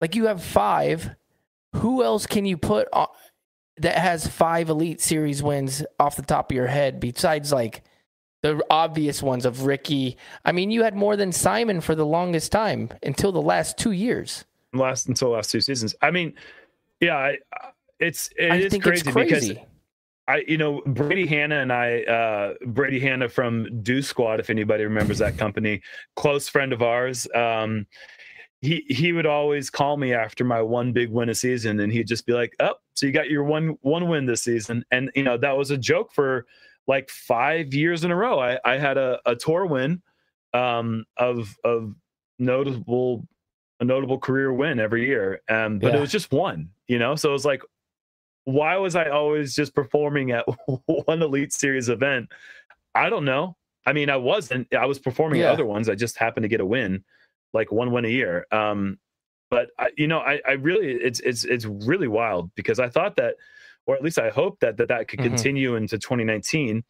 Like you have five. Who else can you put on, that has five Elite Series wins off the top of your head besides like the obvious ones of Ricky? I mean, you had more than Simon for the longest time until the last two years. Last until the last two seasons. I mean, yeah, I, it's it I is think crazy, it's crazy. because I, you know, Brady Hanna and I, uh, Brady Hanna from Do Squad, if anybody remembers that company, close friend of ours. Um, he he would always call me after my one big win a season, and he'd just be like, oh, so you got your one one win this season," and you know that was a joke for like five years in a row. I I had a, a tour win, um, of of notable a notable career win every year, um, but Yeah. it was just one, you know. So it was like why was I always just performing at one Elite Series event? I don't know. I mean, I wasn't. I was performing Yeah. at other ones. I just happened to get a win, like one win a year. Um, but I, you know, I, I really, it's it's it's really wild because I thought that, or at least I hope that that that could Mhm. continue into 2019,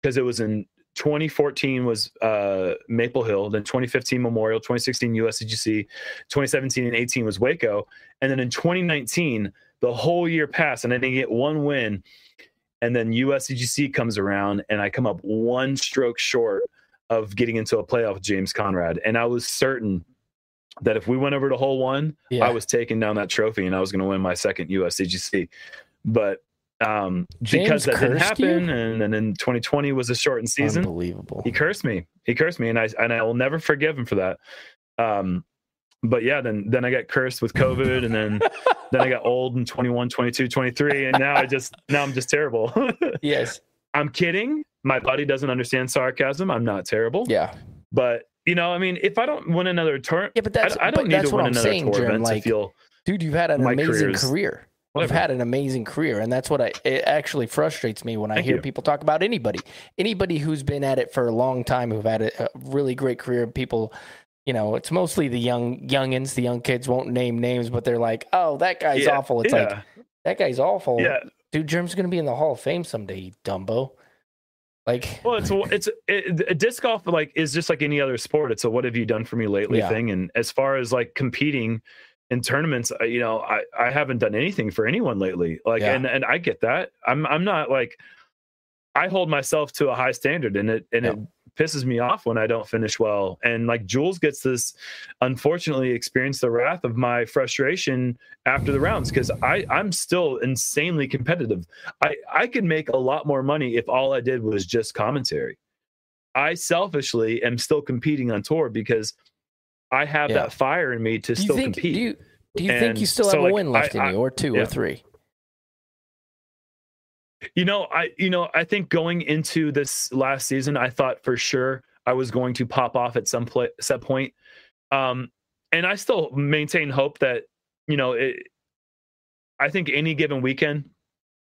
because it was in 2014 was uh, Maple Hill, then 2015 Memorial, 2016 USDGC, 2017 and 18 was Waco, and then in 2019 the whole year passed and I didn't get one win. And then USDGC comes around and I come up one stroke short of getting into a playoff with James Conrad. And I was certain that if we went over to hole one, Yeah. I was taking down that trophy and I was going to win my second USDGC. But um, because that didn't you? happen, and then 2020 was a shortened season, Unbelievable. he cursed me. He cursed me, and I and I will never forgive him for that. Um, but yeah, then then I got cursed with COVID, and then then I got old in 21, 22, 23, and now I just now I'm just terrible. Yes. I'm kidding. My body doesn't understand sarcasm. I'm not terrible. Yeah. But you know, I mean, if I don't win another turn, Yeah, but I, that's I don't but need to win I'm another saying, tour Jim. Like, to feel dude, you've had an amazing career. whatever. You've had an amazing career, and that's what I. It actually frustrates me when I Thank hear you. people talk about anybody, anybody who's been at it for a long time, who've had a, a really great career. People, you know, it's mostly the young youngins. The young kids won't name names, but they're like, "Oh, that guy's Yeah, awful." It's yeah, like that guy's awful. yeah. dude, Jerm's gonna be in the Hall of Fame someday. You dumbo. Like, Well, it's it's it, disc golf like is just like any other sport. It's a what have you done for me lately Yeah. thing. And as far as like competing in tournaments, you know, I I haven't done anything for anyone lately. Like, and and I get that. I'm I'm not like I hold myself to a high standard, and it and it pisses me off when I don't finish well. And like Jules gets this, unfortunately, experience the wrath of my frustration after the rounds because I I'm still insanely competitive. I I could make a lot more money if all I did was just commentary. I selfishly am still competing on tour because I have Yeah. that fire in me to do still think compete. do you do you think you still so, have like, a win left I- in you, or two, yeah. or three? You know, I you know, I think going into this last season, I thought for sure I was going to pop off at some play, set point. Um, and I still maintain hope that, you know, it, I think any given weekend,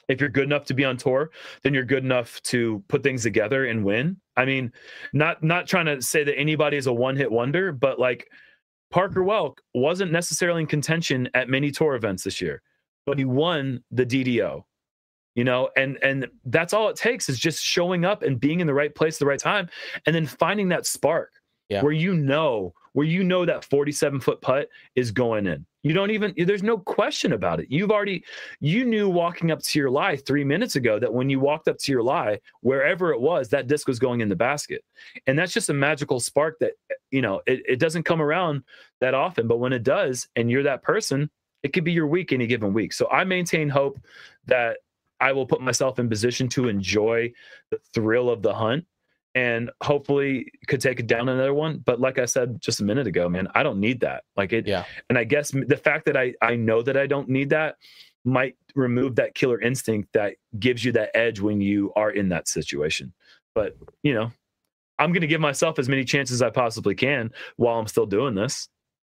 if you're good enough to be on tour, then you're good enough to put things together and win. I mean, not not trying to say that anybody is a one-hit wonder, but like Parker Welck wasn't necessarily in contention at many tour events this year, but he won the DDO you know and and that's all it takes is just showing up and being in the right place at the right time and then finding that spark Yeah. where you know where you know that 47 foot putt is going in. You don't even there's no question about it. You've already you knew walking up to your lie three minutes ago that when you walked up to your lie wherever it was that disc was going in the basket. And that's just a magical spark that you know it, it doesn't come around that often but when it does and you're that person it could be your week any given week. So i maintain hope that I will put myself in position to enjoy the thrill of the hunt and hopefully could take it down another one. But like I said just a minute ago, man, I don't need that. Like it, Yeah. and I guess the fact that I, I know that I don't need that might remove that killer instinct that gives you that edge when you are in that situation. But, you know, I'm going to give myself as many chances as I possibly can while I'm still doing this,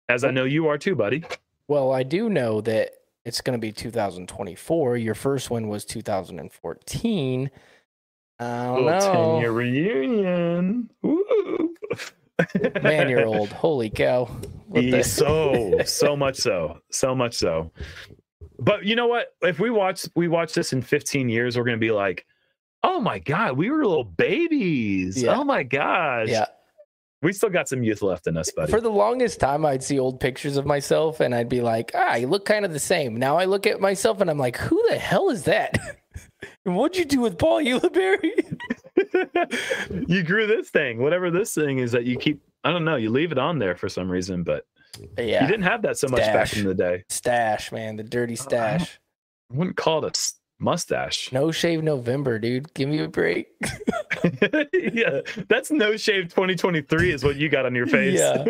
as I know you are too, buddy. Well, I do know that it's going to be 2024. Your first one was 2014. I don't Little 10 year reunion. Woo. Man, you're old. Holy cow. The- so so much so so much so but you know what if we watch we watch this in 15 years we're gonna be like oh my god we were little babies Yeah. oh my gosh yeah. We still got some youth left in us buddy For the longest time, I'd see old pictures of myself and I'd be like, ah, you look kind of the same. Now I look at myself and I'm like, who the hell is that? and what'd you do with Paul Ulibarri? you grew this thing whatever this thing is that you keep i don't know you leave it on there for some reason but yeah. you didn't have that so much back in the day Stash, man. The dirty Oh, stash. i wouldn't call it a mustache No shave November, dude. Give me a break. yeah that's no shave 2023 is what you got on your face Yeah.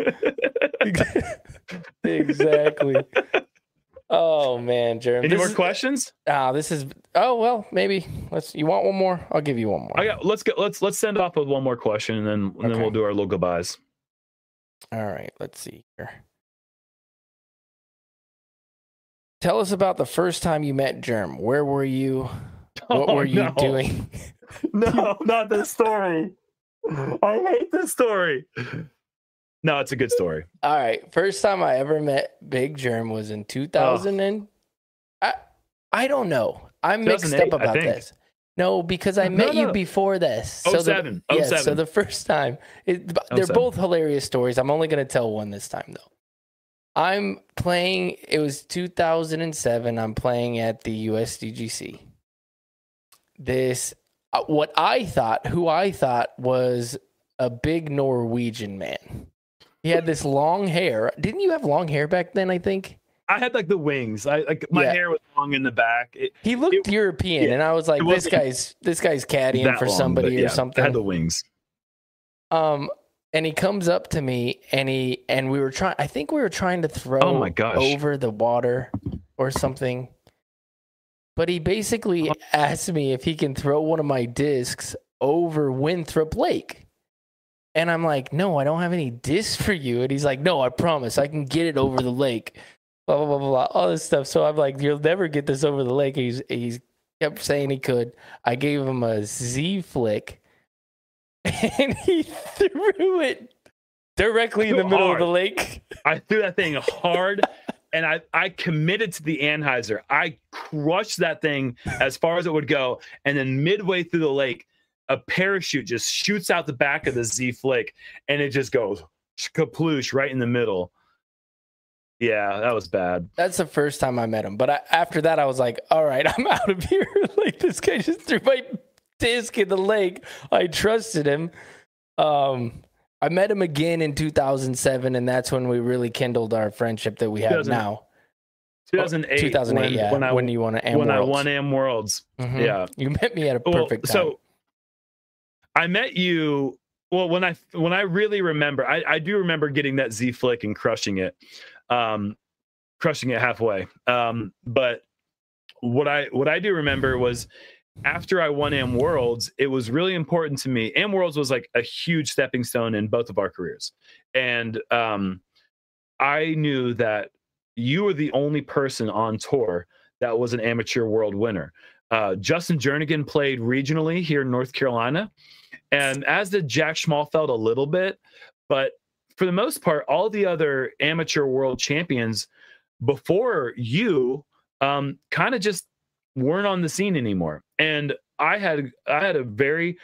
exactly. Oh man, Jeremy. Any This more is- questions? Ah, this is. Oh well, maybe. Let's. You want one more? I'll give you one more. I got. Let's go. Let's let's send off with one more question, and then and then we'll do our little goodbyes. All right. Let's see here. Tell us about the first time you met Jerm. Where were you? What Oh, were you no. doing? No, not this story. I hate this story. No, it's a good story. All right. First time I ever met Big Jerm was in 2000 and I I don't know. I'm mixed up about this. No, because I No, met you no. before this. Oh the- seven. Oh yeah, so the first time, it, oh they're 07. both hilarious stories. I'm only going to tell one this time, though. I'm playing, it was 2007. I'm playing at the USDGC. This, uh, what I thought, who I thought was a big Norwegian man. He had this long hair. Didn't you have long hair back then? I think I had like the wings. I like my Yeah. hair was long in the back. It, he looked It- European, yeah, and I was like, "This guy's this guy's caddying for long, somebody but or something." I had the wings. Um, and he comes up to me and he and we were trying. I think we were trying to throw Oh my gosh. over the water or something. But he basically asked me if he can throw one of my discs over Winthrop Lake. And I'm like, no, I don't have any discs for you. And he's like, no, I promise I can get it over the lake. Blah blah blah blah blah. All this stuff. So I'm like, you'll never get this over the lake. He's he's kept saying he could. I gave him a Z flick and he threw it directly in the middle hard. of the lake. I threw that thing hard and I, I committed to the anhyzer. I crushed that thing as far as it would go. And then midway through the lake, a parachute just shoots out the back of the Z Flick and it just goes kaploosh right in the middle. Yeah, that was bad. That's the first time I met him. But I, after that, I was like, all right, I'm out of here. like, this guy just threw my disc in the lake. I trusted him. Um, I met him again in 2007, and that's when we really kindled our friendship that we have now. 2008. 2008, when, yeah. When I, when you won Am when I Worlds. won Am Worlds. Mhm. Yeah. You met me at a Well, perfect time. So I met you. Well, when I when I really remember, I, I do remember getting that Z flick and crushing it, um, crushing it halfway. Um, but what I what I do remember was after I won Am Worlds, it was really important to me. Am Worlds was like a huge stepping stone in both of our careers, and um, I knew that you were the only person on tour that was an amateur world winner. Uh, Justin Jernigan played regionally here in North Carolina, and as did Jack Schmalfeld a little bit. But for the most part, all the other amateur world champions before you um, kind of just weren't on the scene anymore. And I had I had a very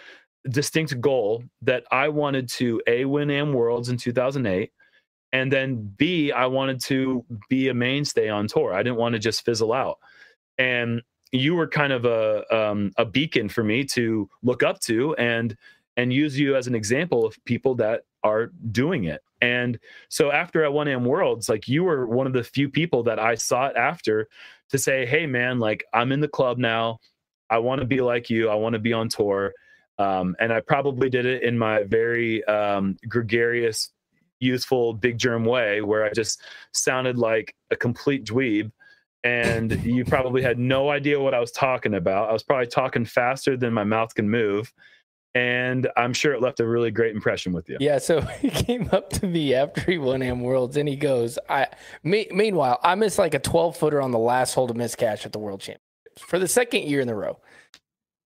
distinct goal that I wanted to a win Am Worlds in 2008, and then b I wanted to be a mainstay on tour. I didn't want to just fizzle out. And you were kind of a um, a beacon for me to look up to and and use you as an example of people that are doing it. And so after at 1 Am Worlds, like you were one of the few people that I sought after to say, "Hey, man, like I'm in the club now. I want to be like you. I want to be on tour." Um, and I probably did it in my very um, gregarious, youthful, big Jerm way, where I just sounded like a complete dweeb. and you probably had no idea what I was talking about. I was probably talking faster than my mouth can move. And I'm sure it left a really great impression with you. Yeah, so he came up to me after he won Am Worlds and he goes, I me, meanwhile, I missed like a 12 footer on the last hole to miss cash at the World Championships for the second year in a row.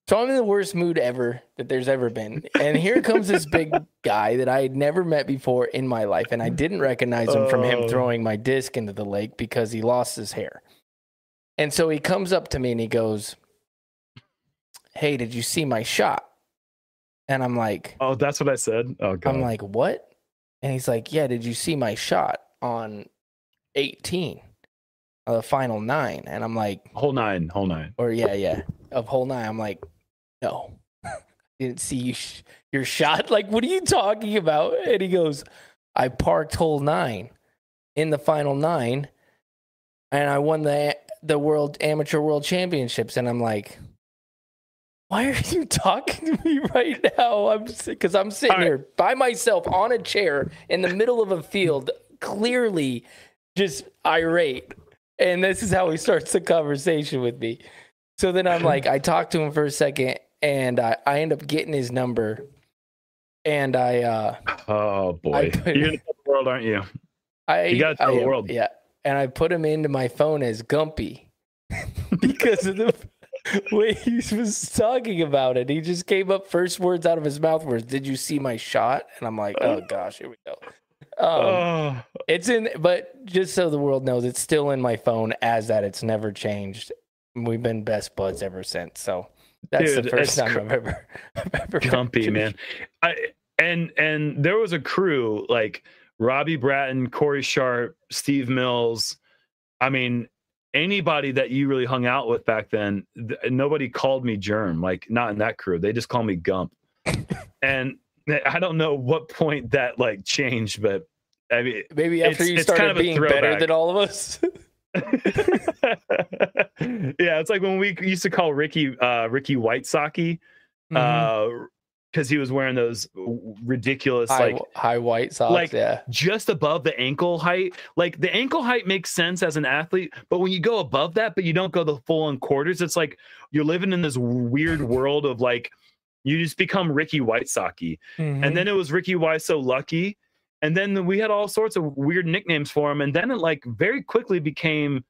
So I'm in the worst mood ever that there's ever been. And here comes this big guy that I had never met before in my life. And I didn't recognize him from him Oh. throwing my disc into the lake because he lost his hair. And so he comes up to me and he goes, Hey, did you see my shot? And I'm like, Oh, that's what I said. Oh god. I'm like, what? And he's like, yeah, did you see my shot on 18, uh, the final nine? And I'm like, whole nine, whole nine. or yeah, yeah, of whole nine. I'm like, no, didn't see you sh- your shot. Like, what are you talking about? And he goes, I parked hole nine in the final nine, and I won the the world amateur world championships. And I'm like, why are you talking to me right now? I'm because I'm sitting right. here by myself on a chair in the middle of a field, clearly just irate. And this is how he starts the conversation with me. So then I'm like, I talked to him for a second, and I, I end up getting his number, and I uh Oh boy. Put- You're gonna the world, aren't you? I You gotta tell I the world. yeah, and I put him into my phone as Gumpy because of the way he was talking about it. He just came up first words out of his mouth was, "Did you see my shot?" And I'm like, "Oh gosh, here we go." Um, oh, It's in, but just so the world knows, it's still in my phone as that. It's never changed. We've been best buds ever since. So that's Dude, the first time cr- I've ever, I've ever been Gumpy, man. I and and there was a crew like Robbie Bratton, Corey Sharp, Steve Mills. I mean, anybody that you really hung out with back then, th- nobody called me Jerm. Like not in that crew. They just call me Gump. and I don't know what point that like changed, but I mean, Maybe after you started kind of being better than all of us. yeah, it's like when we used to call Ricky uh Ricky White Socky Mhm. uh because he was wearing those ridiculous high, like high white socks. like- yeah. just above the ankle height. Like the ankle height makes sense as an athlete, but when you go above that, but you don't go the full on quarters, it's like you're living in this weird world of like you just become Ricky White Socky. Mm-hmm. And then it was Ricky Why So Lucky. And then we had all sorts of weird nicknames for him. And then it like very quickly became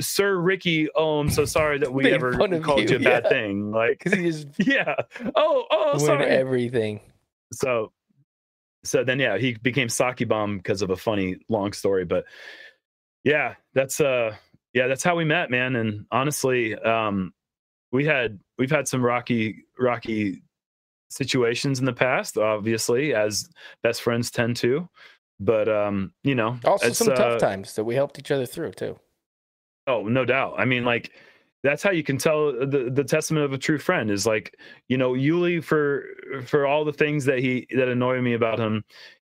Sir Ricky. Oh, I'm so sorry that we ever called you, you, a bad yeah. thing. Like, because he just yeah. Oh, oh, sorry. everything. so, so then yeah, he became Saki Bomb because of a funny long story. But yeah, that's uh, yeah, that's how we met, man. And honestly, um, we had we've had some rocky rocky situations in the past, obviously, as best friends tend to. But um, you know, Also, some uh, tough times that we helped each other through too. Oh, no doubt. I mean, like that's how you can tell the, the testament of a true friend is like, you know, Uli for for all the things that he that annoy me about him,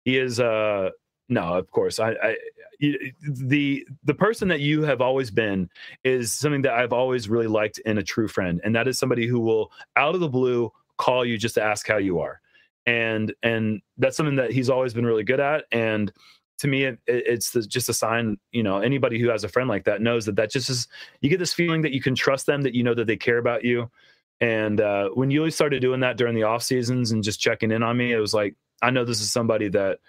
he is uh no, of course. I I the the person that you have always been is something that I've always really liked in a true friend, and that is somebody who will out of the blue call you just to ask how you are. And and that's something that he's always been really good at and to me it, it- it's the, just a sign you know anybody who has a friend like that knows that that just is you get this feeling that you can trust them that you know that they care about you and uh, when Uli started doing that during the off seasons and just checking in on me it was like i know this is somebody that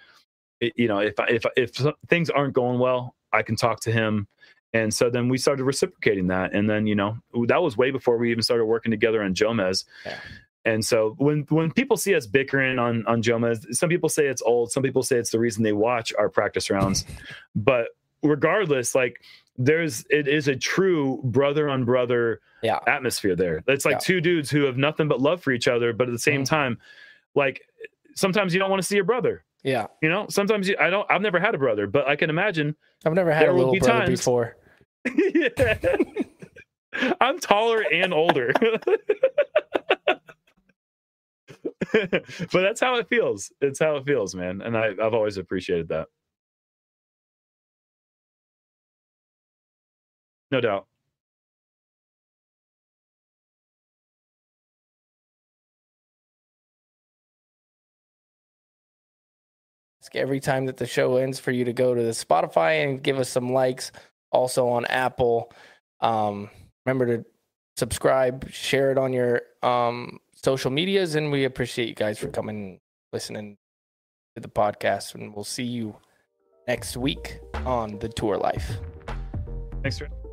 it- you know if if if things aren't going well i can talk to him and so then we started reciprocating that and then you know that was way before we even started working together on Jomez Yeah. and so when when people see us bickering on on Jomez, some people say it's old, some people say it's the reason they watch our practice rounds. but regardless, like there's it is a true brother on brother Yeah. atmosphere there. It's like Yeah. two dudes who have nothing but love for each other, but at the same Mhm. time, like sometimes you don't want to see your brother. Yeah. You know, sometimes you, I don't. I've never had a brother, but I can imagine. I've never had a little be brother times- before. I'm taller and older. but that's how it feels. It's how it feels, man. And I, I've always appreciated that. No doubt. Every time that the show ends for you to go to the Spotify and give us some likes also on Apple. Um, remember to subscribe, share it on your um, social medias, and we appreciate you guys for coming, listening to the podcast. And we'll see you next week on the tour life. Thanks, Trent.